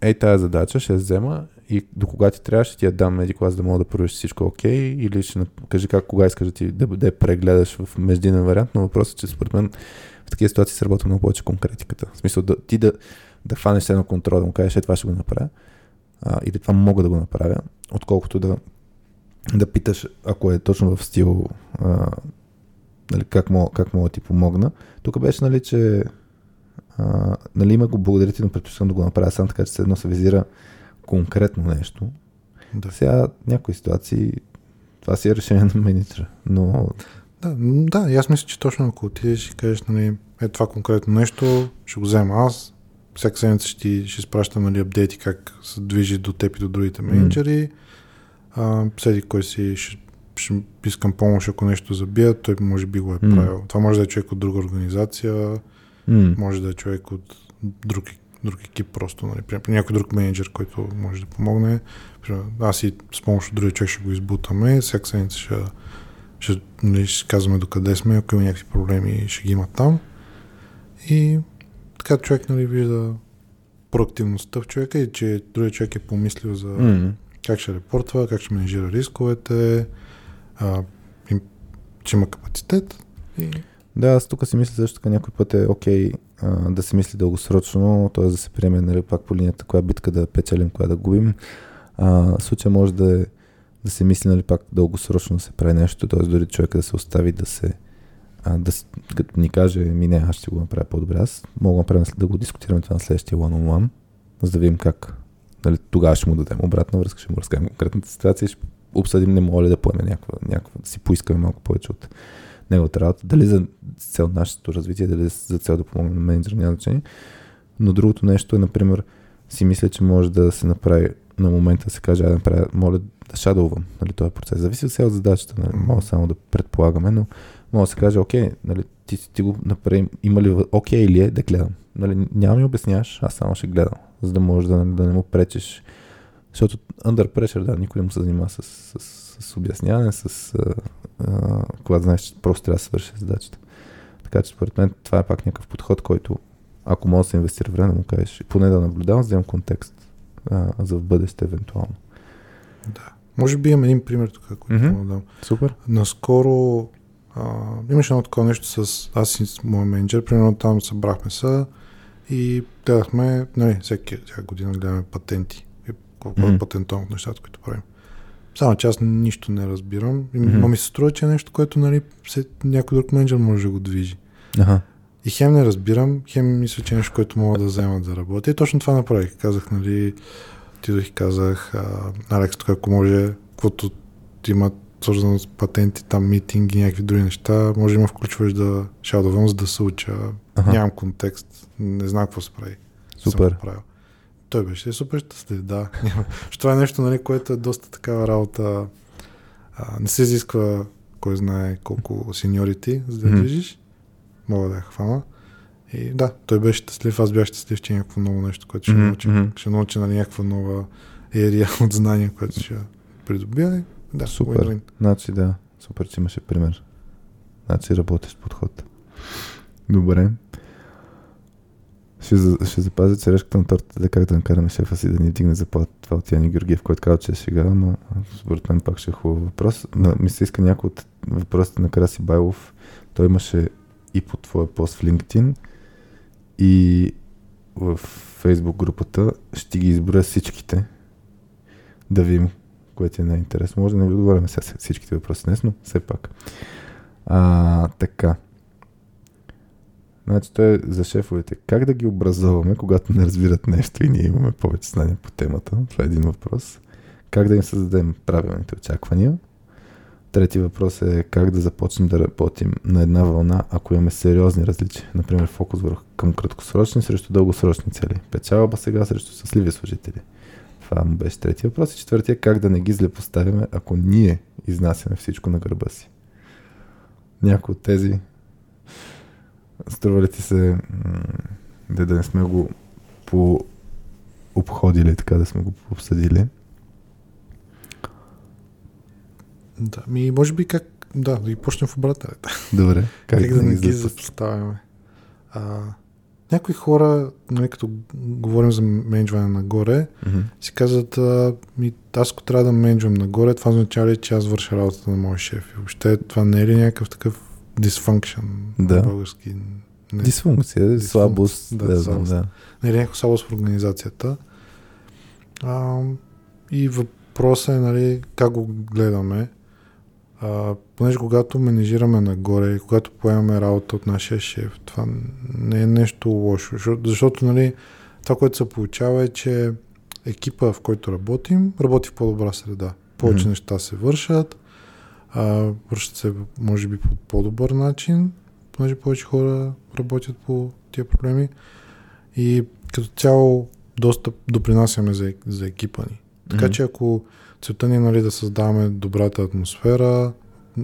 ей тая задача, ще я взема и до кога ти трябваше ти я дам еди клас да мога да провериш всичко окей или ще кажи как кога искаш да ти да, да прегледаш в междинен вариант, но въпросът е, че според мен в такива ситуации се работи много повече конкретиката. В смисъл да, ти да, да хванеш едно контрол, да му кажеш, е това ще го направя а, или това мога да го направя, отколкото да, да питаш, ако е точно в стил а, нали, как, мога, как мога да ти помогна. Тук беше, нали, че а, нали, има го благодаря ти, но предпочитам да го направя сам, така че се едно се визира конкретно нещо. Да. Сега някои ситуации това си е решение на менеджера, но... Да, да, и аз мисля, че точно ако отидеш и кажеш, нали, е това конкретно нещо, ще го взема аз, всяка седмица ще, ти, ще изпращам нали, апдейти как се движи до теб и до другите менеджери. Mm. седи кой си ще, ще искам помощ, ако нещо забия, той може би го е mm. правил. Това може да е човек от друга организация, mm. може да е човек от друг, друг екип просто, нали, някой друг менеджер, който може да помогне. Аз и с помощ от другия човек ще го избутаме, всяка седмица ще, ще, нали, ще казваме докъде сме, ако има някакви проблеми, ще ги има там. И така човек нали, вижда проактивността в човека и че другия човек е помислил за mm. как ще репортва, как ще менежира рисковете, а, и, че има капацитет. И... Да, аз тук си мисля също така някой път е окей okay, да се мисли дългосрочно, т.е. да се приеме нали, пак по линията, коя битка да печелим, коя да губим. А, случая може да, е, да се мисли нали, пак дългосрочно да се прави нещо, т.е. дори човека да се остави да се а, да, като ни каже, ми не, аз ще го направя по-добре. Аз мога да, направя, да го дискутираме това на следващия one-on-one, за да видим как. Нали, тогава ще му дадем обратна връзка, ще му разкажем конкретната ситуация ще обсъдим, не моля да поеме някаква, някаква, да си поискаме малко повече от неговата работа. Дали за цел нашето развитие, дали за цел да помогне на менеджера, няма значение. Но другото нещо е, например, си мисля, че може да се направи на момента се каже, да направя, моля да шадовам, нали, този процес. Зависи от от задачата, нали, мога само да предполагаме, но може да се каже, окей, нали, ти, ти го направи, има ли, окей или е да гледам. Нали, няма ми обясняваш, аз само ще гледам, за да можеш да, да не му пречиш. Защото under pressure, да, никой не му се занимава с, с, с, с обясняване, с а, а, когато знаеш, че просто трябва да свърши задачата. Така че според мен това е пак някакъв подход, който ако може да се инвестира време, да му кажеш, поне да наблюдавам, за да имам контекст а, за в бъдеще евентуално. Да. Може би имам един пример тук, който mm-hmm. да дам. Супер. Наскоро а, имаше едно такова нещо с аз и с моят менеджер, примерно там събрахме се и гледахме, нали, всеки, всяка година гледаме патенти, колко mm-hmm. е патентовано от нещата, които правим. Само че аз нищо не разбирам. Mm-hmm. Но ми се струва, че е нещо, което нали, някой друг менеджер може да го движи. Ага. И хем не разбирам, хем мисля, че е нещо, което мога да взема да работя. И точно това направих. Казах, нали, отидох и казах, Алекс, тук ако може, каквото имат свързано с патенти, там митинги, някакви други неща, може ме включваш да шадовам, за да се уча. Ага. Нямам контекст, не знам какво се прави. Супер. Той беше супер щастлив, да. *laughs* това е нещо, нали, което е доста такава работа. А, не се изисква кой знае колко сеньорити, за да движиш. Мога да я хвана. И да, той беше щастлив, аз бях щастлив, че е някакво ново нещо, което ще mm-hmm. науча. Ще науча нали, някаква нова ерия *laughs* от знания, което ще придобия. Да, супер. Win-win. Значи да, супер, че имаше пример. Значи работиш подход. Добре. Ще, ще запазя черешката на тортата, как да накараме шефа си да ни дигне заплата. Това от Яни Георгиев, който казва, че е шега, но според мен пак ще е хубав въпрос. Ми се иска някой от въпросите на Краси Байлов. Той имаше и по твоя пост в LinkedIn и в Facebook групата. Ще ги изброя всичките. Да видим което е най-интересно. Може да не ви отговорим сега всичките въпроси днес, но все пак. А, така. Значи той е за шефовете. Как да ги образоваме, когато не разбират нещо и ние имаме повече знания по темата? Това е един въпрос. Как да им създадем правилните очаквания? Трети въпрос е как да започнем да работим на една вълна, ако имаме сериозни различия. Например, фокус върху към краткосрочни срещу дългосрочни цели. Печалба сега срещу щастливи служители. Това му беше третия въпрос. И четвъртия, как да не ги злепоставяме, ако ние изнасяме всичко на гърба си. Някои от тези струва ли ти се да, да не сме го по обходили, така да сме го обсъдили? Да, ми може би как, да, да ги почнем в обратно. Добре. *laughs* Как, как да не ги запоставяме? А, някои хора, нали, като говорим за менеджване нагоре, Мгм. си казват, а, ми, аз ако трябва да менеджвам нагоре, това означава ли, че аз върша работата на моя шеф? И въобще това не е ли някакъв такъв dysfunction Да. български? Не, Дисфункция, Дисфункция. слабост, Да, да, слабост. да. не е ли някаква слабост в организацията? А, и въпросът е, нали, как го гледаме. А, понеже когато менежираме нагоре и когато поемаме работа от нашия шеф, това не е нещо лошо. Защото, защото нали, това, което се получава е, че екипа, в който работим, работи в по-добра среда. Повече Мгм. неща се вършат, а, вършат се, може би, по по-добър начин, понеже повече хора работят по тия проблеми. И като цяло доста допринасяме за, за екипа ни. Така Мгм. че ако целта ни е нали, да създаваме добрата атмосфера,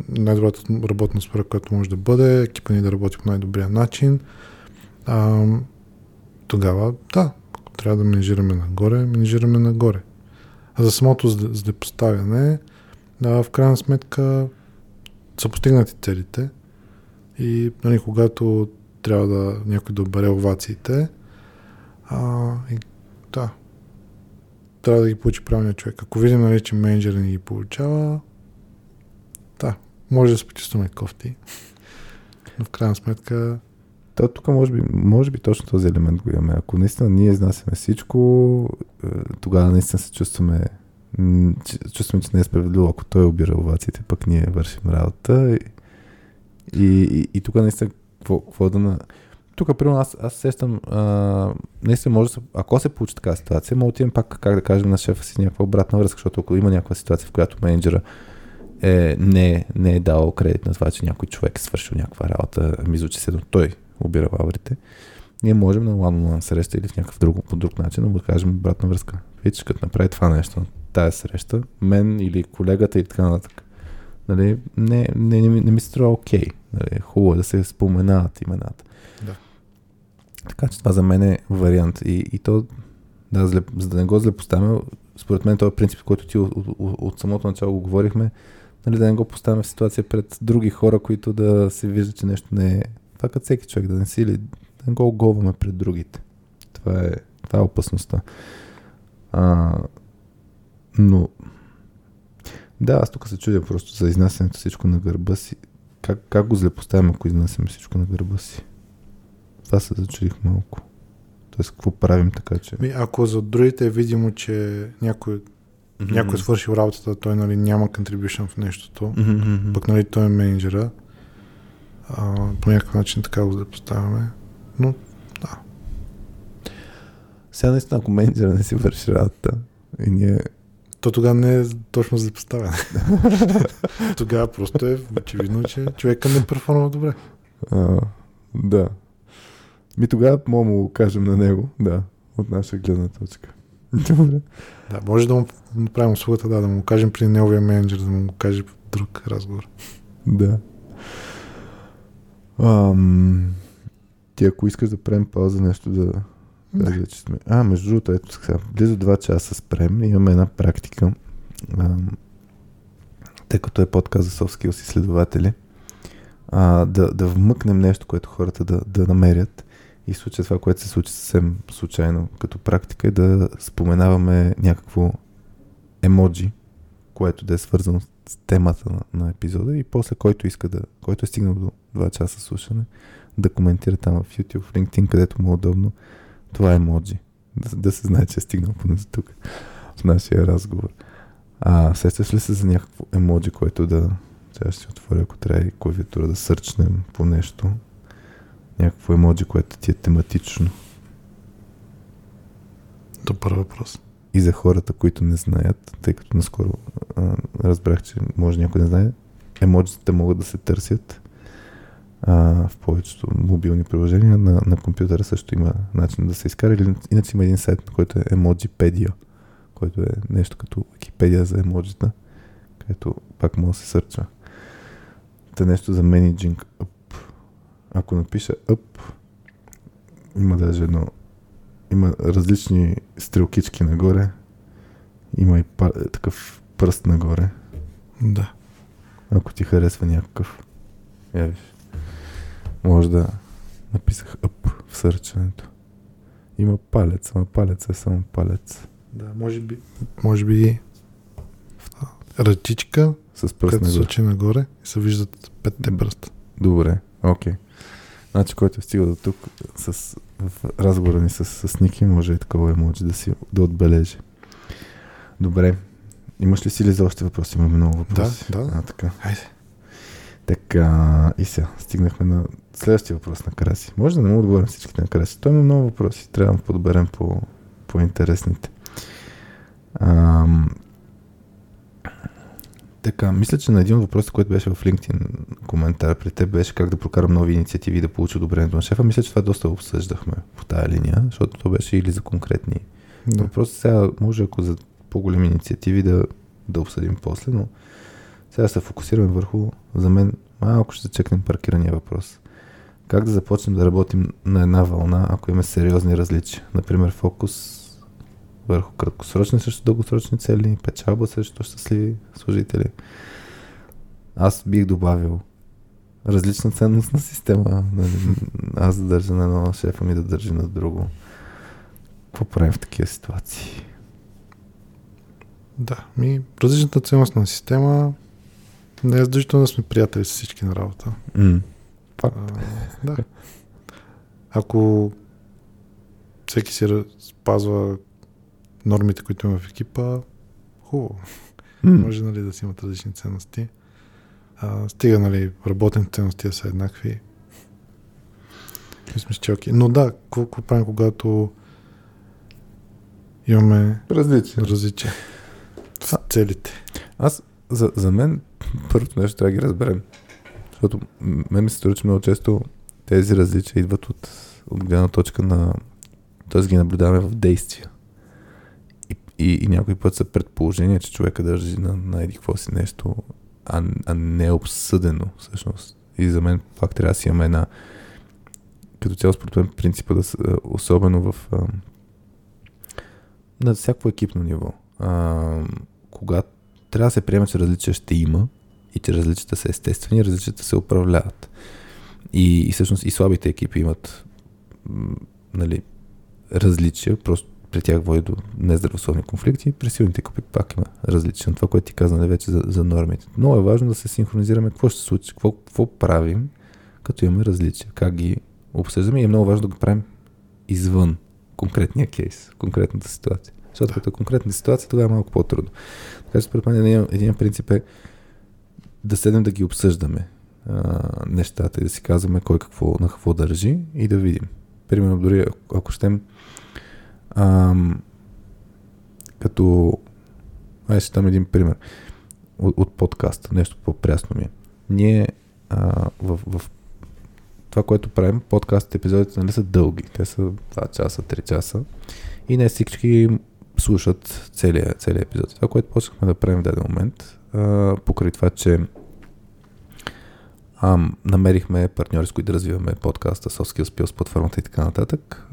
най-добрата работна атмосфера, която може да бъде, екипа ни да работи по най-добрия начин, а, тогава да, ако трябва да менежираме нагоре, менежираме нагоре. А за самото зле- злепоставяне, да, в крайна сметка са постигнати целите и нали, когато трябва да някой да обере овациите, а, и, да, трябва да ги получи правилния човек. Ако видим, нали, че менеджера ни ги получава, да, може да се почувстваме кофти. Но в крайна сметка, То тук може би, може би точно този елемент го имаме. Ако наистина ние изнасяме всичко, е, тогава наистина се чувстваме, чувстваме, че не е справедливо, ако той обира овациите, пък ние вършим работа. И, и, и, и тук наистина, какво, какво да на... Тук, примерно, аз, аз сещам, а, наистина може да ако се получи такава ситуация, мога да отидем пак, как да кажем, на шефа си някаква обратна връзка, защото ако има някаква ситуация, в която менеджера е, не, не е дал кредит на това, че някой човек е свършил някаква работа, мисля, че седно той обира лаврите, ние можем на one среща или в някакъв друг, по друг начин да му кажем обратна връзка. Виж, като направи това нещо тая среща, мен или колегата или така нататък. Нали, не, не, не, не ми се струва окей. Нали, хубаво е да се споменават имената. Да. Така че това за мен е вариант. И, и то, да, зле, за да не го злепоставяме, според мен този принцип, който ти от, от, от, от самото начало го говорихме, нали, да не го поставяме в ситуация пред други хора, които да се вижда, че нещо не е. Това като всеки човек, да не си или да не го оголваме пред другите. Това е, това е опасността. А, но да, аз тук се чудя просто за изнасянето всичко на гърба си. Как, как го злепоставяме, ако изнасяме всичко на гърба си? Това се зачудих малко. Тоест, какво правим така, че... ми, ако за другите е видимо, че някой, някой е свършил работата, той нали, няма contribution в нещото, Мгм. пък нали, той е менеджера, а, по някакъв начин така го да поставяме. Но Сега наистина, ако менеджера не си върши работа и ние... то тогава не е точно за поставяне. *laughs* тогава просто е очевидно, че човека не перформа добре. А, да. Ми тогава мога му кажем на него, да, от наша гледна точка. *laughs* Добре. Да, може да му направим услугата, да, да му кажем при неговия менеджер, да му го каже друг разговор. Да. Ам, ти ако искаш да правим пауза, нещо да кажа, че сме... А, между другото, ето сега, близо 2 часа спрем. Имаме една практика. Ам, тъй като е подкаст за soft skills изследователи, а, да, да вмъкнем нещо, което хората да, да намерят. И в случая това, което се случи съвсем случайно като практика е да споменаваме някакво емоджи, което да е свързано с темата на, на епизода и после който иска да, който е стигнал до 2 часа слушане, да коментира там в YouTube, в LinkedIn, където му е удобно. Това е емоджи. Да, да се знае, че е стигнал поне до тук в нашия разговор. А сещаш ли се за някакво емоджи, което да... Сега ще отворя, ако трябва и клавиатура да сърчнем по нещо. Някакво емоджи, което ти е тематично. Добър въпрос. И за хората, които не знаят, тъй като наскоро а, разбрах, че може някой не знае, емоджите могат да се търсят а, в повечето мобилни приложения. На, на компютъра също има начин да се изкара. Иначе има един сайт, който е Emojipedia, който е нещо като Википедия за емоджита, където пак може да се сърчва. Та нещо за Up. Ако напиша Up, има даже едно има различни стрелкички нагоре. Има и па, такъв пръст нагоре. Да. Ако ти харесва някакъв. Я виж. Може да написах up в сърчането. Има палец, ама палец е само палец. Да, може би, може би ръчичка, С пръст като нагоре. сочи нагоре и се виждат петте пръста. Добре, окей. Значи, който е стигал до тук с, в разговора ни с, с Ники, може и такова емоджи да си да отбележи. Добре. Имаш ли си ли за още въпроси? Имаме много въпроси. Да, да. А, така. Хайде. Така, и сега, стигнахме на следващия въпрос на Краси. Може да не му отговорим всичките на Краси. Той има много въпроси. Трябва да подберем по, по интересните. Ам... Така, мисля, че на един от въпросите, който беше в LinkedIn коментар при теб, беше как да прокарам нови инициативи и да получа одобрението на шефа. Мисля, че това доста обсъждахме по тая линия, защото то беше или за конкретни Да. Въпросът сега може, ако за по-големи инициативи да, да обсъдим после, но сега се фокусираме върху, за мен, малко ще чекнем паркирания въпрос. Как да започнем да работим на една вълна, ако имаме сериозни различия? Например, фокус върху краткосрочни срещу дългосрочни цели, печалба срещу щастливи служители. Аз бих добавил различна ценностна система. Нали, аз да държа на едно, шефа ми да държи на друго. Какво правим в такива ситуации? Да, ми различната ценностна система не е задължително да сме приятели с всички на работа. М. А, да. Ако всеки си спазва нормите, които има в екипа, хубаво. М. Може нали, да си имат различни ценности. А, стига, нали, работните ценности са еднакви. Мисля, че е окей. Но да, какво, правим, когато имаме Различия. различия в целите? Аз, за, за мен, първото нещо трябва да ги разберем. Защото мен ми се струва, че много често тези различия идват от, от гледна точка на... Т.е. ги наблюдаваме в действия. И, и, някой път са предположения, че човека държи на, на еди какво си нещо, а, а не обсъдено всъщност. И за мен пак трябва да си имаме една като цяло според мен принципа да са, особено в а, на всяко екипно ниво. А, когато трябва да се приема, че различия ще има и че различията са естествени, различията се управляват. И, и всъщност и слабите екипи имат нали, различия, просто при тях води до нездравословни конфликти, при силните екипи пак има различия. Това, което ти каза нали, вече за, за нормите. Много е важно да се синхронизираме какво ще се случи, какво, какво правим, като имаме различия, как ги обсъждаме и е много важно да го правим извън конкретния кейс, конкретната ситуация. Защото като е конкретна ситуация, тогава е малко по-трудно. Така че според мен един, един принцип е да седнем да ги обсъждаме а, нещата и да си казваме кой какво, на какво държи и да видим. Примерно, дори ако, ако щем ам, като ай ще дам един пример от, от подкаста, нещо по-прясно ми е. Ние а, в, в това, което правим, подкаст епизодите нали, са дълги. Те са 2 часа, 3 часа. И не всички слушат целият, целият епизод. Това, което почнахме да правим в даден момент, а, покрай това, че а, намерихме партньори, с които да развиваме подкаста, Soft Skills Pills, платформата и така нататък.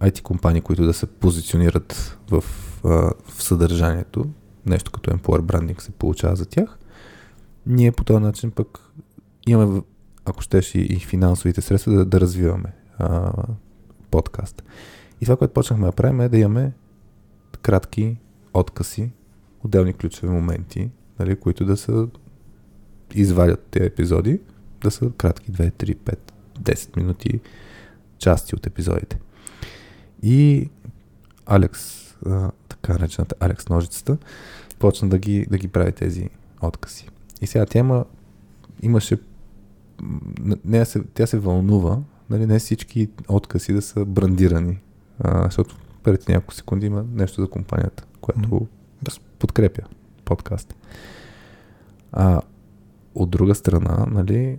IT компании, които да се позиционират в, в съдържанието, нещо като Employer Branding се получава за тях. Ние по този начин пък имаме, ако щеш, и, финансовите средства да, да развиваме а, подкаст. И това, което почнахме да правим е да имаме кратки откъси, отделни ключови моменти, нали, които да са извадят тези епизоди, да са кратки 2, 3, 5, 10 минути части от епизодите. И Алекс, а, така наречената Алекс ножицата, почна да ги, да ги прави тези откази. И сега тя има, имаше, не, се, тя се вълнува, нали, не всички откази да са брандирани, а, защото преди няколко секунди има нещо за компанията, което да. подкрепя подкаст. А от друга страна, нали,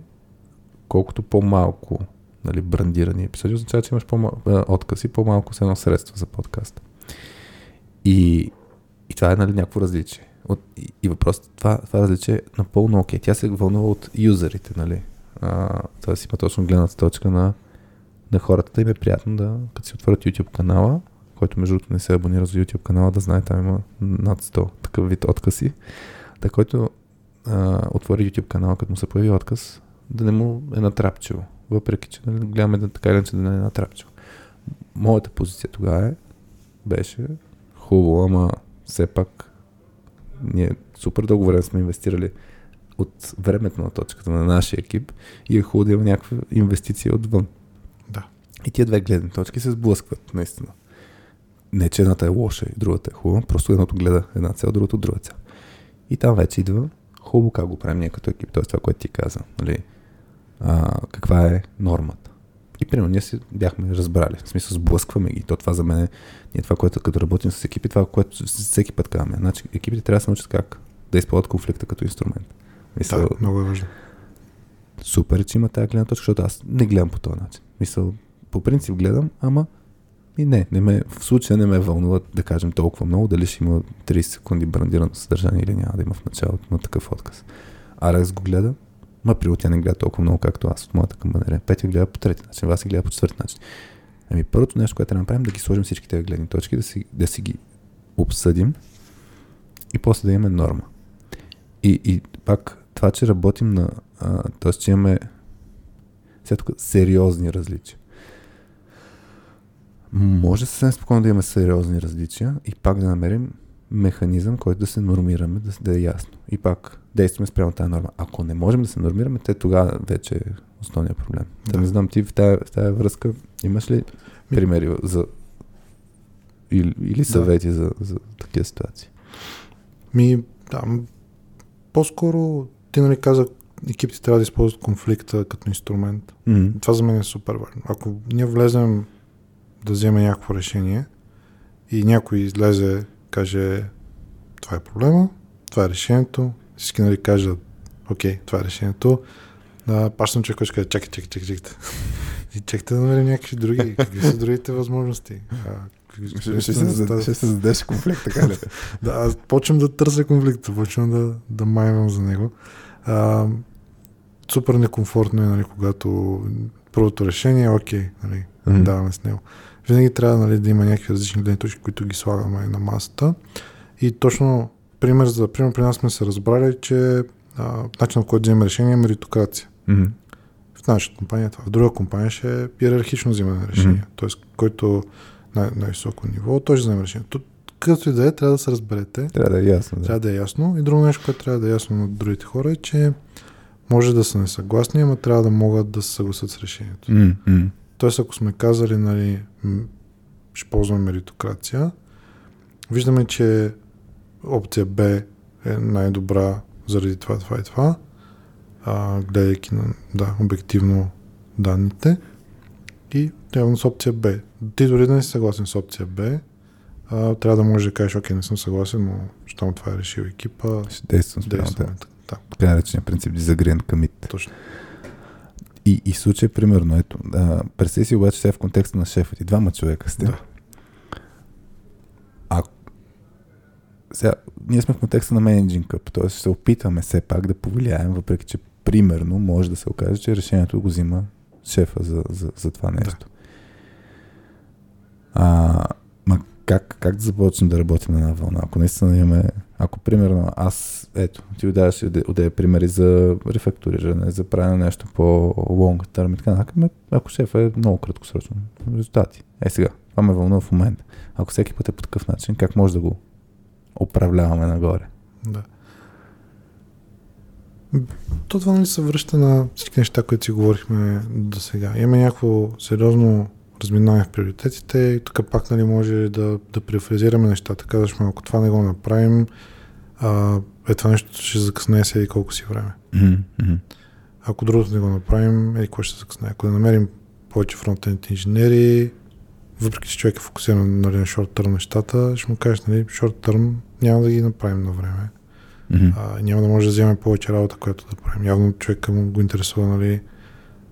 колкото по-малко нали, брандирани епизоди, означава, че имаш по-малко откази, по-малко с едно средство за подкаст. И, и това е нали, някакво различие. От, и, и въпросът, това, това различие е напълно окей. Тя се вълнува от юзерите, нали? А, тоест има точно гледната точка на, на хората, да им е приятно да, като си отворят YouTube канала, който между другото не се абонира за YouTube канала, да знае, там има над 100 такъв вид откази. Така, който а, отвори YouTube канала, като му се появи отказ, да не му е натрапчиво. Въпреки, че нали, гледаме да така иначе да не е натрапчиво. моята позиция тогава е, беше хубаво, ама все пак ние супер дълго време сме инвестирали от времето на точката на нашия екип и е хубаво да има някаква инвестиция отвън. Да. И тия две гледни точки се сблъскват, наистина. Не, че едната е лоша и другата е хубава, просто едното гледа една цел, другото друга цел. И там вече идва хубаво как го правим ние като екип, т.е. това, което ти каза. Нали? А, каква е нормата? И примерно ние си бяхме разбрали, в смисъл сблъскваме ги. То това за мен е ние това, което като работим с екипи, това, което всеки път казваме. Значи екипите трябва да се научат как да използват конфликта като инструмент. Мисъл, да, много е важно. Супер, че има тази гледна точка, защото аз не гледам по този начин. Мисъл, по принцип гледам, ама и не, не ме, в случая не ме вълнува да кажем толкова много, дали ще има 30 секунди брандирано съдържание или няма да има в началото на такъв отказ. Арес го гледа, ма при тя не гледа толкова много, както аз от моята камбанерия. Петя гледа по трети начин, Васи гледа по четвърти начин. Ами първото нещо, което трябва да направим, да ги сложим всички тези гледни точки, да си, да си ги обсъдим и после да имаме норма. И, и пак това, че работим на... т.е. че имаме сега тук сериозни различия. Може съвсем спокойно да имаме сериозни различия и пак да намерим механизъм, който да се нормираме, да, да е ясно. И пак действаме спрямо тази норма. Ако не можем да се нормираме, те тогава вече е основният проблем. Да. не знам, ти в тази, в тази връзка имаш ли примери за или, или съвети да. за, за такива ситуации? Ми, да, по-скоро ти нали каза, екипите трябва да използват конфликта като инструмент. Mm-hmm. Това за мен е супер важно. Ако ние влезем да вземе някакво решение и някой излезе, каже това е проблема, това е решението, всички нали кажат окей, това е решението, паш съм човек, който каже чакай, чакай, чакай, чакай. И чакайте да намерим някакви други. Какви са другите възможности? А, ще, ще, се, ще се зададеш конфликт, така ли? *laughs* да, аз почвам да търся конфликта, почвам да, да майвам за него. А, супер некомфортно е, нали, когато първото решение е окей, нали, mm-hmm. даваме с него. Винаги трябва нали, да има някакви различни гледни точки, които ги слагаме на масата. И точно пример за пример при нас сме се разбрали, че а, начинът, който вземе решение е меритокрация. Mm-hmm. В нашата компания това. В друга компания ще е иерархично взимане на решение. Mm-hmm. Тоест, който най- най-високо ниво, той ще вземе решението. Като и да е, трябва да се разберете. Трябва да е ясно. Да. Трябва да е ясно. И друго нещо, което трябва да е ясно на другите хора е, че може да са несъгласни, ама трябва да могат да се съгласят с решението. Mm-hmm. Тоест, ако сме казали, нали, ще ползваме меритокрация, виждаме, че опция Б е най-добра заради това, това и това, а, гледайки на, да, обективно данните и явно с опция Б. Ти дори да не си съгласен с опция Б, а, трябва да можеш да кажеш, окей, не съм съгласен, но щом това е решил екипа, ще действам спрямо действам. Да. Така наречения принцип дизагриент commit. Точно. И, и случай, примерно, ето, а, представи си обаче сега в контекста на шефа ти, двама човека сте. Да. А сега, ние сме в контекста на менеджинг къп, т.е. ще се опитаме все пак да повлияем, въпреки че примерно може да се окаже, че решението го взима шефа за, за, за това нещо. Да. А, ма как, как да започнем да работим на една вълна? Ако наистина имаме, ако примерно аз, ето, ти отдаваш отдея примери за рефакториране, за правене нещо по long term и така нататък, ако шефа е много краткосрочно резултати. Е сега, това ме вълнува в момента. Ако всеки път е по такъв начин, как може да го управляваме нагоре? Да. То това нали се връща на всички неща, които си говорихме до сега. Имаме някакво сериозно разминаване в приоритетите и тук пак нали, може да, да префразираме нещата. Казваш, ако това не го направим, а, е това нещо ще закъсне седи колко си време. Mm-hmm. Ако другото не го направим, е какво ще закъсне. Ако не намерим повече фронтенд инженери, въпреки че човек е фокусиран нали, на шорт търм нещата, ще му кажеш, нали, шорт търм няма да ги направим на време. Mm-hmm. А, няма да може да вземе повече работа, която да правим. Явно човека му го интересува нали,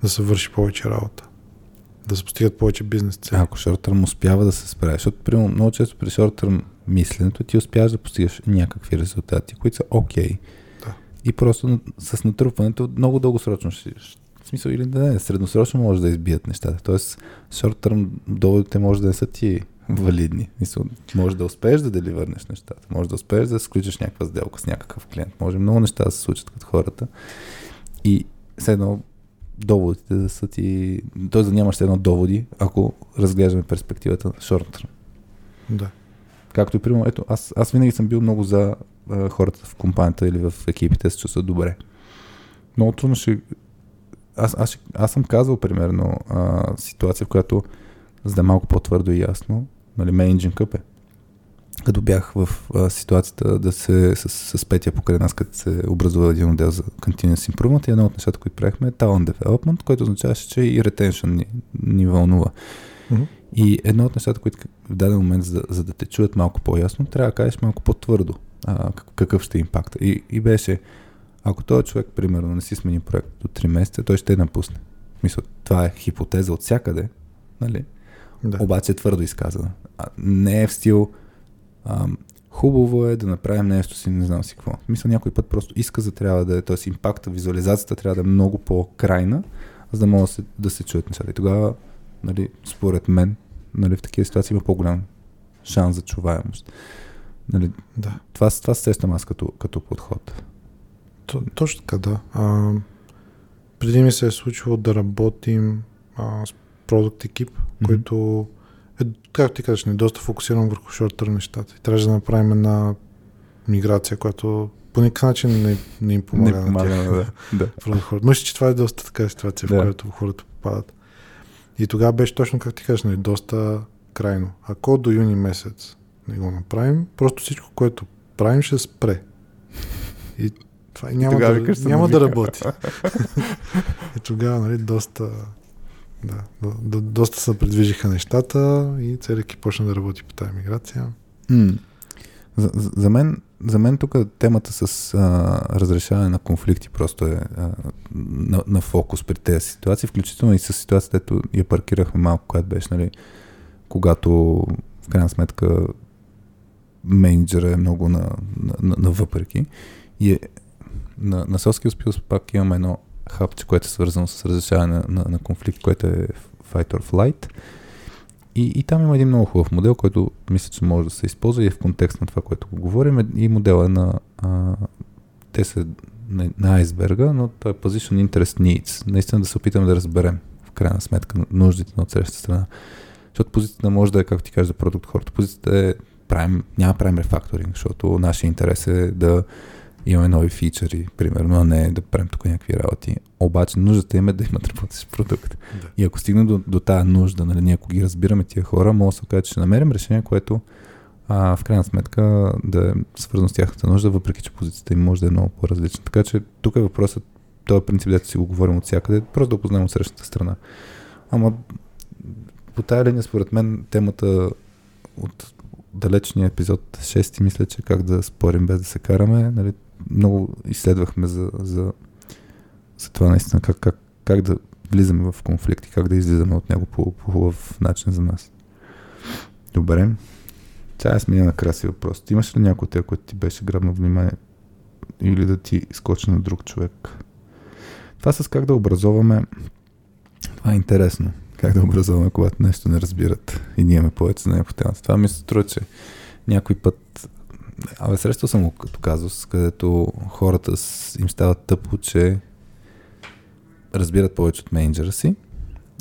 да се върши повече работа. Да се постигат повече бизнес цели. Ако шорт-търм успява да се справи, защото примерно, много често при шорт-търм мисленето ти успяваш да постигаш някакви резултати, които са окей. Okay. Да. И просто с натрупването много дългосрочно ще, в смисъл или да не, средносрочно може да избият нещата. Тоест, шорт-търм доводите може да не са ти валидни. Мисъл, може да успееш да деливърнеш нещата. Може да успееш да сключиш някаква сделка с някакъв клиент. Може много неща да се случат като хората. И все едно доводите да са ти... Т.е. да нямаш едно доводи, ако разглеждаме перспективата на шорт Да. Както и примерно, ето, аз, аз винаги съм бил много за а, хората в компанията или в екипите се чувстват добре. Много трудно ще... Аз, аз, аз съм казвал примерно а, ситуация, в която за да е малко по-твърдо и ясно, нали, Managing Cup е. Като бях в а, ситуацията да се с, с Петя покрай нас, като се образува един отдел за Continuous Improvement и едно от нещата, които правихме е Talent Development, което означаваше, че и Retention ни, ни вълнува. Мгм. И едно от нещата, които в даден момент, за, за да те чуят малко по-ясно, трябва да кажеш малко по-твърдо а, как- какъв ще е импакта. И, и беше, ако този човек, примерно, не си смени проект до 3 месеца, той ще напусне. Мисля, това е хипотеза от всякъде, нали? Да. Обаче е твърдо изказана. Не е в стил ам, хубаво е да направим нещо си, не знам си какво. Мисля, някой път просто изказа трябва да е, т.е. импакта, визуализацията трябва да е много по-крайна, за да може да се, да се чуят нещата. И тогава, нали, според мен, нали, в такива ситуации има по-голям шанс за чуваемост. Нали, да. това, това се сещам аз като, като подход. То, точно така, да. А, преди ми се е случило да работим а, с продукт екип, Мгм. който е, както ти кажеш, не е доста фокусиран върху шортър нещата. И трябваше да направим една миграция, която по никакъв начин не, не им помага. не на помага, тях. да. да. Хората. Мисля, че това е доста така ситуация, в Да. която хората попадат. И тогава беше точно, как ти кажеш, нали, доста крайно. Ако до юни месец не го направим, просто всичко, което правим, ще спре. И това няма, тогава да, викаш, няма да работи. И *laughs* тогава, нали, доста, да, до, до, доста се предвижиха нещата и целият екип почна да работи по тази миграция. М. За, за- за, мен, за мен тук темата с а, разрешаване на конфликти просто е а, на, на фокус при тези ситуации, включително и с ситуацията, ето я паркирахме малко, която беше, нали, когато в крайна сметка менеджера е много на, на, на, на въпреки. И е, на, на Skills Pills пак имаме едно хапче, което е свързано с разрешаване на, на, на конфликт, което е Fight or Flight. И, и там има един много хубав модел, който мисля, че може да се използва и е в контекст на това, което го говорим. И модела е на... А, те са на, на айсберга, но той е Position Interest Needs. Наистина да се опитаме да разберем в крайна сметка нуждите на отсрещата страна. Защото позицията може да е, както ти кажеш, за продукт хората. Позицията е правим, няма правим рефакторинг, защото нашия интерес е да имаме нови фичъри, примерно, а не да правим тук някакви работи. Обаче нуждата им е да имат работещ продукт. Да. И ако стигне до, до тази нужда, нали, ние ако ги разбираме тия хора, може да се окаже, че ще намерим решение, което а, в крайна сметка да е свързано с тяхната нужда, въпреки че позицията им може да е много по-различна. Така че тук е въпросът, този принцип, дето си го говорим от всякъде, просто да опознаем от срещната страна. Ама по тая линия, според мен, темата от далечния епизод 6, мисля, че как да спорим без да се караме, нали, много изследвахме за, за, за това наистина, как, как, как да влизаме в конфликт и как да излизаме от него по, по хубав начин за нас. Добре. Чая аз мина на краси въпрос. Ти имаш ли някой от тези, който ти беше грабна внимание или да ти скочи на друг човек? Това с как да образоваме, това е интересно. Как да образоваме, когато нещо не разбират и ние имаме повече знания по темата. Това ми се струва, че някой път Абе, срещал съм го като казус, където хората с, им стават тъпо, че разбират повече от менеджера си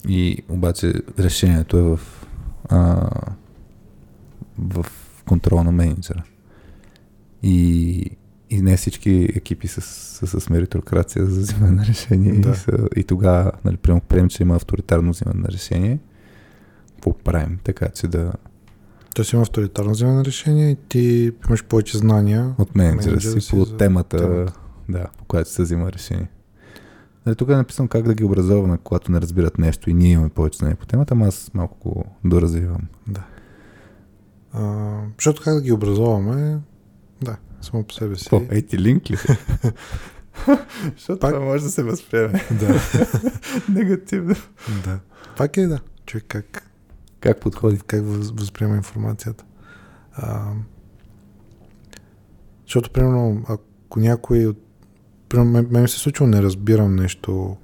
и обаче решението е в, а, в контрола на менеджера. И, и не всички екипи са, са с меритокрация за взимане на решение Да. и, са, и тогава, нали, приемам, че има авторитарно взимане на решение, какво правим, така че да Тоест има авторитарно вземане на решение и ти имаш повече знания. от менеджера, си по си за темата, темата. да, по която се взима решение. Нали, тук е написано как да ги образоваме, когато не разбират нещо и ние имаме повече знания по темата, ама аз малко го доразвивам. Да. А, защото как да ги образоваме, да, само по себе си. Какво? Ей ти линк ли? *laughs* Защото Пак- това може да се възприеме Да, *laughs* негативно. да. Пак е да. Човек как, Как подходи? как въз, възприема информацията. А, защото, примерно, ако някой от... Примерно, мен, мен се случва, не разбирам нещо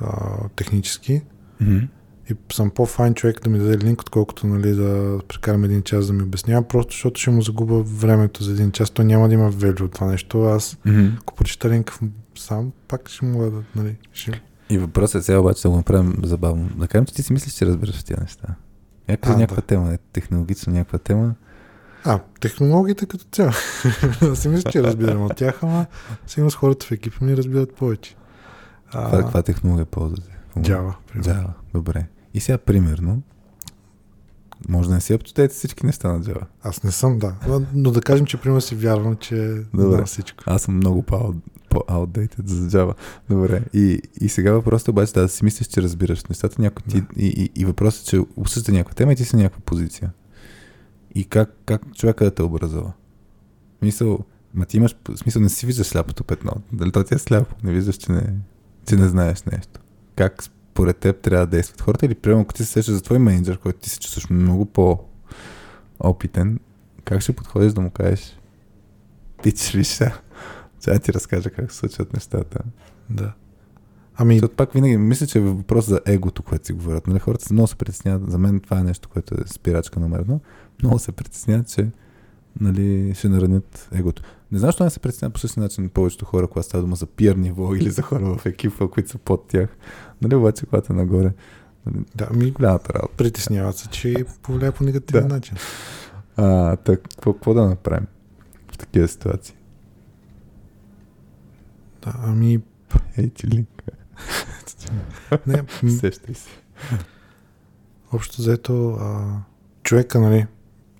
а, технически Mm-hmm. и съм по-файн човек да ми даде линк, отколкото нали, да прекарам един час да ми обяснява, просто защото ще му загубя времето за един час. То няма да има велю от това нещо. Аз, Mm-hmm. ако прочита линк сам, пак ще мога да... Нали, ще... И въпросът е сега обаче да го направим забавно. Да кажем, че ти си мислиш, че разбираш в тези неща. Някаква, А, някаква да. тема, технологична някаква тема. А, технологиите като цяло. *laughs* Си мисля, че разбирам от тях, ама сигурно с хората в екипа ми разбират повече. Каква, А, каква технология ползвате? Java, примерно. Java, добре. И сега, примерно, може да не си аптотете всички неща на Java. Аз не съм, да. Но, но да кажем, че примерно си вярвам, че Добре. знам всичко. Аз съм много по- по-outdated за Java. Добре. И, и сега въпросът обаче да си мислиш, че разбираш нещата. Някой ти, Да. и, и, и въпросът е, че обсъжда някаква тема и ти си някаква позиция. И как, как човека да те образува? Мисъл, ма ти имаш, смисъл не си виждаш сляпото петно. Дали то ти е сляпо? Не виждаш, че не, че не знаеш нещо. Как според теб трябва да действат хората? Или примерно, ако ти се сещаш за твой менеджер, който ти се чувстваш много по-опитен, как ще подходиш да му кажеш Пич, виж сега, сега ти разкажа как се случват нещата. Да. Ами, Защото пак винаги мисля, че е въпрос за егото, което си говорят. Нали? Хората се много се притесняват. За мен това е нещо, което е спирачка номер едно. Много се притесняват, че нали, ще наранят егото. Не знам, защо не се притесняват по същия начин повечето хора, когато става дума за пир ниво или за хора в екипа, които са под тях. Нали, обаче, когато е нагоре, нали, да, ами, голямата работа. притесняват се, че повлияе по *laughs* негативен Да. начин. А, так, какво, какво да направим в такива ситуации? Да, ами, Ей, ти линк. *laughs* не, м, Сещай се. общо взето, а, човека, нали,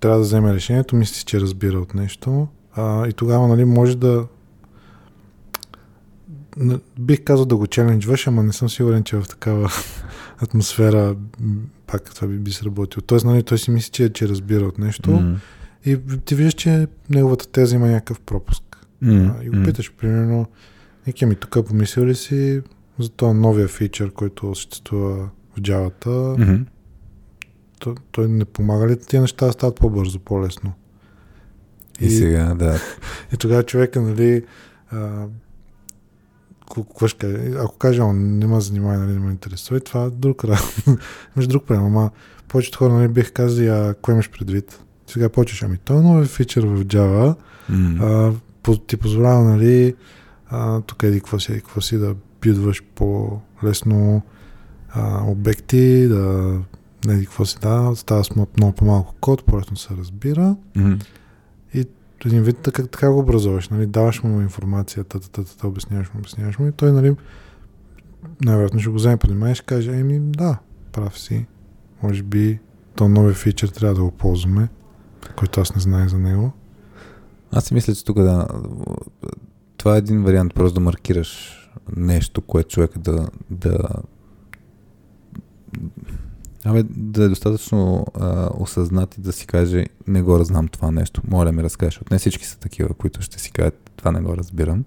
трябва да вземе решението, мисли, че разбира от нещо а, и тогава, нали, може да бих казал да го челенджваш, ама не съм сигурен, че в такава *laughs* атмосфера пак това би, би сработило. Тоест, нали, той си мисли, че, че разбира от нещо М. и ти виждаш, че неговата теза има някакъв пропуск. М. А, и го питаш, примерно, Ники, ми тук помислил ли си за този новия фичър, който съществува в Java-та? Мгм. той, той не помага ли тия неща да стават по-бързо, по-лесно? И, сега, да. *laughs* и тогава човека, нали, а? Ако каже, он не ме занимава, нали, не ме интересува, и това е друг. *laughs* Между друг проблем, ама повечето хора, нали, бих казали, а какво имаш предвид? Сега почваш, ами той е новия фичър в Java, М. а, по, ти позволява, нали, а, тук еди какво си, еди какво си, да бидваш по-лесно а, обекти, да не еди какво си, да, става с много по-малко код, по-лесно се разбира. М. Един вид така, така го образуваш, нали, даваш му информацията, та, та, та, та, обясняваш му, обясняваш му и той, нали, най-вероятно ще го вземе под внимание и ще каже, еми, да, прав си, може би то новия фичър трябва да го ползваме, който аз не знае за него. Аз си мисля, че тук да. Това е един вариант, просто да маркираш нещо, което човека да. да Абе, да е достатъчно а, осъзнат и да си каже, не го разнам това нещо, моля ми разкажеш. От не всички са такива, които ще си кажат, това не го разбирам,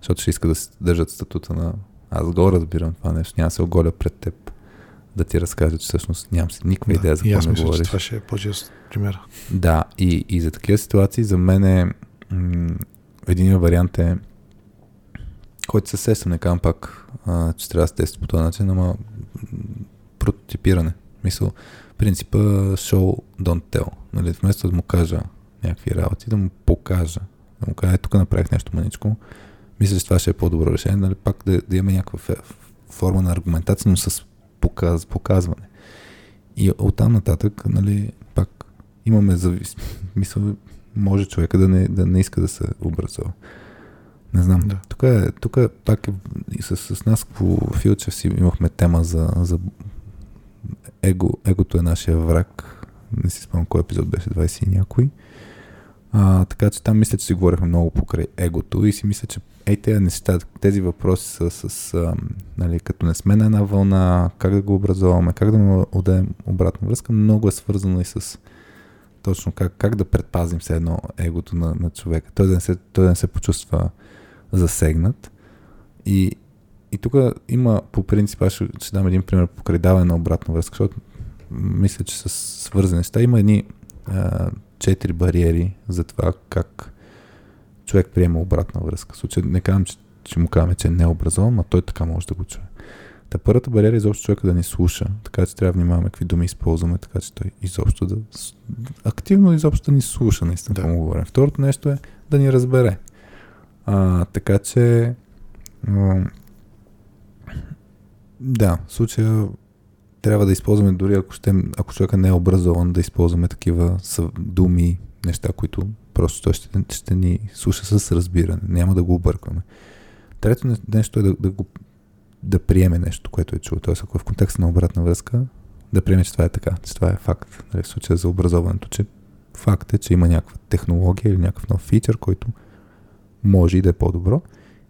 защото ще иска да се държат статута на аз го разбирам това нещо, няма да се оголя пред теб да ти разкажа, че всъщност нямам си никаква идея за аз какво ми мисля, че говориш. това ще е по-чест пример. Да, и, и за такива ситуации за мен е м- един вариант е който се сещам, не казвам пак, а, че трябва да се тества по този начин, ама прототипиране. Мисъл, принципа show, don't tell. Нали, вместо да му кажа някакви работи, да му покажа. Да му кажа, тук направих нещо маничко. Мисля, че това ще е по-добро решение. Нали, пак да, да имаме някаква форма на аргументация, но с показ, показване. И оттам нататък, нали, пак имаме завис... *laughs* Мисъл, може човека да не, да не иска да се образува. Не знам. Да. Тук, е, тук е, пак е, и с, с нас по филче си имахме тема за, за его. Егото е нашия враг. Не си спомням кой епизод беше, 20 и някой. А, така че там мисля, че си говорихме много покрай егото и си мисля, че ей тези неща, тези въпроси са с, а, нали, като не сме на една вълна, как да го образуваме, как да му отдадем обратна връзка, много е свързано и с точно как, как да предпазим все едно егото на, на човека. Той да, не се, той да не се почувства засегнат. И, и тук има по принцип, аз ще, ще дам един пример покрай даване на обратна връзка, защото мисля, че с свързани неща има едни а, четири бариери за това как човек приема обратна връзка. В случай не казвам, че, че му казваме, че е необразован, а той така може да го чуе. Та първата бариера е изобщо човека да ни слуша, така че трябва да внимаваме какви думи използваме, така че той изобщо да активно изобщо да ни слуша, наистина, да. му говорим. Второто нещо е да ни разбере. А, така че а, Да, в случая трябва да използваме дори ако, ще, ако човека не е образован, да използваме такива думи, неща, които просто той ще, ще ни слуша с разбиране. Няма да го объркваме. Трето нещо е да, да, го, да приеме нещо, което е чул. Тоест, ако е в контекста на обратна връзка, да приеме, че това е така, че това е факт. Нали, в случая за образованието, че факт е, че има някаква технология или някакъв нов фичър, който може и да е по-добро.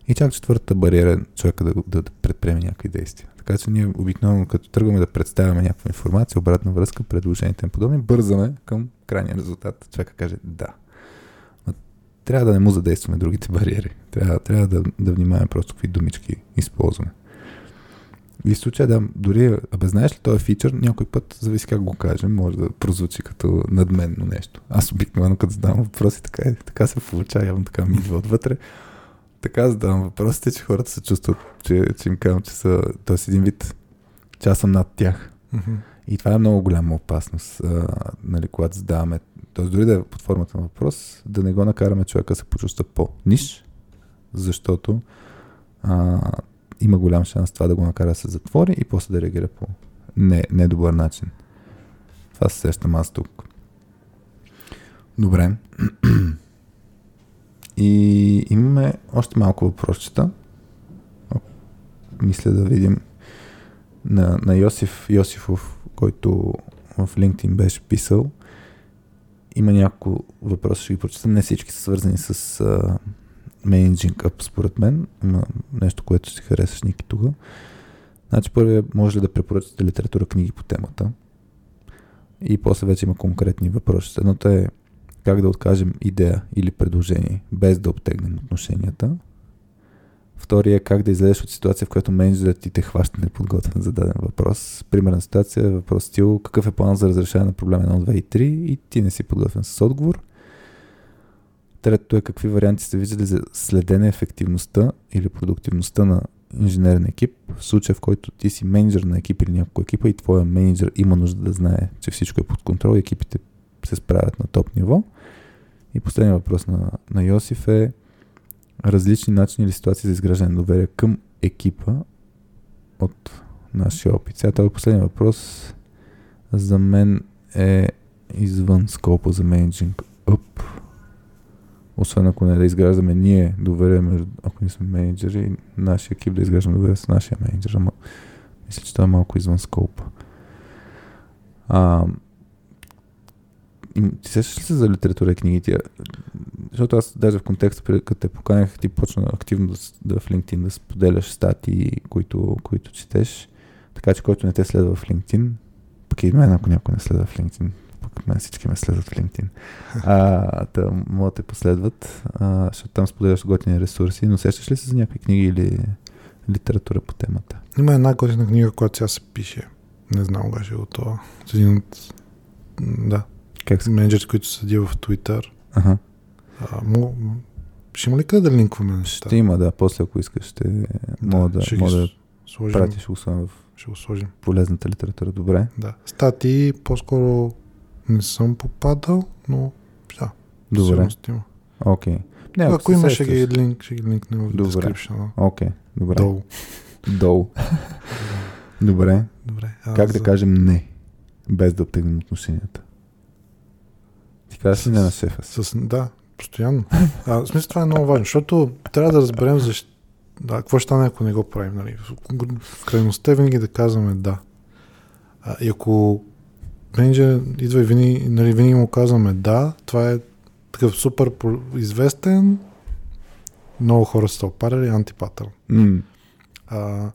И чак четвъртата бариера е човека да, да, да предприеме някакви действия. Така че ние обикновено, като тръгваме да представяме някаква информация, обратна връзка, предложенията и подобни, бързаме към крайния резултат. Човека каже да. Но трябва да не му задействаме другите бариери. Трябва, трябва да, да внимаваме просто какви думички използваме. И в случая да, дори, абе знаеш ли този фичър, някой път, зависи как го кажем, може да прозвучи като надменно нещо. Аз обикновено като задавам въпроси, така, е, така се получава, явно така ми идва отвътре така задавам въпросите, че хората се чувстват, че, че им казвам, че са, т.е. един вид, че аз съм над тях. Mm-hmm. И това е много голяма опасност, а, нали, когато задаваме, т.е. дори да е под формата на въпрос, да не го накараме човека да се почувства по-ниш, защото а, има голям шанс това да го накара да се затвори и после да реагира по не, недобър начин. Това се сещам аз тук. Добре. И имаме още малко въпросчета. Мисля да видим на, на Йосиф Йосифов, който в LinkedIn беше писал. Има няколко въпроса, ще ги прочитам. Не всички са свързани с uh, Managing Up, според мен. Има нещо, което ще харесаш, Ники, тук. Значи, първият може ли да препоръчате литература, книги по темата? И после вече има конкретни въпроси. Едното е как да откажем идея или предложение, без да обтегнем отношенията. Втория е как да излезеш от ситуация, в която менеджерът ти те хваща неподготвен за даден въпрос. Примерна ситуация, въпрос стил, какъв е план за разрешаване на проблема 1, 2 и 3 и ти не си подготвен с отговор. Третото е какви варианти сте виждали за следене ефективността или продуктивността на инженерен екип, в случая в който ти си менеджер на екип или някой екипа и твоя менеджер има нужда да знае, че всичко е под контрол и екипите се справят на топ ниво. И последният въпрос на, на Йосиф е различни начини или ситуации за изграждане на доверие към екипа от нашия опит. Сега този последния въпрос за мен е извън скопа за менеджинг up. Освен ако не да изграждаме ние доверие, между, ако ние сме менеджери, нашия екип да изграждаме доверие с нашия менеджер. Ама мисля, че това е малко извън скопа. А, ти сещаш ли се за литература и книги? Защото аз даже в контекста, като те поканях, ти почна активно да, да в LinkedIn да споделяш статии, които, които четеш. Така че който не те следва в LinkedIn, пък и мен, ако някой не следва в LinkedIn, пък мен всички ме следват в LinkedIn. А, да, могат да те последват, а, защото там споделяш готини ресурси, но сещаш ли се за някакви книги или литература по темата? Има една готина книга, която сега се пише. Не знам обаче от това. Един от... Да, как са? Менеджерите, които седи в Twitter. Ага. А, му, ще има ли къде да линкваме неща? Ще има, да. После, ако искаш, ще да, мога да, ще мога да сложим, пратиш освен в ще го сложим. полезната литература. Добре. Да. Статии по-скоро не съм попадал, но да. Добре. Окей. Okay. Не, ако, ако има, ще ги, линк, ще ги линкнем в description. Окей, okay. добре. Долу. Долу. *laughs* добре. Добре. как за... да кажем не, без да обтегнем отношенията? Казваш ли не на шефа си? С, да, постоянно. А, в смисъл това е много важно, защото трябва да разберем защо, да, какво ще стане, ако не го правим. Нали? В крайността е винаги да казваме да. А, и ако менеджер идва и винаги, нали, винаги му казваме да, това е такъв супер известен, много хора са опарали антипатърн. Mm. А,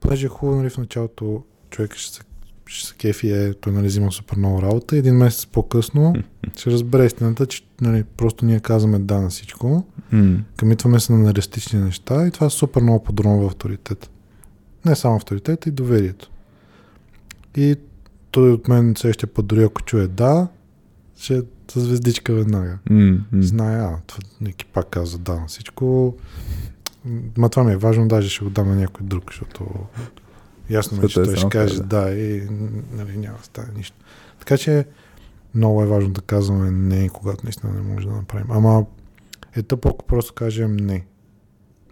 понеже е хубаво нали, в началото човек ще се ще се кефи е, той нали взима супер много работа. Един месец по-късно *laughs* ще разбере истината, че нали, просто ние казваме да на всичко. Mm. Камитваме се на нереалистични неща и това е супер много подробно авторитет. Не само авторитет, и доверието. И той от мен следващия път, дори ако чуе да, ще е с звездичка веднага. Mm, mm. Знае, а, това, неки пак казва да на всичко. Ма това ми е важно, даже ще го дам на някой друг, защото Ясно е, че той ще каже да. да и нали, няма да стане нищо. Така че много е важно да казваме не, когато наистина не може да направим. Ама е тъпо, ако просто кажем не.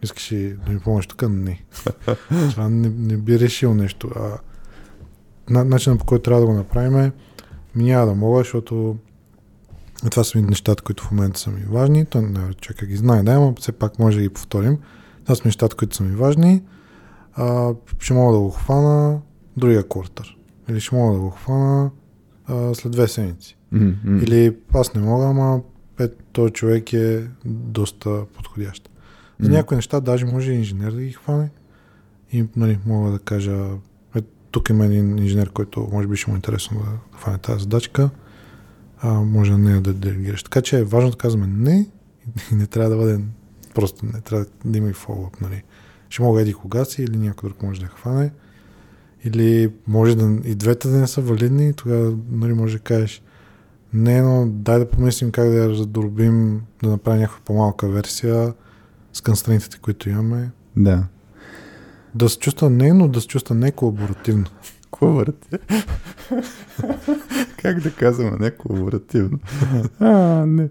искаш ли да ми помогнеш тук? Не. *laughs* Това не, не би решил нещо. А, начинът по който трябва да го направим е, ми няма да мога, защото това са ми нещата, които в момента са ми важни. То не човека ги знае, да, но все пак може да ги повторим. Това са нещата, които са ми важни. А, ще мога да го хвана другия квартър. Или ще мога да го хвана а, след две седмици. Mm-hmm. Или аз не мога, ама ето, този човек е доста подходящ. За М. някои неща даже може и инженер да ги хване. И нали, мога да кажа, тук има един инженер, който може би ще му е интересно да, да хване тази задачка. А, може да не да делегираш. Така че е важно да казваме не и не трябва да бъде просто не трябва да има и фоллоуп. Нали. Ще мога еди кога си или някой друг може да хване. Или може да и двете да не са валидни, тогава нали, може да кажеш не, но дай да помислим как да я задробим, да направим някаква по-малка версия с констрантите, които имаме. Да. Да се чувства не, но да се чувства не колаборативно. Колаборативно. как да казвам, не колаборативно. а, не.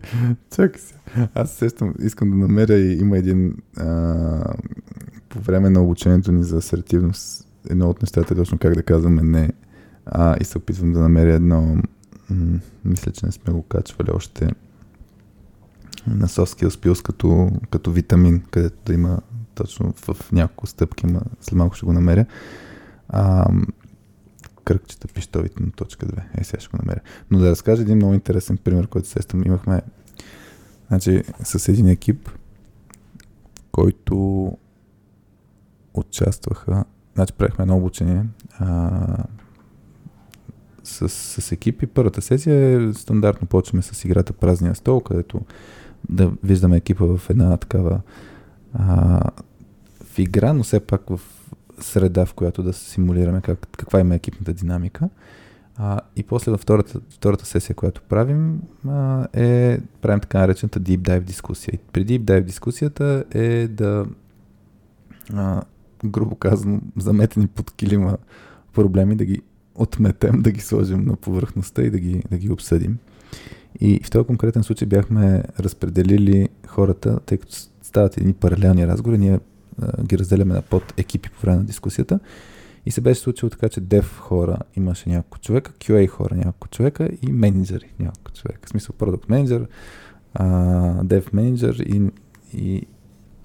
Чакай се. Аз сещам, искам да намеря и има един а, по време на обучението ни за асертивност едно от нещата е точно как да казваме не. А, и се опитвам да намеря едно м- мисля, че не сме го качвали още на Soft Skills Pills като, като витамин, където да има точно в няколко стъпки, ма след малко ще го намеря. А, кръгчета пищовите на точка 2. Е, сега ще го намеря. Но да разкажа един много интересен пример, който сещам. Имахме значи, с един екип, който участваха. Значи, правихме едно обучение а, с, с екипи. Първата сесия е стандартно почваме с играта Празния стол, където да виждаме екипа в една такава а, в игра, но все пак в среда, в която да симулираме как, каква има екипната динамика. А, и после във втората, втората сесия, която правим, а, е правим така наречената Deep Dive дискусия. И при Deep Dive дискусията е да а, грубо казано, заметени под килима проблеми, да ги отметем, да ги сложим на повърхността и да ги, да ги обсъдим. И в този конкретен случай бяхме разпределили хората, тъй като стават едни паралелни разговори, ние а, ги разделяме на под екипи по време на дискусията. И се беше случило така, че Dev хора имаше няколко човека, QA хора няколко човека и менеджери няколко човека. В смисъл Manager, а, Dev Manager и, и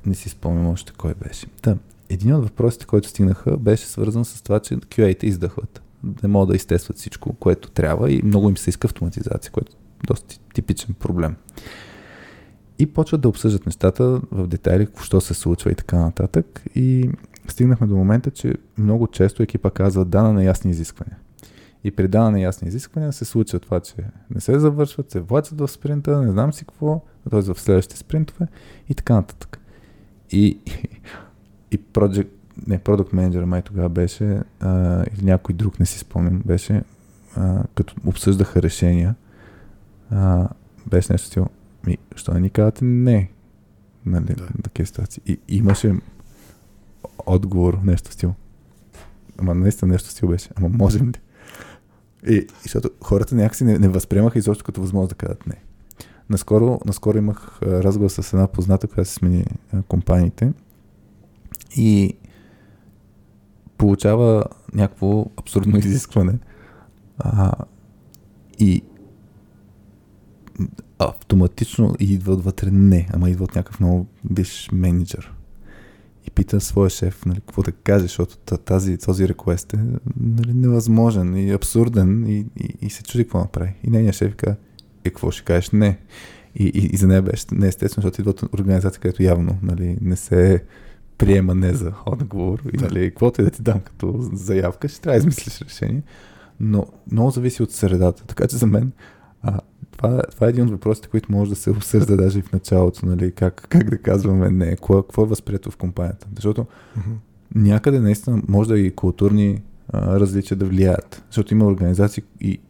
не си спомням още кой беше. Та, един от въпросите, който стигнаха, беше свързан с това, че QA-те издъхват. Не могат да изтестват всичко, което трябва и много им се иска автоматизация, което е доста типичен проблем. И почват да обсъждат нещата в детайли, що се случва и така нататък. И стигнахме до момента, че много често екипа казва да на неясни изисквания. И при да на неясни изисквания се случва това, че не се завършват, се влачат в спринта, не знам си какво, т.е. в следващите спринтове и така нататък. И, и project, не, Product Manager май тогава беше, а, или някой друг, не си спомням, беше, а, като обсъждаха решения, а, беше нещо стил, ми, що не ни казвате не, нали, Да. такива ситуации. И имаше отговор, нещо стил. Ама наистина нещо стил беше. Ама можем ли? И, и защото хората някакси не, не възприемаха изобщо като възможност да кажат не. Наскоро, наскоро имах разговор с една позната, която се смени компаниите и получава някакво абсурдно *laughs* изискване а, и автоматично идва отвътре не, ама идва от някакъв много биш менеджер. И пита своя шеф, нали, какво да каже, защото та- тази, този реквест е нали, невъзможен и абсурден и, и, и се чуди какво направи. И нейният шеф каза, е, какво ще кажеш? Не. И, и, и за нея беше неестествено, защото идва от организация, където явно нали, не се приема не за отговор. И, нали, каквото и да ти дам като заявка, ще трябва да измислиш решение. Но много зависи от средата. Така че за мен а, това, това е един от въпросите, които може да се обсъжда даже и в началото, нали, как, как да казваме не, какво, какво е възприето в компанията. Защото Мгм. някъде наистина може да и културни а, различия да влияят. Защото има организации и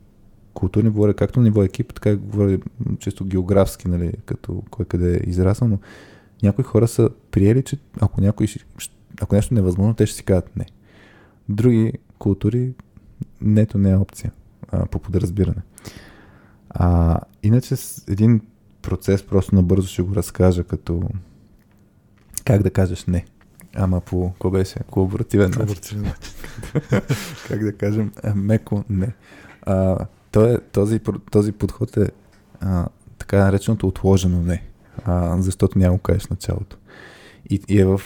културни говоря както на ниво екип, така и говоря м, чисто географски, нали, като кой къде е израснал, но някои хора са приели, че ако, някой, ако нещо не е те ще си кажат не. Други култури нето не е опция а, по подразбиране. А, иначе с един процес просто набързо ще го разкажа, като как да кажеш не. Ама по, какво беше? Колаборативен начин. *laughs* Как да кажем, меко не. А, то е, този, този подход е а, така нареченото отложено не, а, защото няма го кажеш началото. И, и е в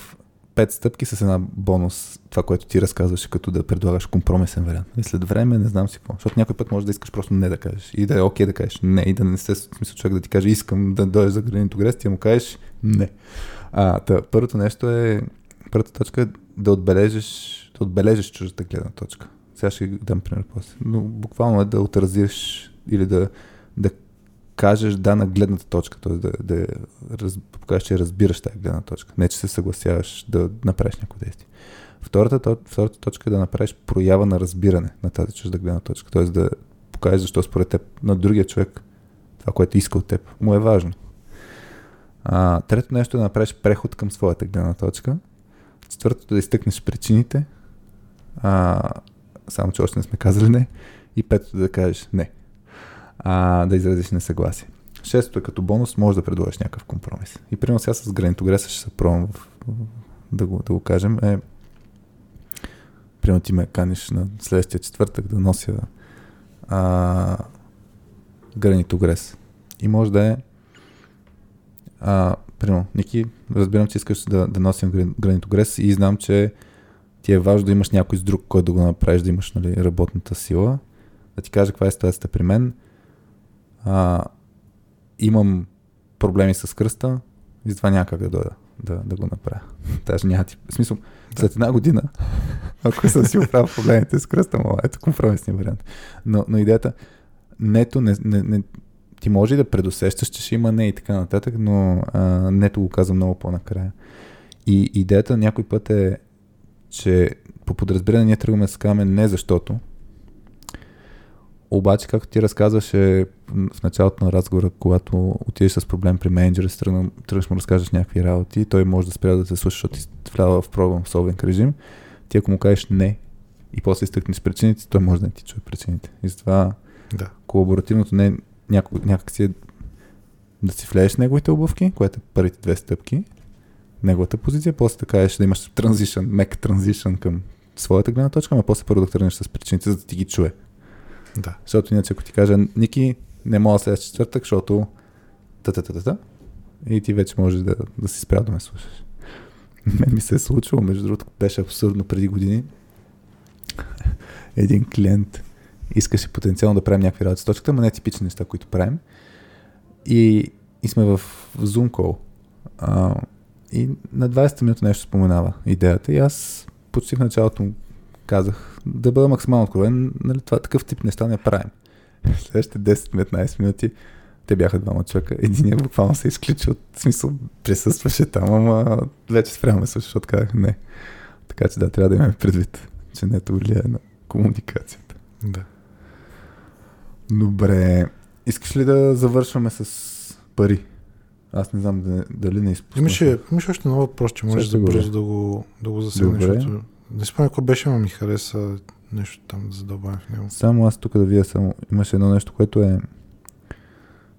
пет стъпки с една бонус, това, което ти разказваше, като да предлагаш компромисен вариант. И след време не знам си какво. Защото някой път може да искаш просто не да кажеш. И да е окей okay да кажеш не. И да не се смисъл човек да ти каже искам да дойдеш за гранито грест, ти му кажеш не. А, та, първото нещо е, първата точка е да отбележиш, да отбележиш чуждата гледна точка. Сега ще дам пример после. Но буквално е да отразиш или да, да кажеш да на гледната точка, т.е. да, да раз, покажеш, че разбираш тази гледна точка. Не, че се съгласяваш да направиш някакво действие. Втората, втората точка е да направиш проява на разбиране на тази чужда гледна точка. Т.е. да покажеш защо според теб на другия човек това, което иска от теб, му е важно. А, трето нещо е да направиш преход към своята гледна точка. Четвъртото е да изтъкнеш причините. А, само, че още не сме казали не. И петото да кажеш не а, да изразиш несъгласие. Шестото е като бонус, може да предложиш някакъв компромис. И примерно сега с гранитогреса ще се пробвам в, да, го, да го кажем. Е, примерно ти ме каниш на следващия четвъртък да нося а, гранитогрес. И може да е а, примерно, Ники, разбирам, че искаш да, да носим гранитогрес и знам, че ти е важно да имаш някой с друг, който да го направиш, да имаш нали, работната сила. Да ти кажа каква е ситуацията при мен а, имам проблеми с кръста и затова няма как да дойда да, да го направя. *laughs* Даже няма ти... В смисъл, след една година, *laughs* ако съм си оправил проблемите с кръста, мога, ето компромисния вариант. Но, но идеята, нето не, не, не, ти може да предусещаш, че ще има не и така нататък, но а, нето го казвам много по-накрая. И идеята някой път е, че по подразбиране ние тръгваме с каме не защото, обаче, както ти разказваше в началото на разговора, когато отидеш с проблем при менеджера, тръгнеш му разкажеш някакви работи, той може да спря да се слуша, защото ти влява в проблем solving режим. Ти ако му кажеш не и после изтъкнеш причините, той може да не ти чуе причините. И затова да. колаборативното не е някак, някак си е да си влезеш неговите обувки, което е първите две стъпки, неговата позиция, после така е да имаш транзишън, мек транзишън към своята гледна точка, а после първо да тръгнеш с причините, за да ти ги чуе. Да. Защото иначе ако ти кажа, Ники, не мога след четвъртък, защото та-та-та-та, и ти вече можеш да, да си спря да ме слушаш. *laughs* Мен ми се е случило, между другото, беше абсурдно преди години. *laughs* Един клиент искаше потенциално да правим някакви работи с точката, но не типични неща, които правим. И, и сме в Zoom call. А, и на 20 минути нещо споменава идеята и аз почти в началото казах да бъда максимално откровен, нали, това такъв тип неща не правим. *laughs* Следващите 10-15 минути те бяха двама човека. Единият буквално се изключи от смисъл, присъстваше там, ама вече спрямо се, защото казах не. Така че да, трябва да имаме предвид, че не е влияе на комуникацията. Да. Добре. Искаш ли да завършваме с пари? Аз не знам дали не изпуснах. Имаше, имаше още много въпрос, че можеш да бързо да го, да го засегнеш. Защото не спомня какво беше, но ми хареса нещо там да задълбавам в него. Само аз тук да видя само. Имаше едно нещо, което е...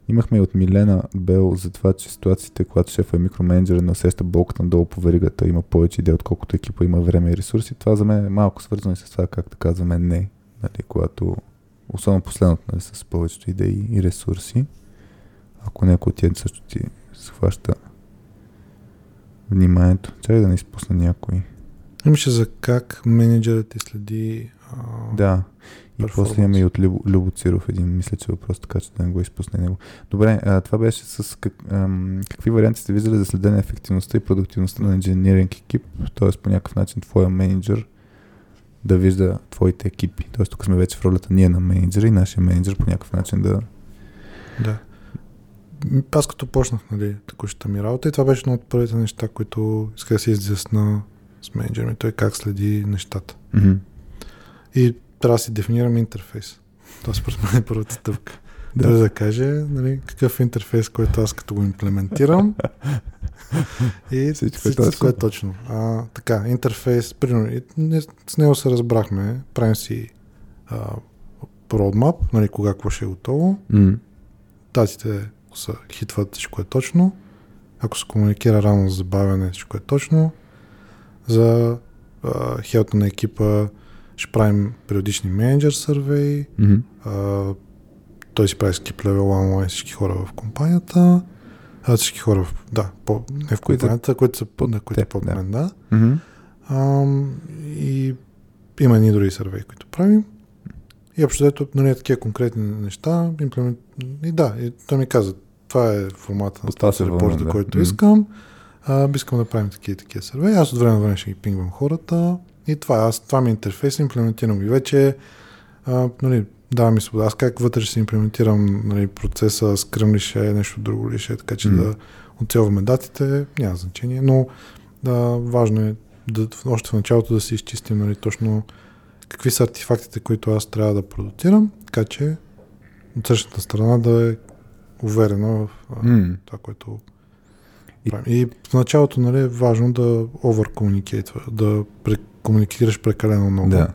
Имахме и от Милена Бел за това, че ситуациите, когато шефа е микроменеджер, не усеща болката надолу по веригата, има повече идея, отколкото екипа има време и ресурси. Това за мен е малко свързано и с това, както казваме не. Нали, когато, особено последното, нали, с повечето идеи и ресурси. Ако някой от тях също ти схваща вниманието. Чакай да не изпусна някой. Имаше за как менеджерът ти следи. А, да. И после имаме и от Любо, Любо Циров един, мисля, че въпрос, така че да не го изпусне него. Добре, а, това беше с как, ам, какви варианти сте виждали за следене ефективността и продуктивността на инженеринг екип, т.е. по някакъв начин твоя менеджер да вижда твоите екипи. Т.е. тук сме вече в ролята ние на менеджера и нашия менеджер по някакъв начин да... Да. Аз като почнах, нали, такощата ми работа и това беше едно от първите неща, които иска да се изясна с менеджер ми, той как следи нещата. Mm-hmm. И трябва да си дефинирам интерфейс. Това според мен е първата стъпка. *laughs* да. да каже нали, какъв е интерфейс, който аз като го имплементирам и всичко, *laughs* всичко, е всичко е точно. А, така, интерфейс, примерно, с него се разбрахме, правим си а, roadmap, нали, кога какво ще е готово. Mm. Датите са хитват, всичко е точно. ако се комуникира рано за забавяне, всичко е точно. За хелта на екипа ще правим периодични менеджер сървей. Mm-hmm. той си прави скип левел онлайн всички хора в компанията. А, всички хора, в, да, по, не в компанията, които са под, които теб, под мен, да. Mm-hmm. А, и има и други сървей, които правим. И общо ето, нали, такива конкретни неща. Имплемент... И да, и той ми каза, това е формата на този репорт, да. който mm-hmm. искам. А, искам да правим такива такива сървей. Аз от време на време ще ги пингвам хората. И това, аз, това ми е интерфейс, имплементирам ги вече. А, нали, дава ми свобода. Аз как вътре ще имплементирам нали, процеса, скръм ли ще е, нещо друго ли ще е, така че mm. да оцелваме датите, няма значение, но да, важно е да, още в началото да си изчистим нали, точно какви са артефактите, които аз трябва да продуцирам, така че от същата страна да е уверена в mm. това, което и... в началото нали, е важно да overcommunicate, да комуникираш прекалено много, да.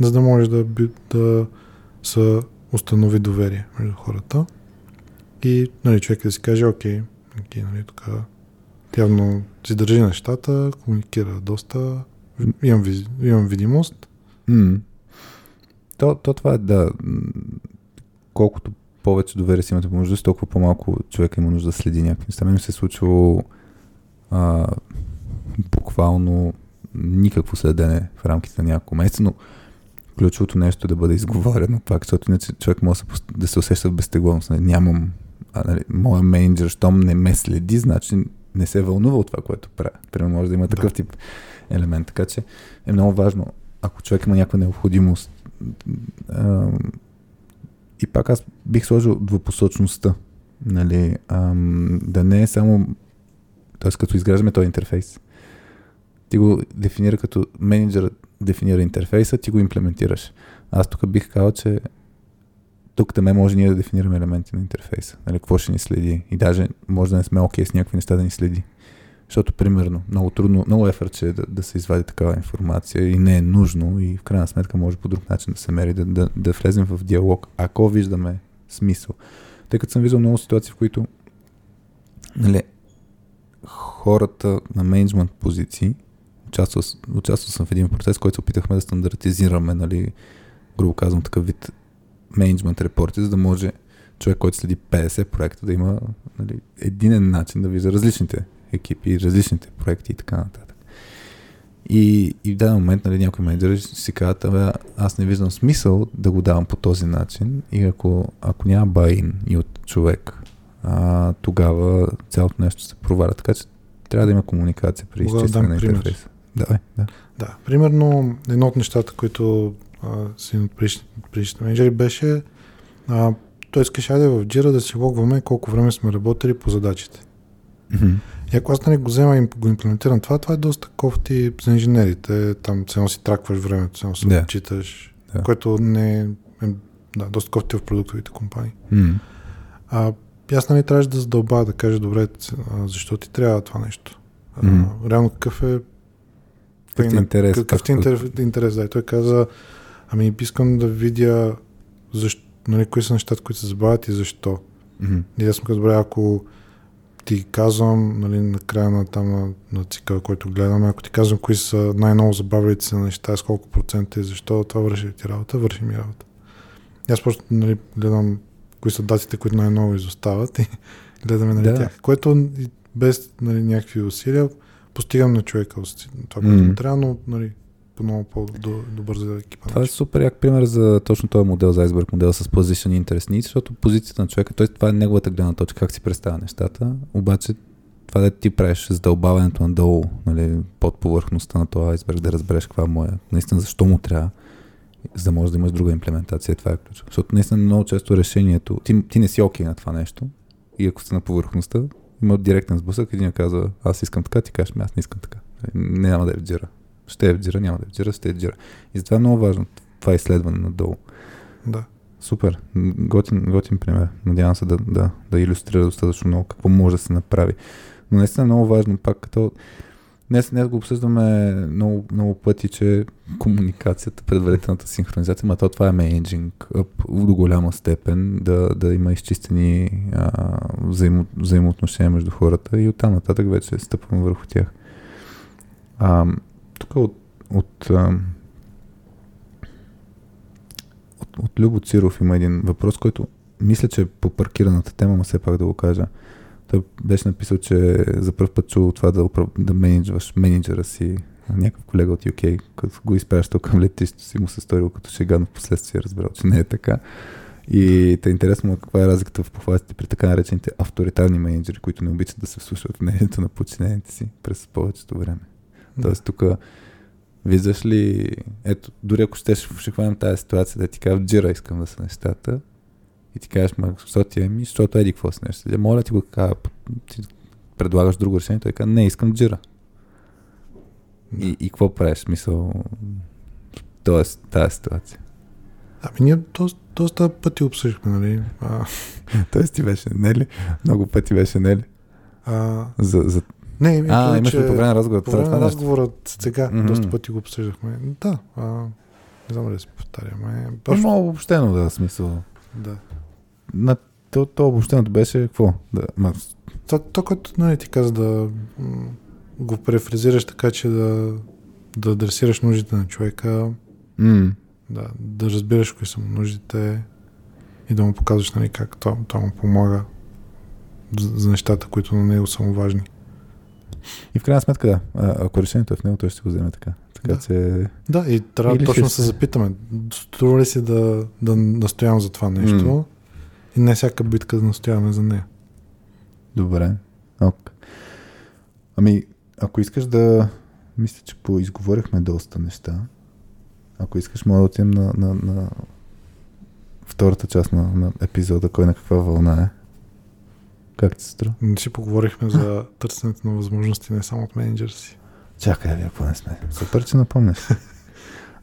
за да можеш да, да се установи доверие между хората. И нали, човек да си каже, окей, окей нали, тук явно си държи нещата, комуникира доста, имам, имам видимост. Mm. То, то това е да. Колкото повече доверие си имате помежду си, толкова по-малко човек има нужда да следи някакви неща. Мен се е случило а, буквално никакво следене в рамките на няколко месеца, но ключовото нещо е да бъде изговорено пак, защото иначе човек може да се усеща в безтегловност. Нали, нямам, а, нали, моя менеджер, щом не ме следи, значи не се вълнува от това, което правя. Примерно може да има такъв да. тип елемент. Така че е много важно, ако човек има някаква необходимост, и пак аз бих сложил двупосочността. Нали, а, да не е само, т.е. като изграждаме този интерфейс, ти го дефинира като менеджерът дефинира интерфейса, ти го имплементираш. Аз тук бих казал, че тук да ме може ние да дефинираме елементи на интерфейса. Нали, какво ще ни следи. И даже може да не сме окей okay с някакви неща да ни следи. Защото, примерно, много трудно, много ефърт е да, да се извади такава информация и не е нужно и в крайна сметка може по друг начин да се мери, да, да, да влезем в диалог, ако виждаме смисъл. Тъй като съм виждал много ситуации, в които нали, хората на менеджмент позиции участвал, участвал съм в един процес, който опитахме да стандартизираме, нали, грубо казвам, такъв вид менеджмент репорти, за да може човек, който следи 50 проекта, да има нали, единен начин да вижда различните екипи, различните проекти и така нататък. И, и в даден момент нали, някои менеджери си казват, абе, аз не виждам смисъл да го давам по този начин и ако, ако няма байн и от човек, а, тогава цялото нещо се проваля. Така че трябва да има комуникация при изчистване на интерфейса. Да, да. Да, примерно едно от нещата, които си от предишните менеджери беше а, той искаше айде в Jira да си логваме колко време сме работили по задачите. Mm-hmm. И ако аз нали го взема и го имплементирам това, това е доста кофти за инженерите. Там цено си тракваш времето, цено си yeah. читаш, yeah. което не е да, доста кофти в продуктовите компании. Mm-hmm. А, аз нали трябваше да задълбая, да кажа, добре, защо ти трябва това нещо? Mm-hmm. А, реално какъв е какъв ти интерес? Какъв ти интерес, интерес, да. И той каза, ами искам да видя защо, нали, кои са нещата, които се забавят и защо. Mm-hmm. И аз съм казал, добре, ако ти казвам, нали, на края на, там, на, на цикъла, който гледаме, ако ти казвам кои са най-ново забавилите се неща, с колко процента и защо, това върши ти работа, върши ми работа. И аз просто нали, гледам кои са датите, които най-ново изостават и *laughs* гледаме нали, да. тях. Което без нали, някакви усилия постигам на човека това, което mm. трябва, но нали, по много по-добър за екипа. Това е супер як пример за точно този модел за Iceberg, модел с position interest needs, защото позицията на човека, т.е. това е неговата гледна точка, как си представя нещата, обаче това да ти правиш задълбаването надолу, нали, под повърхността на този айсберг, да разбереш каква е, наистина защо му трябва, за да можеш да имаш друга имплементация, това е ключ. Защото наистина много често решението, ти, ти не си окей okay на това нещо и ако сте на повърхността, има директен сблъсък, един казва, аз искам така, ти кажеш, аз не искам така. Не, няма да е джира. Ще е в джира, няма да е в джира, ще е в джира. И затова е много важно това изследване надолу. Да. Супер. Готин, готин пример. Надявам се да, да, да иллюстрира достатъчно много какво може да се направи. Но наистина е много важно, пак като Днес, днес го обсъждаме много, много пъти, че комуникацията, предварителната синхронизация, ма то това е менеджинг до голяма степен, да, да има изчистени а, взаимо, взаимоотношения между хората и оттам нататък вече стъпваме върху тях. А, тук от, от, от, от Любо Циров има един въпрос, който мисля, че е по паркираната тема, но все пак да го кажа. Той беше написал, че за първ път чул това да, да менеджваш менеджера си, някакъв колега от UK, като го изпращал към летището си, му се сторил като шега, но в последствие разбрал, че не е така. И те е интересно каква е разликата в похвалите при така наречените авторитарни менеджери, които не обичат да се вслушват в мнението на подчинените си през повечето време. Тоест тук виждаш ли, ето, дори ако ще, ще хванем тази ситуация, да ти кажа в джира искам да са нещата, и ти кажеш, ма, защо ти е ми, защото еди какво с нещо. Моля ти го така, ти предлагаш друго решение, той казва, не, искам джира. И, и какво правиш? Смисъл, тоест, тази ситуация. Ами ние доста, доста пъти обсъждахме, нали? А... *laughs* Тоест ти беше, не ли? Много пъти беше, не ли? А... За, за... Не, ми, а, имаш ли по време на разговора? По време на разговорът сега mm-hmm. доста пъти го обсъждахме. Да, а, не знам ли да се повтаряме. Просто... Много обобщено да, смисъл. Да на то, то обобщеното беше какво? Да, ма... То, то, което нали, ти каза да го префразираш така, че да, да адресираш нуждите на човека, mm. да, да разбираш кои са му нуждите и да му показваш нали, как това, това му помага за, за нещата, които на него са му важни. И в крайна сметка, да, ако решението е в него, той ще го вземе така. Така да. че... Да, и трябва Или точно ще... се запитаме, струва ли си да, да настоявам за това нещо, mm. И не всяка битка да настояваме за нея. Добре. Ок. Ами, ако искаш да... Мисля, че поизговорихме доста неща. Ако искаш, мога да отидем на, на, на втората част на, на епизода, кой на каква вълна е. Как ти се струва? Не си поговорихме за търсенето на възможности не само от менеджера си. Чакай, ако не сме. Супер, че напомняш.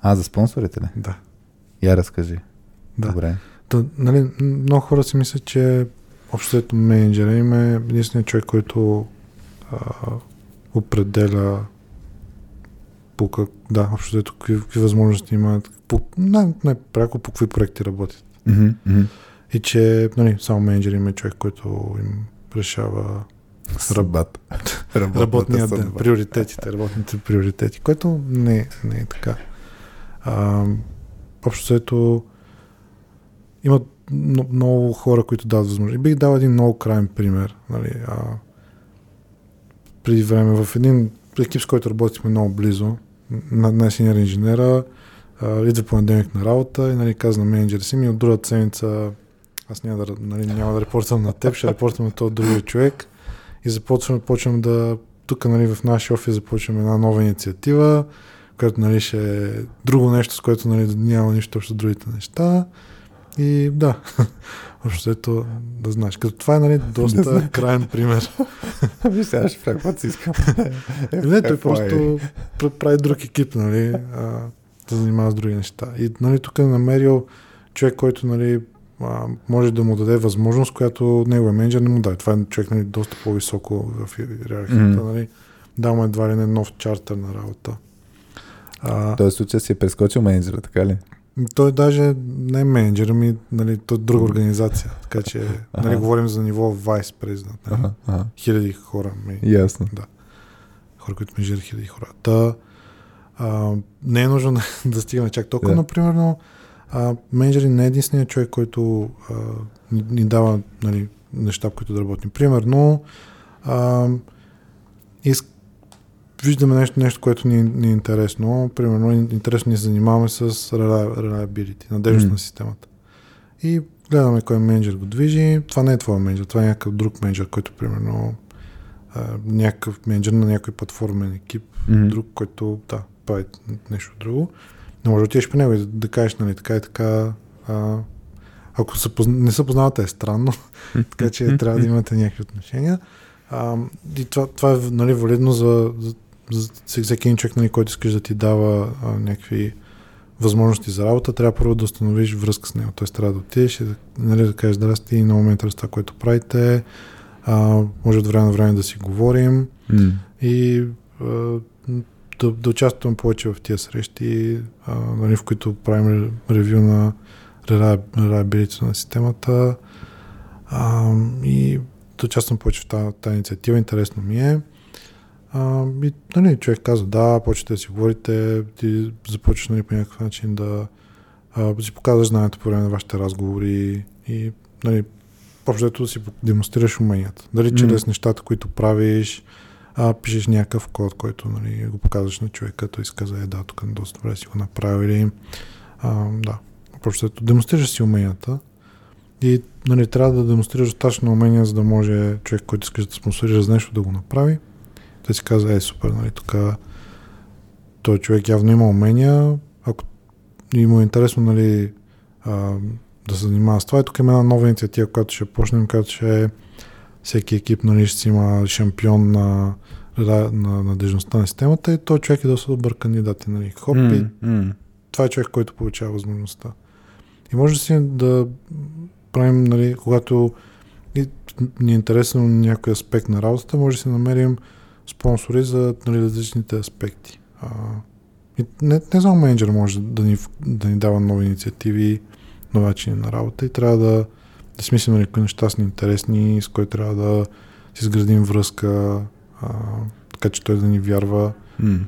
А, за спонсорите ли? Да. Я разкажи. Да. Добре. Та, нали, много хора си мислят, че общото менеджера им е единственият човек, който а, определя по как, да, общо какви, какви възможности имат, по, не, не пряко по какви проекти работят. Mm-hmm. И че нали, само менеджер им е човек, който им решава Съдбата. *laughs* работния ден, приоритетите, работните приоритети, което не, не е така. А, общо има много хора, които дават възможност. И бих дал един много крайен пример. Нали, а, преди време в един екип, с който работихме много близо, на, синьор инженера, а, идва понеделник на работа и нали, каза на менеджера си ми от другата седмица аз няма да, нали, няма да репортвам на теб, ще репортвам на този другия човек и започвам, почвам да тук нали, в нашия офис започваме една нова инициатива, която нали, ще е друго нещо, с което нали, няма нищо общо другите неща. И да, *laughs* общо ето да знаеш. Като това е нали, доста крайен пример. *laughs* Виж сега ще правя каквото си искам. *laughs* Не, той просто прави друг екип, нали, а, да занимава с други неща. И нали, тук е намерил човек, който нали, а, може да му даде възможност, която неговия менеджер не му даде. Това е човек нали, доста по-високо в иерархията. Mm-hmm. Нали. Дал му едва ли не нов чартер на работа. А, Тоест случай си е прескочил менеджера, така ли? Той даже не е менеджер, ами нали, той е друга организация. Така че *laughs* нали, говорим за ниво вайс президент. Нали? Ага, ага. Хиляди хора. Ми, Ясно. Да. Хора, които менеджират хиляди хора. Та, а, не е нужно *laughs* да, да стигаме чак толкова, да. но а, менеджери не е единственият човек, който а, ни, дава нали, неща, по които да работим. Примерно, а, иск, виждаме нещо, нещо което ни, ни е интересно. Примерно, интересно ни занимаваме с reliability, надежност mm. на системата. И гледаме кой менеджер го движи. Това не е твой менеджер, това е някакъв друг менеджер, който примерно някакъв менеджер на някой платформен екип, mm-hmm. друг, който да, прави нещо друго. Не може да отидеш по него и да, кажеш, нали, така и така. А, ако са, не се познавате е странно, така че трябва да имате някакви отношения. А, и това, това е нали, валидно за, за всеки един човек, нали, който искаш да ти дава а, някакви възможности за работа, трябва първо да установиш връзка с него. Тоест трябва да отидеш и да, нали, да кажеш здрасти много ме интересува това, което правите. А, може от време на време да си говорим mm. и а, да, да участвам повече в тия срещи, а, нали, в които правим ревю на релабилитето на системата а, и да участвам повече в тази, тази инициатива. Интересно ми е. А, и, нали, човек казва, да, почвате да си говорите, ти започваш нали, по някакъв начин да а, си показваш знанието по време на вашите разговори и нали, общо си демонстрираш уменията. Дали чрез mm. нещата, които правиш, а, пишеш някакъв код, който нали, го показваш на човека, той си каза, е да, тук доста добре си го направили. А, да, общо демонстрираш си уменията и нали, трябва да демонстрираш достатъчно умения, за да може човек, който искаш да спонсорира за нещо, да го направи. Той си каза, е супер, нали, тук той човек явно има умения, ако и му е интересно нали, а, да се занимава с това. И тук има една нова инициатива, която ще почнем, която ще е всеки екип нали, ще има шампион на, на, на надежността на системата и той човек е доста добър кандидат. Нали. Хоп, mm, mm. това е човек, който получава възможността. И може да си да правим, нали, когато ни е интересен някой аспект на работата, може да си намерим спонсори за нали, различните аспекти. А, не, не само менеджер може да ни, да ни дава нови инициативи, нови начини на работа и трябва да, да смислим нали, кои неща са ни интересни, с които трябва да си изградим връзка, а, така че той да ни вярва. Mm.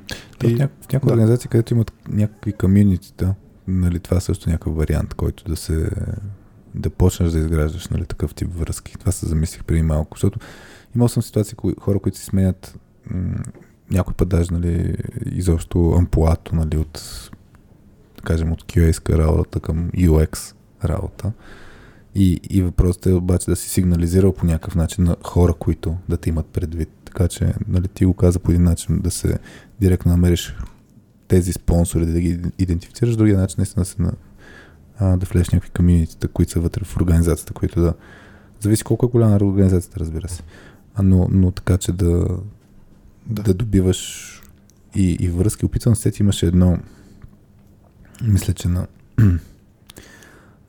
И, в, няко, в някои да. организации, където имат някакви комьюнитита, нали, това също е някакъв вариант, който да се да почнеш да изграждаш нали, такъв тип връзки. Това се замислих преди малко, защото имал съм ситуации, кои, хора, които си сменят м- някой път даже нали, изобщо ампулато нали, от да кажем от QA-ска работа към UX работа. И, и въпросът е обаче да си сигнализирал по някакъв начин на хора, които да те имат предвид. Така че нали, ти го каза по един начин да се директно намериш тези спонсори, да ги идентифицираш, другия начин наистина да се на, а, да влезеш някакви комьюнитита, които са вътре в организацията, които да... Зависи колко е голяма организацията, разбира се. А, но, но така, че да, да. да добиваш и, и връзки. Опитвам се, имаше едно мисля, че на *clears throat*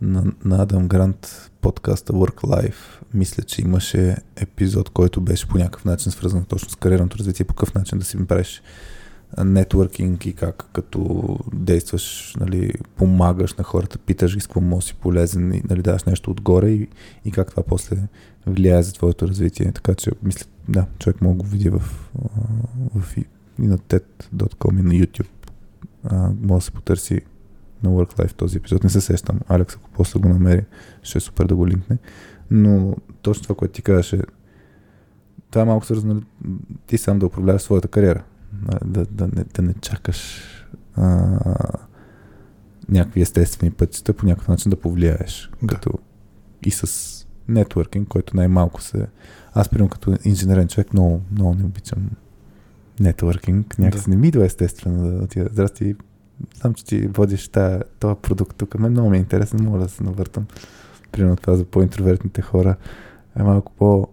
на, на Адам Грант подкаста Work Life, мисля, че имаше епизод, който беше по някакъв начин свързан точно с кариерното развитие, по какъв начин да си правиш нетворкинг и как като действаш, нали, помагаш на хората, питаш ги с какво може си полезен и нали, даваш нещо отгоре и, и как това после влияе за твоето развитие. Така че, мисля, да, човек мога го види в, в, и на TED.com и на YouTube. А, може да се потърси на Work Life този епизод. Не се сещам. Алекс, ако после го намери, ще е супер да го линкне. Но точно това, което ти казваше, това е малко свързано ти сам да управляваш своята кариера. Да, да, не, да не чакаш а, някакви естествени пътища, по някакъв начин да повлияеш. Да. Като и с нетворкинг, който най-малко се... Аз, примерно, като инженерен човек, много, много не обичам нетворкинг. Някакси да. не ми идва естествено да отида. Здрасти, знам, че ти водиш този продукт тук. Мен много ми е интересен, мога да се навъртам. Примерно това за по-интровертните хора е малко по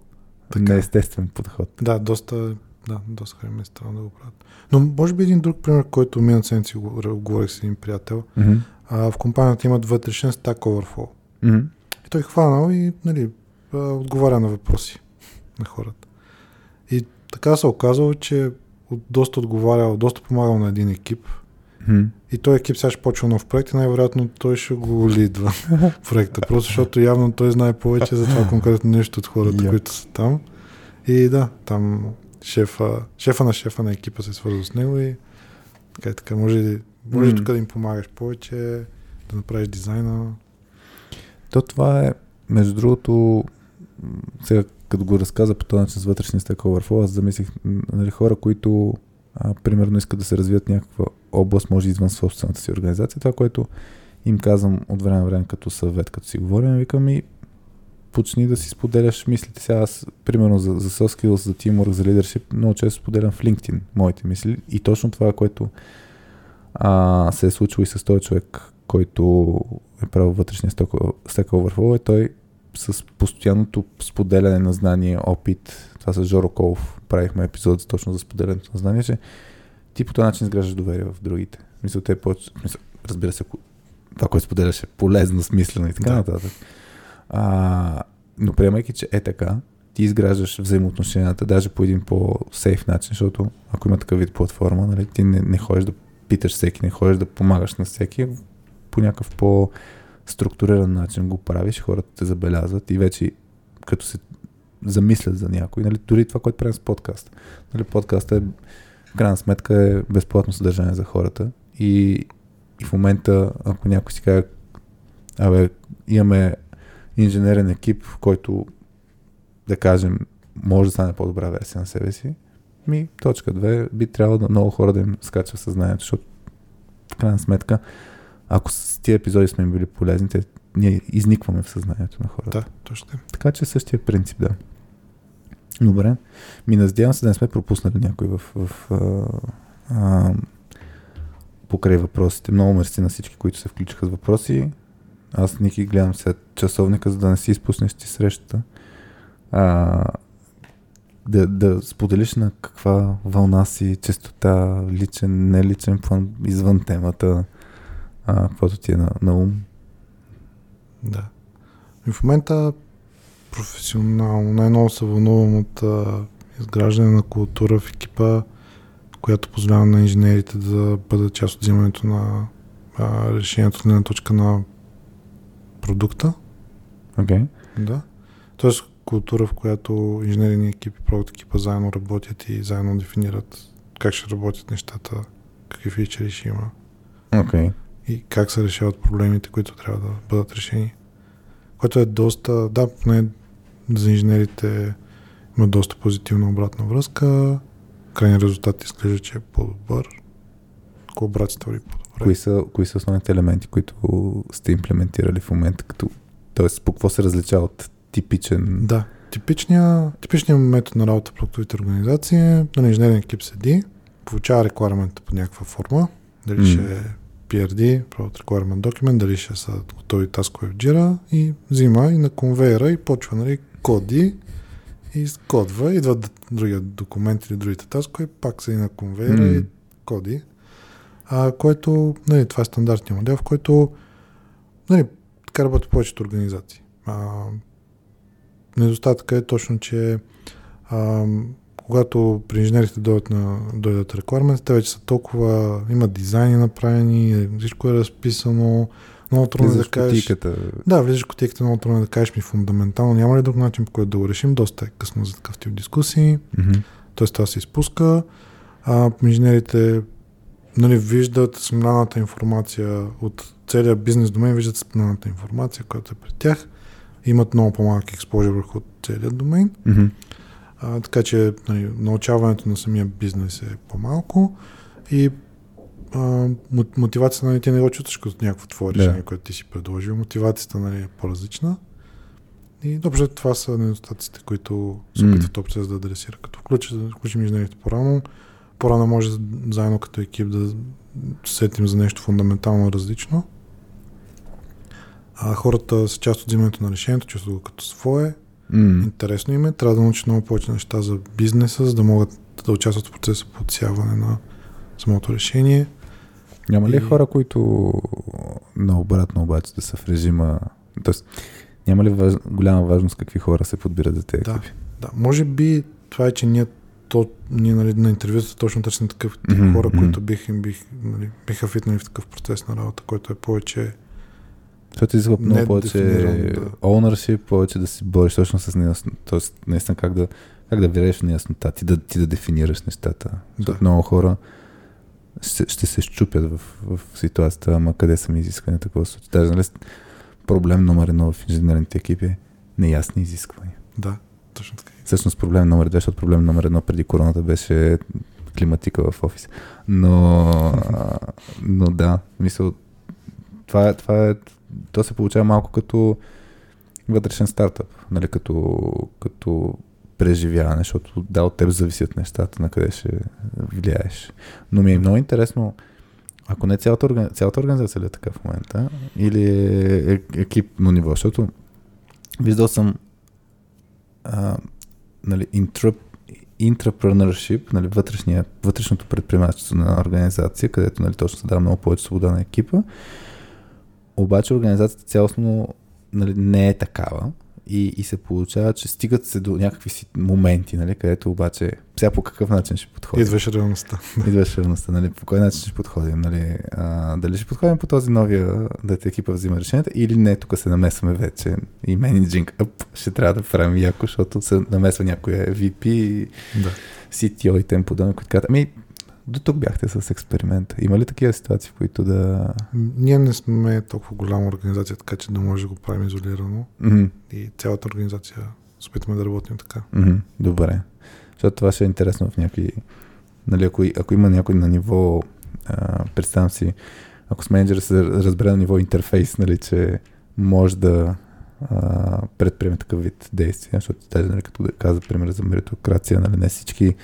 неестествен подход. Да, доста, да, доста хора е странно да го правят. Но може би един друг пример, който миналата седмица си говорих с един приятел. Mm-hmm. А, в компанията имат вътрешен Stack Overflow. Mm-hmm. И той хванал и нали, отговаря на въпроси на хората. И така се оказало, че доста отговарял, доста помагал на един екип, И той екип сега ще почва нов проект и най-вероятно той ще го лидва *laughs* проекта. Просто защото явно той знае повече за това конкретно нещо от хората, yeah. които са там. И да, там шефа, шефа на шефа на екипа се свързва с него и така, и така може, може mm. тук да им помагаш повече, да направиш дизайна. То това е, между другото, сега като го разказа по този начин с вътрешния Stack Overflow, аз замислих нали, хора, които а, примерно искат да се развият някаква област, може извън собствената си организация. Това, което им казвам от време на време като съвет, като си говорим, викам и почни да си споделяш мислите. Сега аз, примерно, за, за soft skills, за teamwork, за leadership, много често споделям в LinkedIn моите мисли. И точно това, което а, се е случило и с този човек, който е правил вътрешния Stack Overflow, е той с постоянното споделяне на знание, опит. Това с Жоро Колов правихме епизод точно за споделянето на знание, че ти по този начин изграждаш доверие в другите. Мисля, те по... Мисля, разбира се, това, което споделяш е полезно, смислено и така да. нататък. А, но приемайки, че е така, ти изграждаш взаимоотношенията, даже по един по-сейф начин, защото ако има такъв вид платформа, нали, ти не, не ходиш да питаш всеки, не ходиш да помагаш на всеки, по някакъв по-структуриран начин го правиш, хората те забелязват и вече като се замислят за някой, нали, дори това, което правим с подкаст. Нали, подкаст е, в крайна сметка е безплатно съдържание за хората и, и в момента, ако някой си каже, абе, имаме инженерен екип, който да кажем, може да стане по-добра версия на себе си, ми, точка 2, би трябвало да много хора да им скача съзнанието, защото в крайна сметка, ако с тия епизоди сме им били полезни, те, ние изникваме в съзнанието на хората. Да, точно. Така че същия принцип, да. Добре. Ми надявам се да не сме пропуснали някой в, в а, а, покрай въпросите. Много мерси на всички, които се включиха с въпроси. Аз, Ники, гледам след часовника, за да не си изпуснеш ти срещата. А, да, да споделиш на каква вълна си, честота, личен, неличен план, извън темата, а, каквото ти е на, на ум. Да. И в момента професионално най-много се вълнувам от а, изграждане на култура в екипа, която позволява на инженерите да бъдат част от взимането на а, решението от гледна точка на продукта. Okay. Да. Тоест култура, в която инженерни екипи, продукт екипа заедно работят и заедно дефинират как ще работят нещата, какви фичери ще има. Okay. И как се решават проблемите, които трябва да бъдат решени. Което е доста, да, не за инженерите има доста позитивна обратна връзка. Крайният резултат изглежда, че е по-добър. Колаборацията върви по-добре. Кои са, кои са основните елементи, които сте имплементирали в момента? Като, тоест, по какво се различава от типичен... Да. Типичният, типичният метод на работа в продуктовите организации е на инженерен екип седи, получава рекламента по някаква форма, дали mm. ще е PRD, Product Requirement Document, дали ще са готови таскове в Jira и взима и на конвейера и почва нали, коди и кодва, идват другия документ или другите таскове, пак са и на конвейера mm. и коди. А, което, нали, това е стандартният модел, в който нали, така работят повечето организации. А, недостатъка е точно, че а, когато при инженерите дойдат, на, дойдат те вече са толкова, имат дизайни направени, всичко е разписано, много трудно е да кажеш... Кутиката. Да, влизаш кутиката, много трудно е да кажеш ми фундаментално. Няма ли друг начин, по който да го решим? Доста е късно за такъв тип дискусии. Mm-hmm. Тоест това се изпуска. А инженерите нали, виждат споменаната информация от целият бизнес домен, виждат споменаната информация, която е пред тях имат много по-малък експожер върху целият домен. Mm-hmm. А, така че нали, научаването на самия бизнес е по-малко и а, мотивацията нали, ти не го чувстваш като някакво твое решение, yeah. което ти си предложил. Мотивацията нали, е по-различна. И добре, това са недостатъците, които се опитват mm. процес да адресира. Като включим, да включим инженерите по-рано, по-рано може заедно като екип да сетим за нещо фундаментално различно а хората са част от взимането на решението, чувстват го като свое. Mm. Интересно им е. Трябва да научат много повече неща за бизнеса, за да могат да участват в процеса по отсяване на самото решение. Няма ли и... хора, които наобратно обаче да са в режима... Тоест, няма ли важ... голяма важност какви хора се подбират за тези да, екипи? Да, може би това е, че ние, то, ние нали, на интервюта точно търсим такъв тип mm-hmm. хора, които бих, бих, нали, биха фитнали в такъв процес на работа, който е повече защото изисква много повече да. ownership, повече да си бориш точно с неяснота. Тоест, наистина как да, как да виреш в неяснота, ти да, ти да дефинираш нещата. Защото много хора ще, ще се щупят в, в ситуацията, ама къде са ми изисквания, такова случай. Даже нали, проблем номер едно в инженерните екипи е неясни изисквания. Да, точно така. Всъщност проблем номер две, защото проблем номер едно преди короната беше климатика в офис. Но, *laughs* но да, мисъл, това е, това е то се получава малко като вътрешен стартъп, нали, като, като преживяване, защото да, от теб зависят нещата, на къде ще влияеш. Но ми е много интересно, ако не цялата, органи... цялата организация ли е така в момента, или е, е екипно ниво, защото виждал съм а, нали, интруп, intrapreneurship, нали, вътрешното предприемачество на организация, където нали, точно се дава много повече свобода на екипа. Обаче организацията цялостно нали, не е такава и, и се получава, че стигат се до някакви си моменти, нали, където обаче сега по какъв начин ще подходим. Идваш реалността. *laughs* Идваш реалността, нали, по кой начин ще подходим, нали, а, дали ще подходим по този новия, дете екипа взима решенията или не, тук се намесваме вече и менеджинг ъп, ще трябва да правим яко, защото се намесва някоя VP, Да. CTO и тем подобно, които казват, ами до тук бяхте с експеримента. Има ли такива ситуации, в които да... Ние не сме толкова голяма организация, така че да може да го правим изолирано. Мгм. И цялата организация се опитваме да работим така. Мгм, Добре. Защото това ще е интересно в някакви... Нали, ако, ако има някой на ниво... А, представям си, ако с менеджера се разбере на ниво интерфейс, нали, че може да а, предприеме такъв вид действия, защото даже, нали, като да каза пример за меритокрация, нали, не всички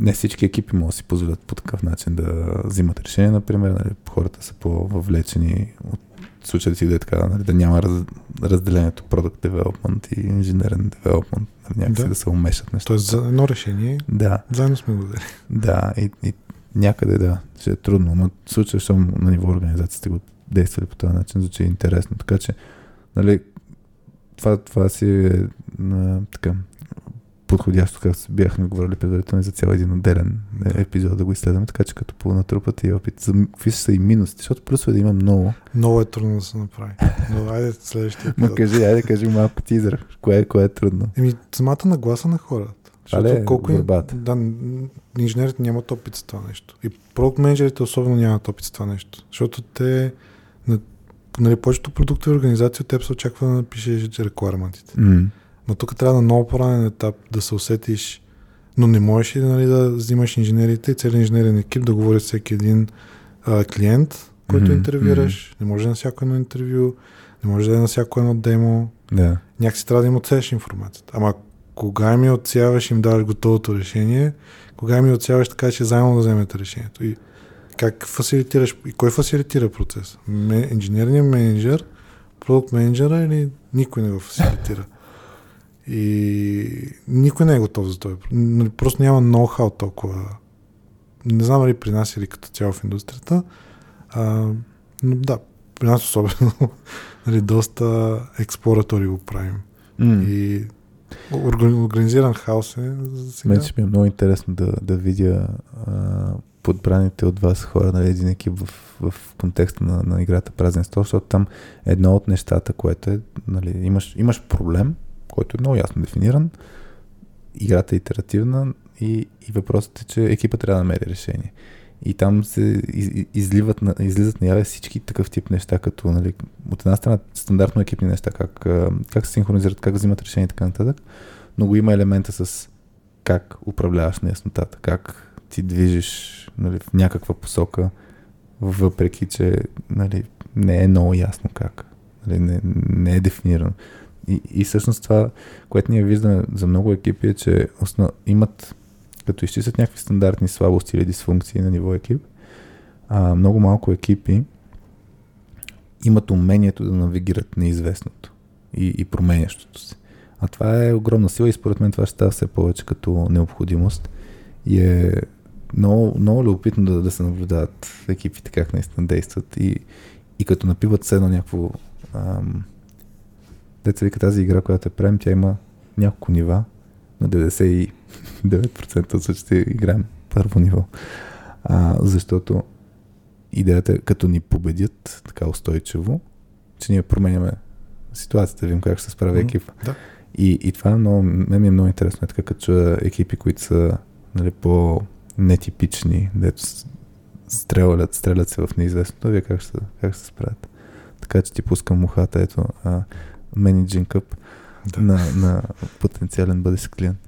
не всички екипи могат да си позволят по такъв начин да взимат решения, например. Нали, хората са по-въвлечени от случая си да е така, нали, да няма раз, разделението Product Development и Engineering Development, нали, някакси да. Да. да се умешат нещата. Тоест за едно решение Да, заедно сме го взели. да, и, и някъде да, ще е трудно, но в случая, щом на ниво организация сте го действали по този начин, звучи интересно. Така че, нали, това, това си е а, така, подходящо, както бяхме говорили предварително за цял един отделен е, епизод да го изследваме, така че като понатрупате и опит, за какви са и минусите, защото плюсове да има много. Много е трудно да се направи. Но айде следващия Ма епизод. кажи, айде кажи малко тизър, кое, кое е трудно. Еми, самата нагласа на хората. Това ли е колко борбата? Да, инженерите нямат опит с това нещо. И продукт менеджерите особено нямат опит с това нещо. Защото те, на, нали, повечето продуктови организации от теб се очаква да напишеш рекламатите. М, Но тук трябва на много по-ранен етап да се усетиш, но не можеш ли нали, да взимаш инженерите и целият инженерен екип да говори всеки един а, клиент, който Мгм, интервюираш. Не може на всяко едно интервю, не може да е на всяко едно демо. Да. Някакси трябва да им отсееш информацията. Ама кога ми отсяваш им даваш готовото решение, кога ми отсяваш така, че заедно да вземете решението. И как фасилитираш, и кой фасилитира процеса? Ме, инженерният менеджер, продукт менеджера или никой не го фасилитира? И никой не е готов за това. Нали, Просто няма ноу-хау толкова. Не знам дали при нас или като цяло в индустрията. А, но да, при нас особено *laughs* нали, доста експлоратори го правим. М. И орга- организиран хаос е за сега. Мен ще ми е много интересно да, да видя а, подбраните от вас хора на един екип в, в контекста на, на играта Празен стол, защото там едно от нещата, което е, нали, имаш, имаш проблем, който е много ясно дефиниран, играта е итеративна и, и въпросът е, че екипа трябва да намери решение. И там се из, изливат, излизат наяве всички такъв тип неща, като нали, от една страна стандартно екипни неща, как, как се синхронизират, как взимат решение и така нататък, но го има елемента с как управляваш неяснотата, как ти движиш нали, в някаква посока, въпреки че нали, не е много ясно как. Нали, не, не е дефинирано. И, и всъщност това, което ние виждаме за много екипи е, че основ... имат, като изчистят някакви стандартни слабости или дисфункции на ниво екип, а, много малко екипи имат умението да навигират неизвестното и, и променящото се. А това е огромна сила и според мен това ще става все повече като необходимост. И е много, много любопитно да, да се наблюдават екипите как наистина действат и, и като напиват все едно някакво ам, деца вика тази игра, която правим, тя има няколко нива. На 99% от случаите играем първо ниво. А, защото идеята е като ни победят така устойчиво, че ние променяме ситуацията, видим как ще се справя Мгм. екипа. Да. И, и това е много, мен ми е много интересно, е така като чуя екипи, които са нали, по-нетипични, дето стрелят, стрелят се в неизвестното, вие как ще, как ще се справят. Така че ти пускам мухата, ето, а, менеджинг къп Да. на, на потенциален бъдещ клиент.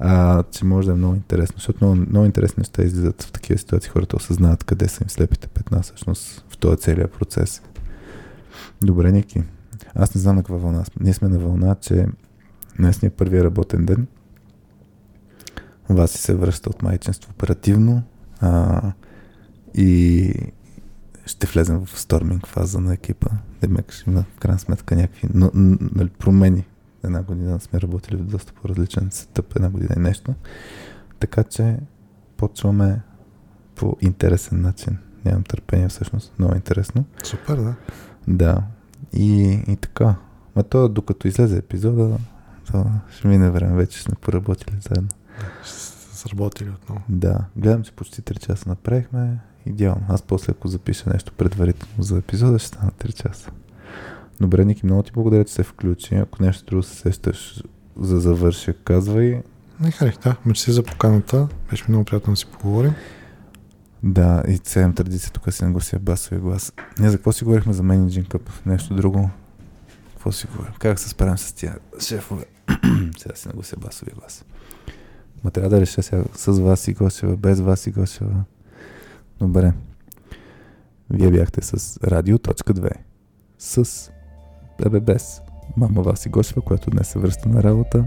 А, че може да е много интересно, защото много, много интересни неща излизат в такива ситуации, хората осъзнават къде са им слепите петна всъщност в този целият процес. Добре, Ники. Аз не знам на каква вълна сме. Ние сме на вълна, че днес ни е първия работен ден. Васи се връща от майчинство оперативно а, и ще влезем в сторминг фаза на екипа. Демек ще има в крайна сметка някакви но, нали, промени. Една година сме работили в доста по-различен сетъп, една година и нещо. Така че почваме по интересен начин. Нямам търпение всъщност, много интересно. Супер, да. Да. И, и така. Ма то, докато излезе епизода, то ще мине време, вече сме поработили заедно. Ще сработили отново. Да, гледам, че почти 3 часа направихме. Идеално. Аз после, ако запиша нещо предварително за епизода, ще стана 3 часа. Добре, Ники, много ти благодаря, че се включи. Ако нещо друго се сещаш за завърша, казвай. Не харих, да. Мерси за поканата. Беше много приятно да си поговорим. Да, и ценям традиция, тук си нагласия басовия глас. Не, за какво си говорихме за менеджинг къп? Нещо друго? Какво си говорим? Как се справим с тия шефове? *clears throat* сега си наглася басовия глас. Ма трябва да реша сега с вас и Гошева, без вас и Гошева. Добре. Вие бяхте с Радио.2. С Бебе без мама Васи Гошева, която днес се връща на работа.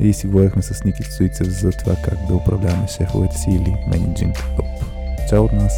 И си говорихме с Ники Стоицев за това как да управляваме шефовете си или менеджинг. Чао от нас!